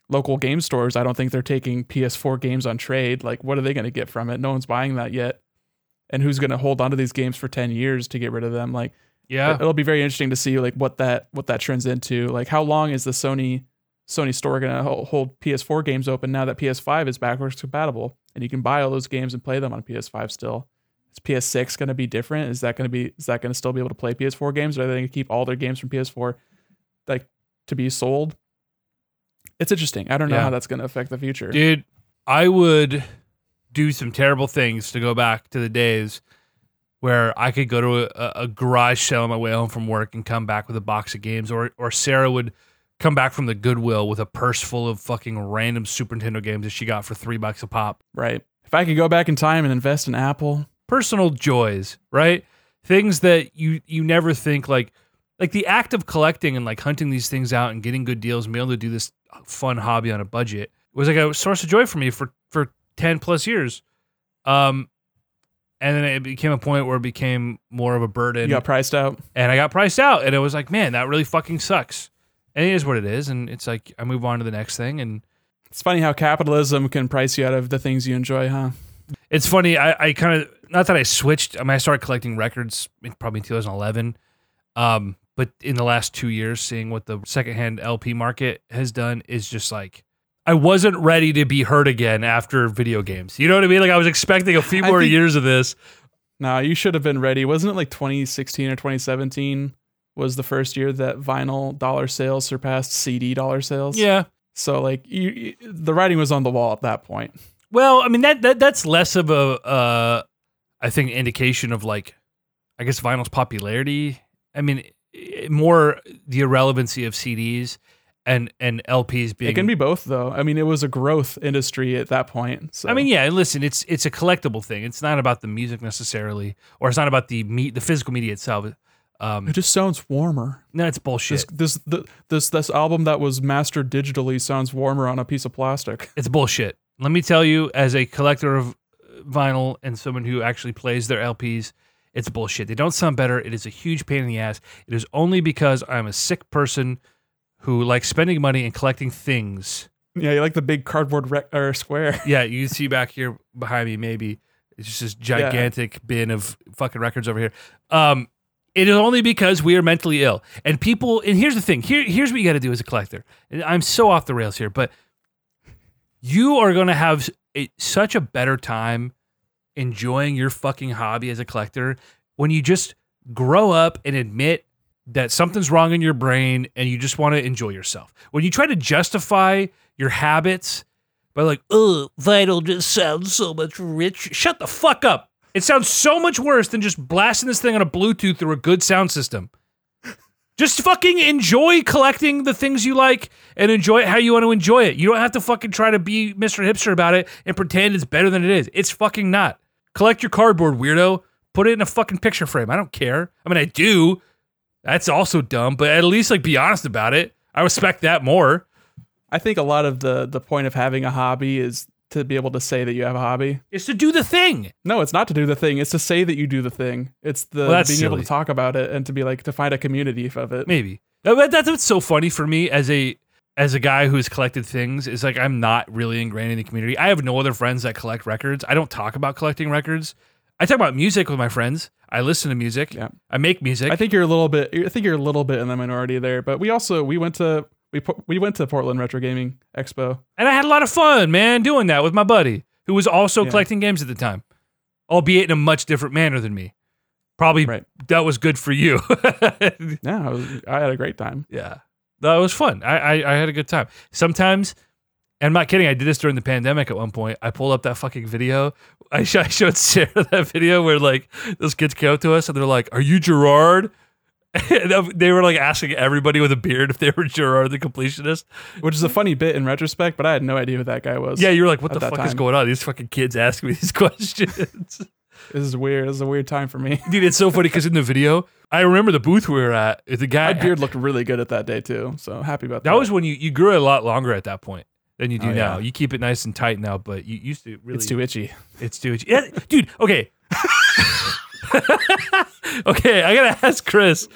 local game stores, I don't think they're taking PS4 games on trade. Like, what are they going to get from it? No one's buying that yet. And who's going to hold onto these games for 10 years to get rid of them? Like, yeah, it'll be very interesting to see like what that what that trends into. Like, how long is the Sony Sony store going to hold PS4 games open now that PS5 is backwards compatible and you can buy all those games and play them on PS5 still? Is PS6 going to be different? Is that going to be is that going to still be able to play PS4 games? Or are they going to keep all their games from PS4 like to be sold? It's interesting. I don't know Yeah. how that's going to affect the future. Dude, I would do some terrible things to go back to the days where I could go to a, a garage sale on my way home from work and come back with a box of games, or or Sarah would come back from the Goodwill with a purse full of fucking random Super Nintendo games that she got for three bucks a pop. Right. If I could go back in time and invest in Apple, Personal joys, right? Things that you you never think like like the act of collecting and like hunting these things out and getting good deals and being able to do this fun hobby on a budget was like a source of joy for me for for 10 plus years um and then it became a point where it became more of a burden you got priced out. and i got priced out and it was like man that really fucking sucks and it is what it is and it's like i move on to the next thing and It's funny how capitalism can price you out of the things you enjoy, huh? it's funny i, I kind of not that i switched i mean i started collecting records in probably in 2011 um but in the last two years seeing what the secondhand lp market has done is just like i wasn't ready to be hurt again after video games you know what i mean like i was expecting a few more think- years of this No, you should have been ready. Wasn't it like 2016 or 2017 was the first year that vinyl dollar sales surpassed CD dollar sales? yeah So like you, you- the writing was on the wall at that point. well i mean that, that that's less of a uh i think indication of like i guess vinyl's popularity i mean more the irrelevancy of cds and and lps being It can be both though. I mean, it was a growth industry at that point. So I mean, yeah. Listen, it's it's a collectible thing. It's not about the music necessarily, or it's not about the meat, the physical media itself. Um, it just sounds warmer. no, it's bullshit. This this the, this this album that was mastered digitally sounds warmer on a piece of plastic. It's bullshit. Let me tell you, as a collector of vinyl and someone who actually plays their LPs, it's bullshit. They don't sound better. It is a huge pain in the ass. It is only because I'm a sick person who likes spending money and collecting things. Yeah, you like the big cardboard rec- or square. <laughs> Yeah, you can see back here behind me, maybe it's just this gigantic bin of fucking records over here. Um, it is only because we are mentally ill, and people. And here's the thing. Here, here's what you got to do as a collector. And I'm so off the rails here, but you are going to have a, such a better time enjoying your fucking hobby as a collector when you just grow up and admit that something's wrong in your brain and you just want to enjoy yourself. When you try to justify your habits by like, oh, vinyl just sounds so much rich. Shut the fuck up. It sounds so much worse than just blasting this thing on a Bluetooth through a good sound system. Just fucking enjoy collecting the things you like and enjoy it how you want to enjoy it. You don't have to fucking try to be Mr. Hipster about it and pretend it's better than it is. It's fucking not. Collect your cardboard, weirdo. Put it in a fucking picture frame. I don't care. I mean, I do. That's also dumb, but at least like be honest about it. I respect that more. I think a lot of the the point of having a hobby is to be able to say that you have a hobby. Is to do the thing. No, it's not to do the thing. It's to say that you do the thing. It's the Well, being able to talk about it and to be like to find a community of it. Maybe. That- that- That's what's so funny for me as a as a guy who's collected things is like I'm not really ingrained in the community. I have no other friends that collect records. I don't talk about collecting records. I talk about music with my friends. I listen to music. Yeah. I make music. I think you're a little bit. I think you're a little bit in the minority there. But we also we went to we we went to Portland Retro Gaming Expo. and I had a lot of fun, man, doing that with my buddy who was also Yeah. collecting games at the time, albeit in a much different manner than me. Probably Right. that was good for you. <laughs> Yeah, I, was, I had a great time. Yeah, that was fun. I, I I had a good time. Sometimes, and I'm not kidding. I did this during the pandemic. At one point, I pulled up that fucking video. <laughs> I, sh- I showed Sarah <laughs> that video where like those kids came up to us and they're like, "Are you Jirard?" <laughs> And they were like asking everybody with a beard if they were Jirard the completionist. Which is a funny bit in retrospect, but I had no idea who that guy was. Yeah, you were like, "What the fuck is going on?" These fucking kids asking me these questions. This is weird. This is a weird time for me. <laughs> Dude, it's so funny because in the video, I remember the booth we were at. The guy My beard looked really good at that day too, so happy about that. That was when you you grew a lot longer at that point than you do Oh, now. yeah. You keep it nice and tight now, but you used to really it's too itchy. it's too itchy. Yeah, dude. Okay, <laughs> okay. I gotta ask Chris.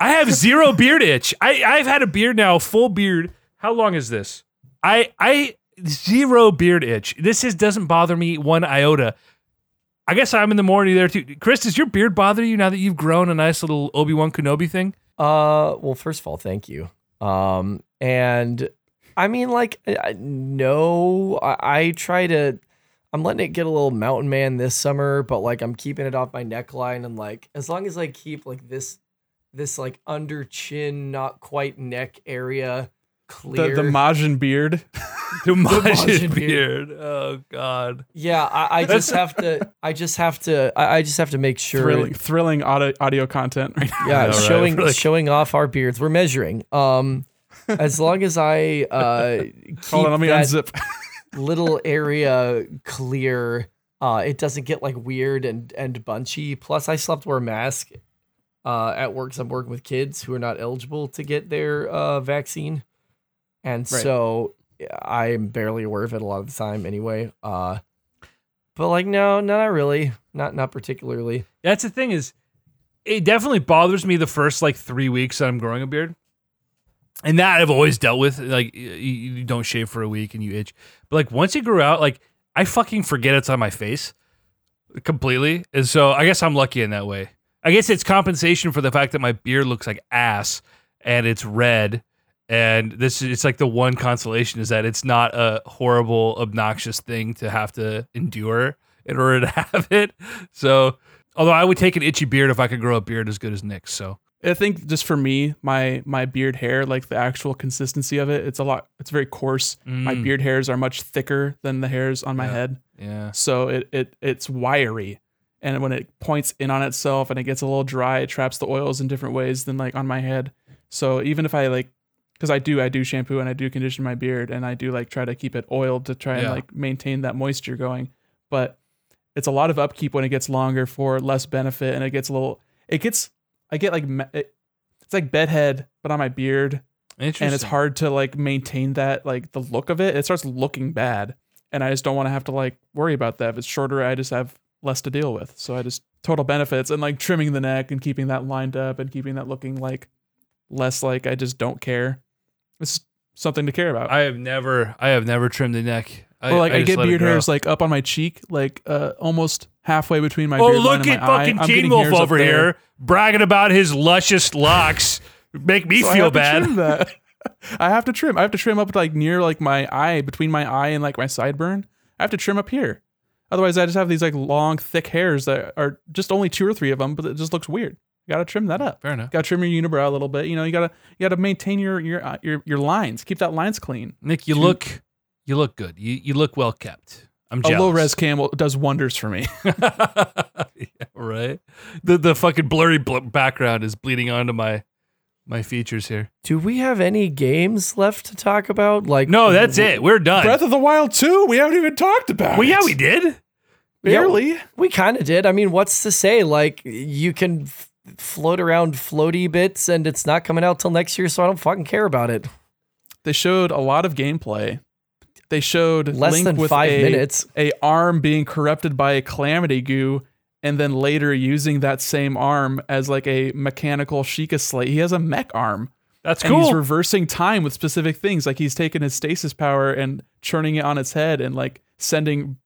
I have zero beard itch. I I've had a beard now, full beard. How long is this? I I zero beard itch. This is doesn't bother me one iota. I guess I'm in the morning there too. Chris, does your beard bother you now that you've grown a nice little Obi Wan Kenobi thing? Uh, well, first of all, thank you. Um, and I mean, like, I- no, I, I try to. I'm letting it get a little mountain man this summer, but like I'm keeping it off my neckline and like as long as I keep like this this like under chin, not quite neck area clear. <laughs> the Majin beard. The Majin beard. Oh God. yeah, I, I <laughs> just have to I just have to I, I just have to make sure Thrilling, thrilling audio, audio content right now. yeah, <laughs> know, right? showing showing off our beards. We're measuring. Um as long as I uh keep Hold on, let me that unzip. little area clear, uh it doesn't get like weird and and bunchy. Plus I still have to wear a mask uh at work I'm working with kids who are not eligible to get their uh vaccine. And Right. so I'm barely aware of it a lot of the time anyway. Uh but like no, no, not really. Not not particularly. That's the thing is, it definitely bothers me the first like three weeks that I'm growing a beard, and that I've always dealt with. Like you, you don't shave for a week and you itch, but like once it grew out, like I fucking forget it's on my face completely, and so I guess I'm lucky in that way. I guess it's compensation for the fact that my beard looks like ass and it's red. And this is it's like the one consolation is that it's not a horrible, obnoxious thing to have to endure in order to <laughs> have it. So Although I would take an itchy beard if I could grow a beard as good as Nick's. So I think just for me, my my beard hair, like the actual consistency of it, it's a lot. It's very coarse. My Mm. beard hairs are much thicker than the hairs on my Yeah. head, yeah, so it it it's wiry. And when it points in on itself and it gets a little dry, it traps the oils in different ways than like on my head. So even if I like, because I do I do shampoo and I do condition my beard and I do like try to keep it oiled to try and like maintain that moisture going, but it's a lot of upkeep when it gets longer for less benefit and it gets a little it gets I get like it, it's like bedhead but on my beard. Interesting. and it's hard to like maintain that like the look of it. It starts looking bad and I just don't want to have to like worry about that. If it's shorter I just have less to deal with. So I just total benefits and like trimming the neck and keeping that lined up and keeping that looking like less like I just don't care it's something to care about I have never, I have never trimmed the neck. I, or like I, just get beard hairs like up on my cheek, like uh, almost halfway between my Oh, look and my at eye. fucking I'm Teen Wolf over here bragging about his luscious locks. Make me So I feel to bad. trim that. <laughs> I have to trim. I have to trim up like near like my eye, between my eye and like my sideburn. I have to trim up here. Otherwise, I just have these like long, thick hairs that are just only two or three of them, but it just looks weird. You gotta trim that up. Fair enough. Gotta trim your unibrow a little bit. You know, you gotta you gotta maintain your your uh, your your lines. Keep that lines clean. Nick, you Two- look, you look good. You you look well kept. I'm A jealous. low res cam does wonders for me. <laughs> yeah, right. The the fucking blurry bl- background is bleeding onto my my features here. Do we have any games left to talk about? Like No, that's it. We're done. Breath of the Wild 2, we haven't even talked about. well, it. yeah, we did. barely. We kind of did. I mean, what's to say? Like, you can f- float around floaty bits, and it's not coming out till next year, so I don't fucking care about it. They showed a lot of gameplay. They showed Less Link than with five a, minutes. a arm being corrupted by a calamity goo, and then later using that same arm as like a mechanical Sheikah slate. He has a mech arm. That's And cool. he's reversing time with specific things. Like he's taking his stasis power and churning it on its head and like sending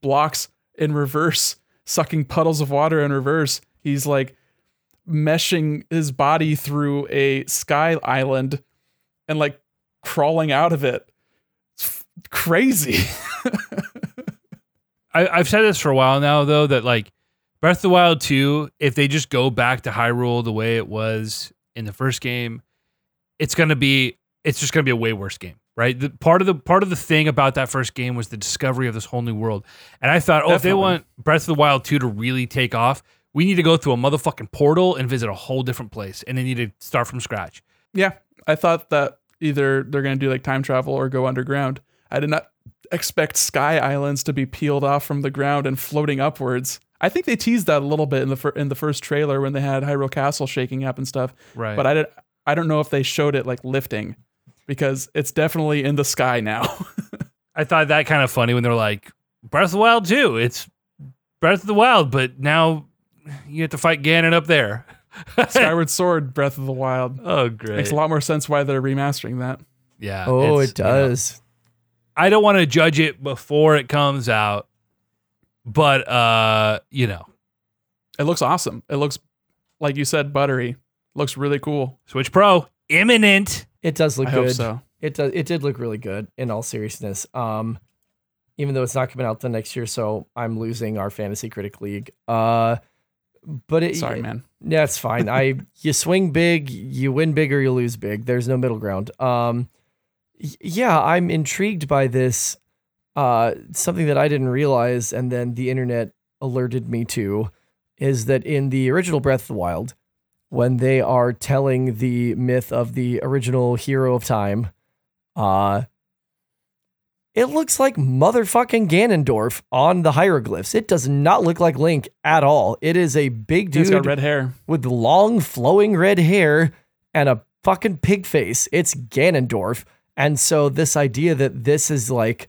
blocks in reverse, sucking puddles of water in reverse. He's like meshing his body through a sky island and like crawling out of it. It's f- crazy. <laughs> I, I've said this for a while now, though, that like Breath of the Wild 2, if they just go back to Hyrule the way it was in the first game, it's gonna be it's just gonna be a way worse game. Right. The part of the part of the thing about that first game was the discovery of this whole new world. And I thought, oh, if they want Breath of the Wild 2 to really take off, we need to go through a motherfucking portal and visit a whole different place. And they need to start from scratch. yeah, I thought that either they're going to do like time travel or go underground. I did not expect sky islands to be peeled off from the ground and floating upwards. I think they teased that a little bit in the fir- in the first trailer when they had Hyrule Castle shaking up and stuff. Right. But I did I don't know if they showed it like lifting because it's definitely in the sky now. <laughs> I thought that kind of funny when they're like, Breath of the Wild too. it's Breath of the Wild, but now you have to fight Ganon up there. <laughs> Skyward Sword Breath of the Wild. Oh, great. Makes a lot more sense why they're remastering that. Yeah. Oh, it's, it you know, does. I don't want to judge it before it comes out, but uh, you know, It looks awesome. It looks like you said buttery. Looks really cool. Switch Pro imminent. It does look I good. hope so. It does. It did look really good. In all seriousness, um, even though it's not coming out the next year, so I'm losing our fantasy critic league. Uh, but it, Sorry, man. Yeah, it's fine. I you swing big, you win big, or you lose big. There's no middle ground. Um, yeah, I'm intrigued by this. Uh, something that I didn't realize, and then the internet alerted me to, is that in the original Breath of the Wild, when they are telling the myth of the original hero of time, uh, it looks like motherfucking Ganondorf on the hieroglyphs. It does not look like Link at all. It is a big He's dude got red hair. with long flowing red hair and a fucking pig face. It's Ganondorf. And so this idea that this is like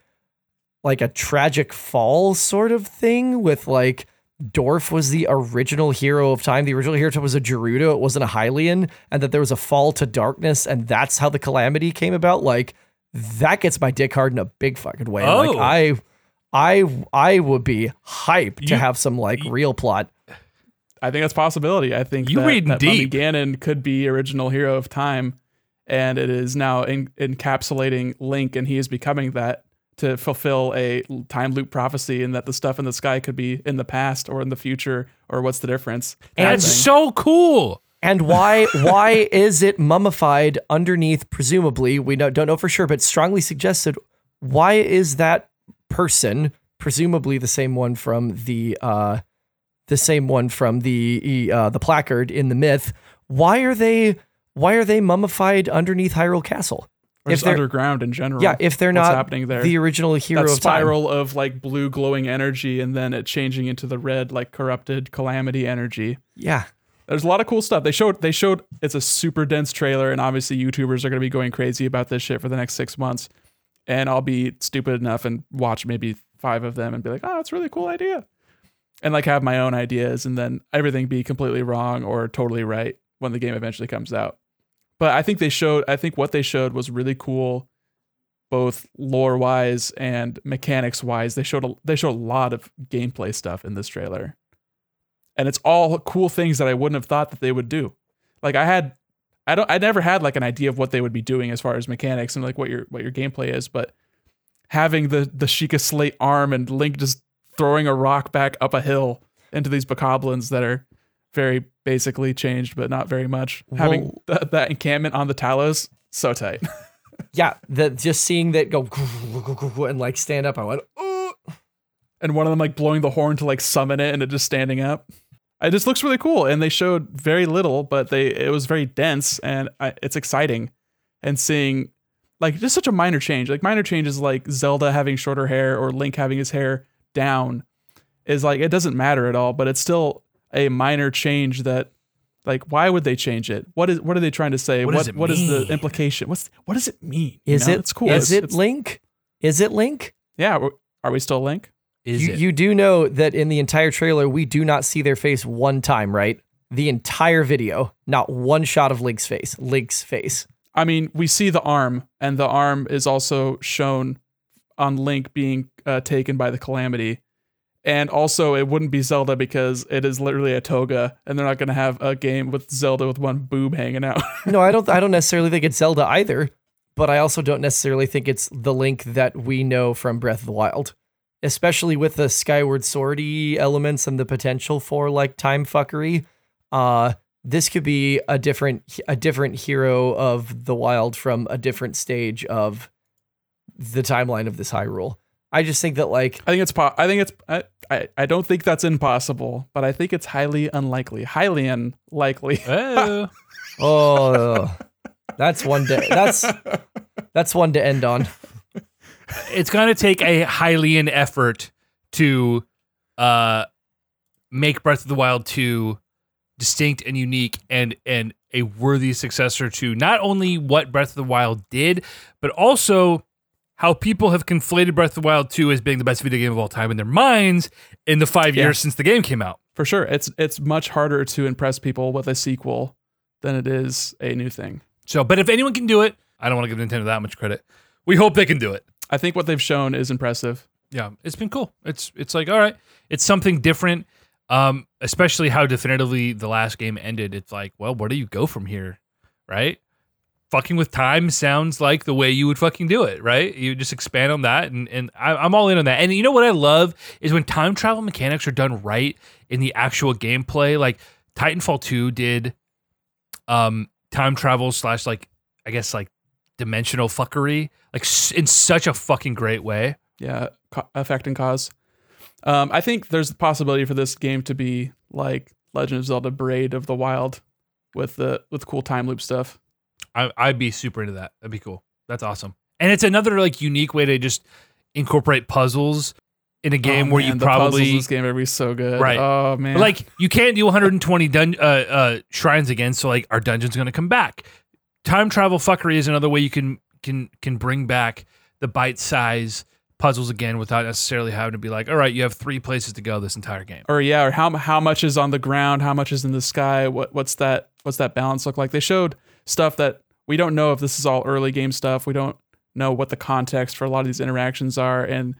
like a tragic fall sort of thing with like Dorf was the original hero of time. The original hero was a Gerudo. It wasn't a Hylian. And that there was a fall to darkness. And that's how the calamity came about. Like that gets my dick hard in a big fucking way. Oh. Like I I I would be hyped to You- have some like real plot. I think that's a possibility. I think You that, reading that Mummy. Ganon could be original hero of time, and it is now in, encapsulating Link, and he is becoming that to fulfill a time loop prophecy, and that the stuff in the sky could be in the past or in the future, or what's the difference? And it's thing. so cool. And why why is it mummified underneath? Presumably, we don't, don't know for sure, but strongly suggested. Why is that person, presumably the same one from the uh, the same one from the uh, the placard in the myth? Why are they why are they mummified underneath Hyrule Castle? or if just they're- underground in general. Yeah, if they're what's not happening there? the original hero that of spiral of like blue glowing energy, and then it changing into the red like corrupted calamity energy. Yeah, There's a lot of cool stuff. They showed they showed it's a super dense trailer, and obviously YouTubers are gonna be going crazy about this shit for the next six months. And I'll be stupid enough and watch maybe five of them and be like, oh, that's a really cool idea. And like have my own ideas and then everything be completely wrong or totally right when the game eventually comes out. But I think they showed I think what they showed was really cool both lore wise and mechanics wise. They showed a, they showed a lot of gameplay stuff in this trailer and it's all cool things that I wouldn't have thought that they would do. Like I had, I don't, I never had like an idea of what they would be doing as far as mechanics and like what your what your gameplay is, but having the the Sheikah Slate arm and Link just throwing a rock back up a hill into these bokoblins that are very basically changed, but not very much. having <laughs> th- that encampment on the Talus, so tight. <laughs> yeah. The just seeing that go and like stand up, I went. "Ooh." and one of them like blowing the horn to like summon it and it just standing up. Uh, it just looks really cool, and they showed very little, but they it was very dense and I, it's exciting, and seeing like just such a minor change, like minor changes like Zelda having shorter hair or Link having his hair down, is like it doesn't matter at all, but it's still a minor change that like why would they change it? What is what are they trying to say? What does what it what is the implication? What's what does it mean? You Is know? it? It's cool. Is It's- it it's- Link? Is it Link? Yeah. Are we still Link? Is you, it? you do know that in the entire trailer, we do not see their face one time, right? The entire video, not one shot of Link's face. Link's face. I mean, we see the arm, and the arm is also shown on Link being uh, taken by the calamity. And also, it wouldn't be Zelda because it is literally a toga, and they're not going to have a game with Zelda with one boob hanging out. <laughs> No, I don't. I don't necessarily think it's Zelda either, but I also don't necessarily think it's the Link that we know from Breath of the Wild, especially with the Skyward Swordy elements and the potential for like time fuckery. Uh, this could be a different a different hero of the wild from a different stage of the timeline of this Hyrule. I just think that like I think it's po- I think it's I, I I don't think that's impossible, but I think it's highly unlikely, highly unlikely. Oh. <laughs> <laughs> oh that's one to that's that's one to end on. It's going to take a Hylian effort to uh, make Breath of the Wild 2 distinct and unique and and a worthy successor to not only what Breath of the Wild did, but also how people have conflated Breath of the Wild 2 as being the best video game of all time in their minds in the 5 Yeah. years since the game came out. For sure, it's it's much harder to impress people with a sequel than it is a new thing. So, but if anyone can do it, I don't want to give Nintendo that much credit. We hope they can do it. I think what they've shown is impressive. yeah, it's been cool. It's it's like all right, it's something different. Um, especially how definitively the last game ended. It's like, well, where do you go from here, right? fucking with time sounds like the way you would fucking do it, right? You just expand on that, and and I, I'm all in on that. And you know what I love is when time travel mechanics are done right in the actual gameplay. Like Titanfall 2 did, um, time travel slash like I guess like dimensional fuckery, like in such a fucking great way. Yeah, effect and cause. Um, I think there's the possibility for this game to be like Legend of Zelda: Braid of the Wild, with the with cool time loop stuff. I, I'd be super into that. That'd be cool. That's awesome. And it's another like unique way to just incorporate puzzles in a game Oh, where man, you the probably this game gonna be so good. Right. Oh man. But, like you can't do 120 dun- uh, uh, shrines again, so like our dungeon's gonna come back. Time travel fuckery is another way you can can can bring back the bite size puzzles again without necessarily having to be like, all right, you have three places to go this entire game. or yeah, or how how much is on the ground, how much is in the sky, what what's that what's that balance look like? They showed stuff that we don't know if this is all early game stuff. We don't know what the context for a lot of these interactions are. And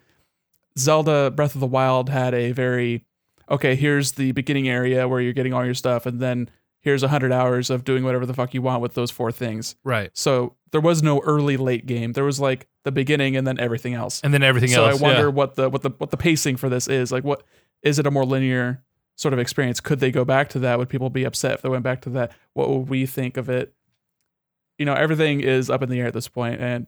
Zelda Breath of the Wild had a very okay, here's the beginning area where you're getting all your stuff, and then here's a hundred hours of doing whatever the fuck you want with those four things. Right. So there was no early late game. There was like the beginning and then everything else And then everything so else. I wonder yeah. what the what the what the pacing for this is. Like, what is it a more linear sort of experience? Could they go back to that? Would people be upset if they went back to that? What would we think of it? You know, everything is up in the air at this point. point, and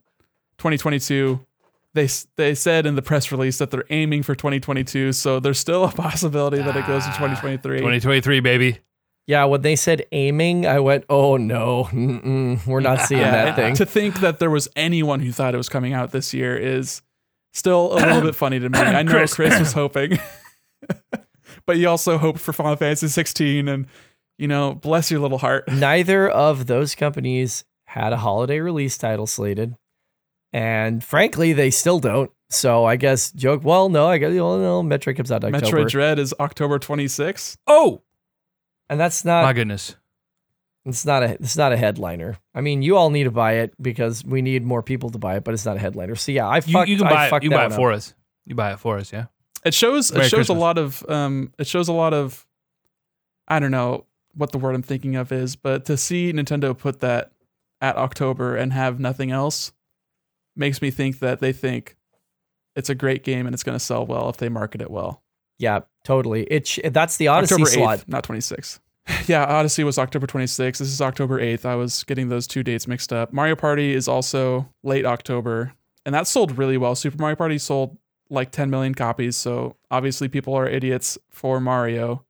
2022. They, they said in the press release that they're aiming for 2022, so there's still a possibility that it goes to Ah, 2023. 2023, baby. Yeah, when they said aiming, I went, "Oh no, mm-mm, we're not seeing that thing." To think that there was anyone who thought it was coming out this year is still a little bit funny to me. <coughs> I know Chris. Chris, was hoping, <laughs> but you also hoped for Final Fantasy 16, and you know, bless your little heart. <laughs> Neither of those companies had a holiday release title slated, and frankly, they still don't. So I guess joke. Well, no, I guess well, no. Metroid comes out in October, Metroid Dread is October 26th. Oh and that's not my goodness. It's not a. It's not a headliner. I mean, you all need to buy it because we need more people to buy it, but it's not a headliner. So yeah, I You, fucked. you can I buy it. You buy it one up. for us. You buy it for us. Yeah. It shows. Merry it shows Christmas. a lot of. Um, it shows a lot of. I don't know what the word I'm thinking of is, but to see Nintendo put that at October and have nothing else makes me think that they think it's a great game and it's going to sell well if they market it well. Yeah, totally. It. Sh- that's the Odyssey October slot. 8th, not 26th. <laughs> Yeah, Odyssey was October 26th. This is October 8th. I was getting those two dates mixed up. Mario Party is also late October, and that sold really well. Super Mario Party sold like 10 million copies, so obviously people are idiots for Mario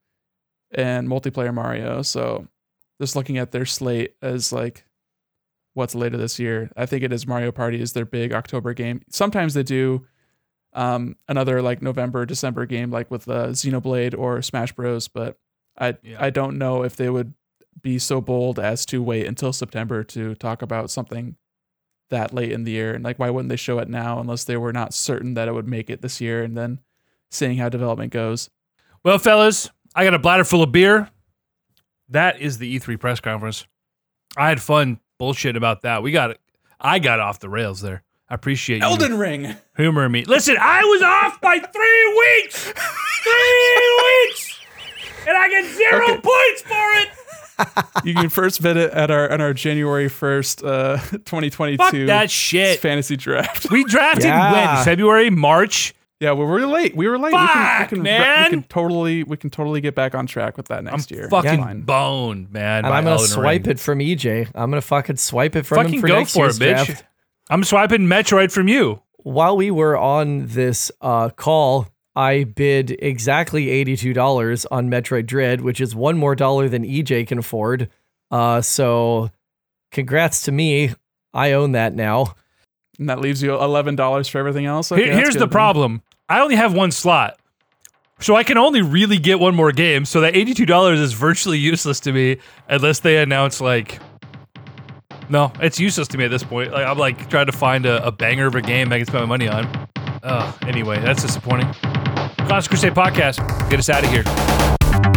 and multiplayer Mario. So just looking at their slate as like what's later this year, I think it is Mario Party is their big October game. Sometimes they do um, another like November, December game like with uh, Xenoblade or Smash Bros. But I Yeah. I don't know if they would be so bold as to wait until September to talk about something that late in the year. And like, why wouldn't they show it now unless they were not certain that it would make it this year? And then seeing how development goes. Well, fellas, I got a bladder full of beer. That is the E3 press conference. I had fun bullshit about that. We got it. I got off the rails there. I appreciate you Elden Ring. Humor me. Listen, I was off by three weeks. Three <laughs> weeks, and I get zero Okay. points for it. you can first bid it at our on our January first, uh, <laughs> 2022 Fuck that shit. fantasy draft. We drafted Yeah. when February, March. yeah, well, we're late. We were late. Fuck, we can, we can, man. We can totally we can totally get back on track with that next I'm year. fucking Fine. boned, man. And I'm gonna Elden swipe Ring. it from EJ. I'm gonna fucking swipe it from him for go next for year's it, bitch. draft. I'm swiping Metroid from you. While we were on this uh, call, I bid exactly $82 on Metroid Dread, which is one more dollar than EJ can afford. Uh, so, congrats to me. I own that now. and that leaves you eleven dollars for everything else. Okay, Here- here's the then. problem. I only have one slot. So I can only really get one more game. So that $82 is virtually useless to me unless they announce like No, it's useless to me at this point. Like I'm like trying to find a, a banger of a game I can spend my money on. Uh, anyway, that's disappointing. Classic Crusade podcast. Get us out of here.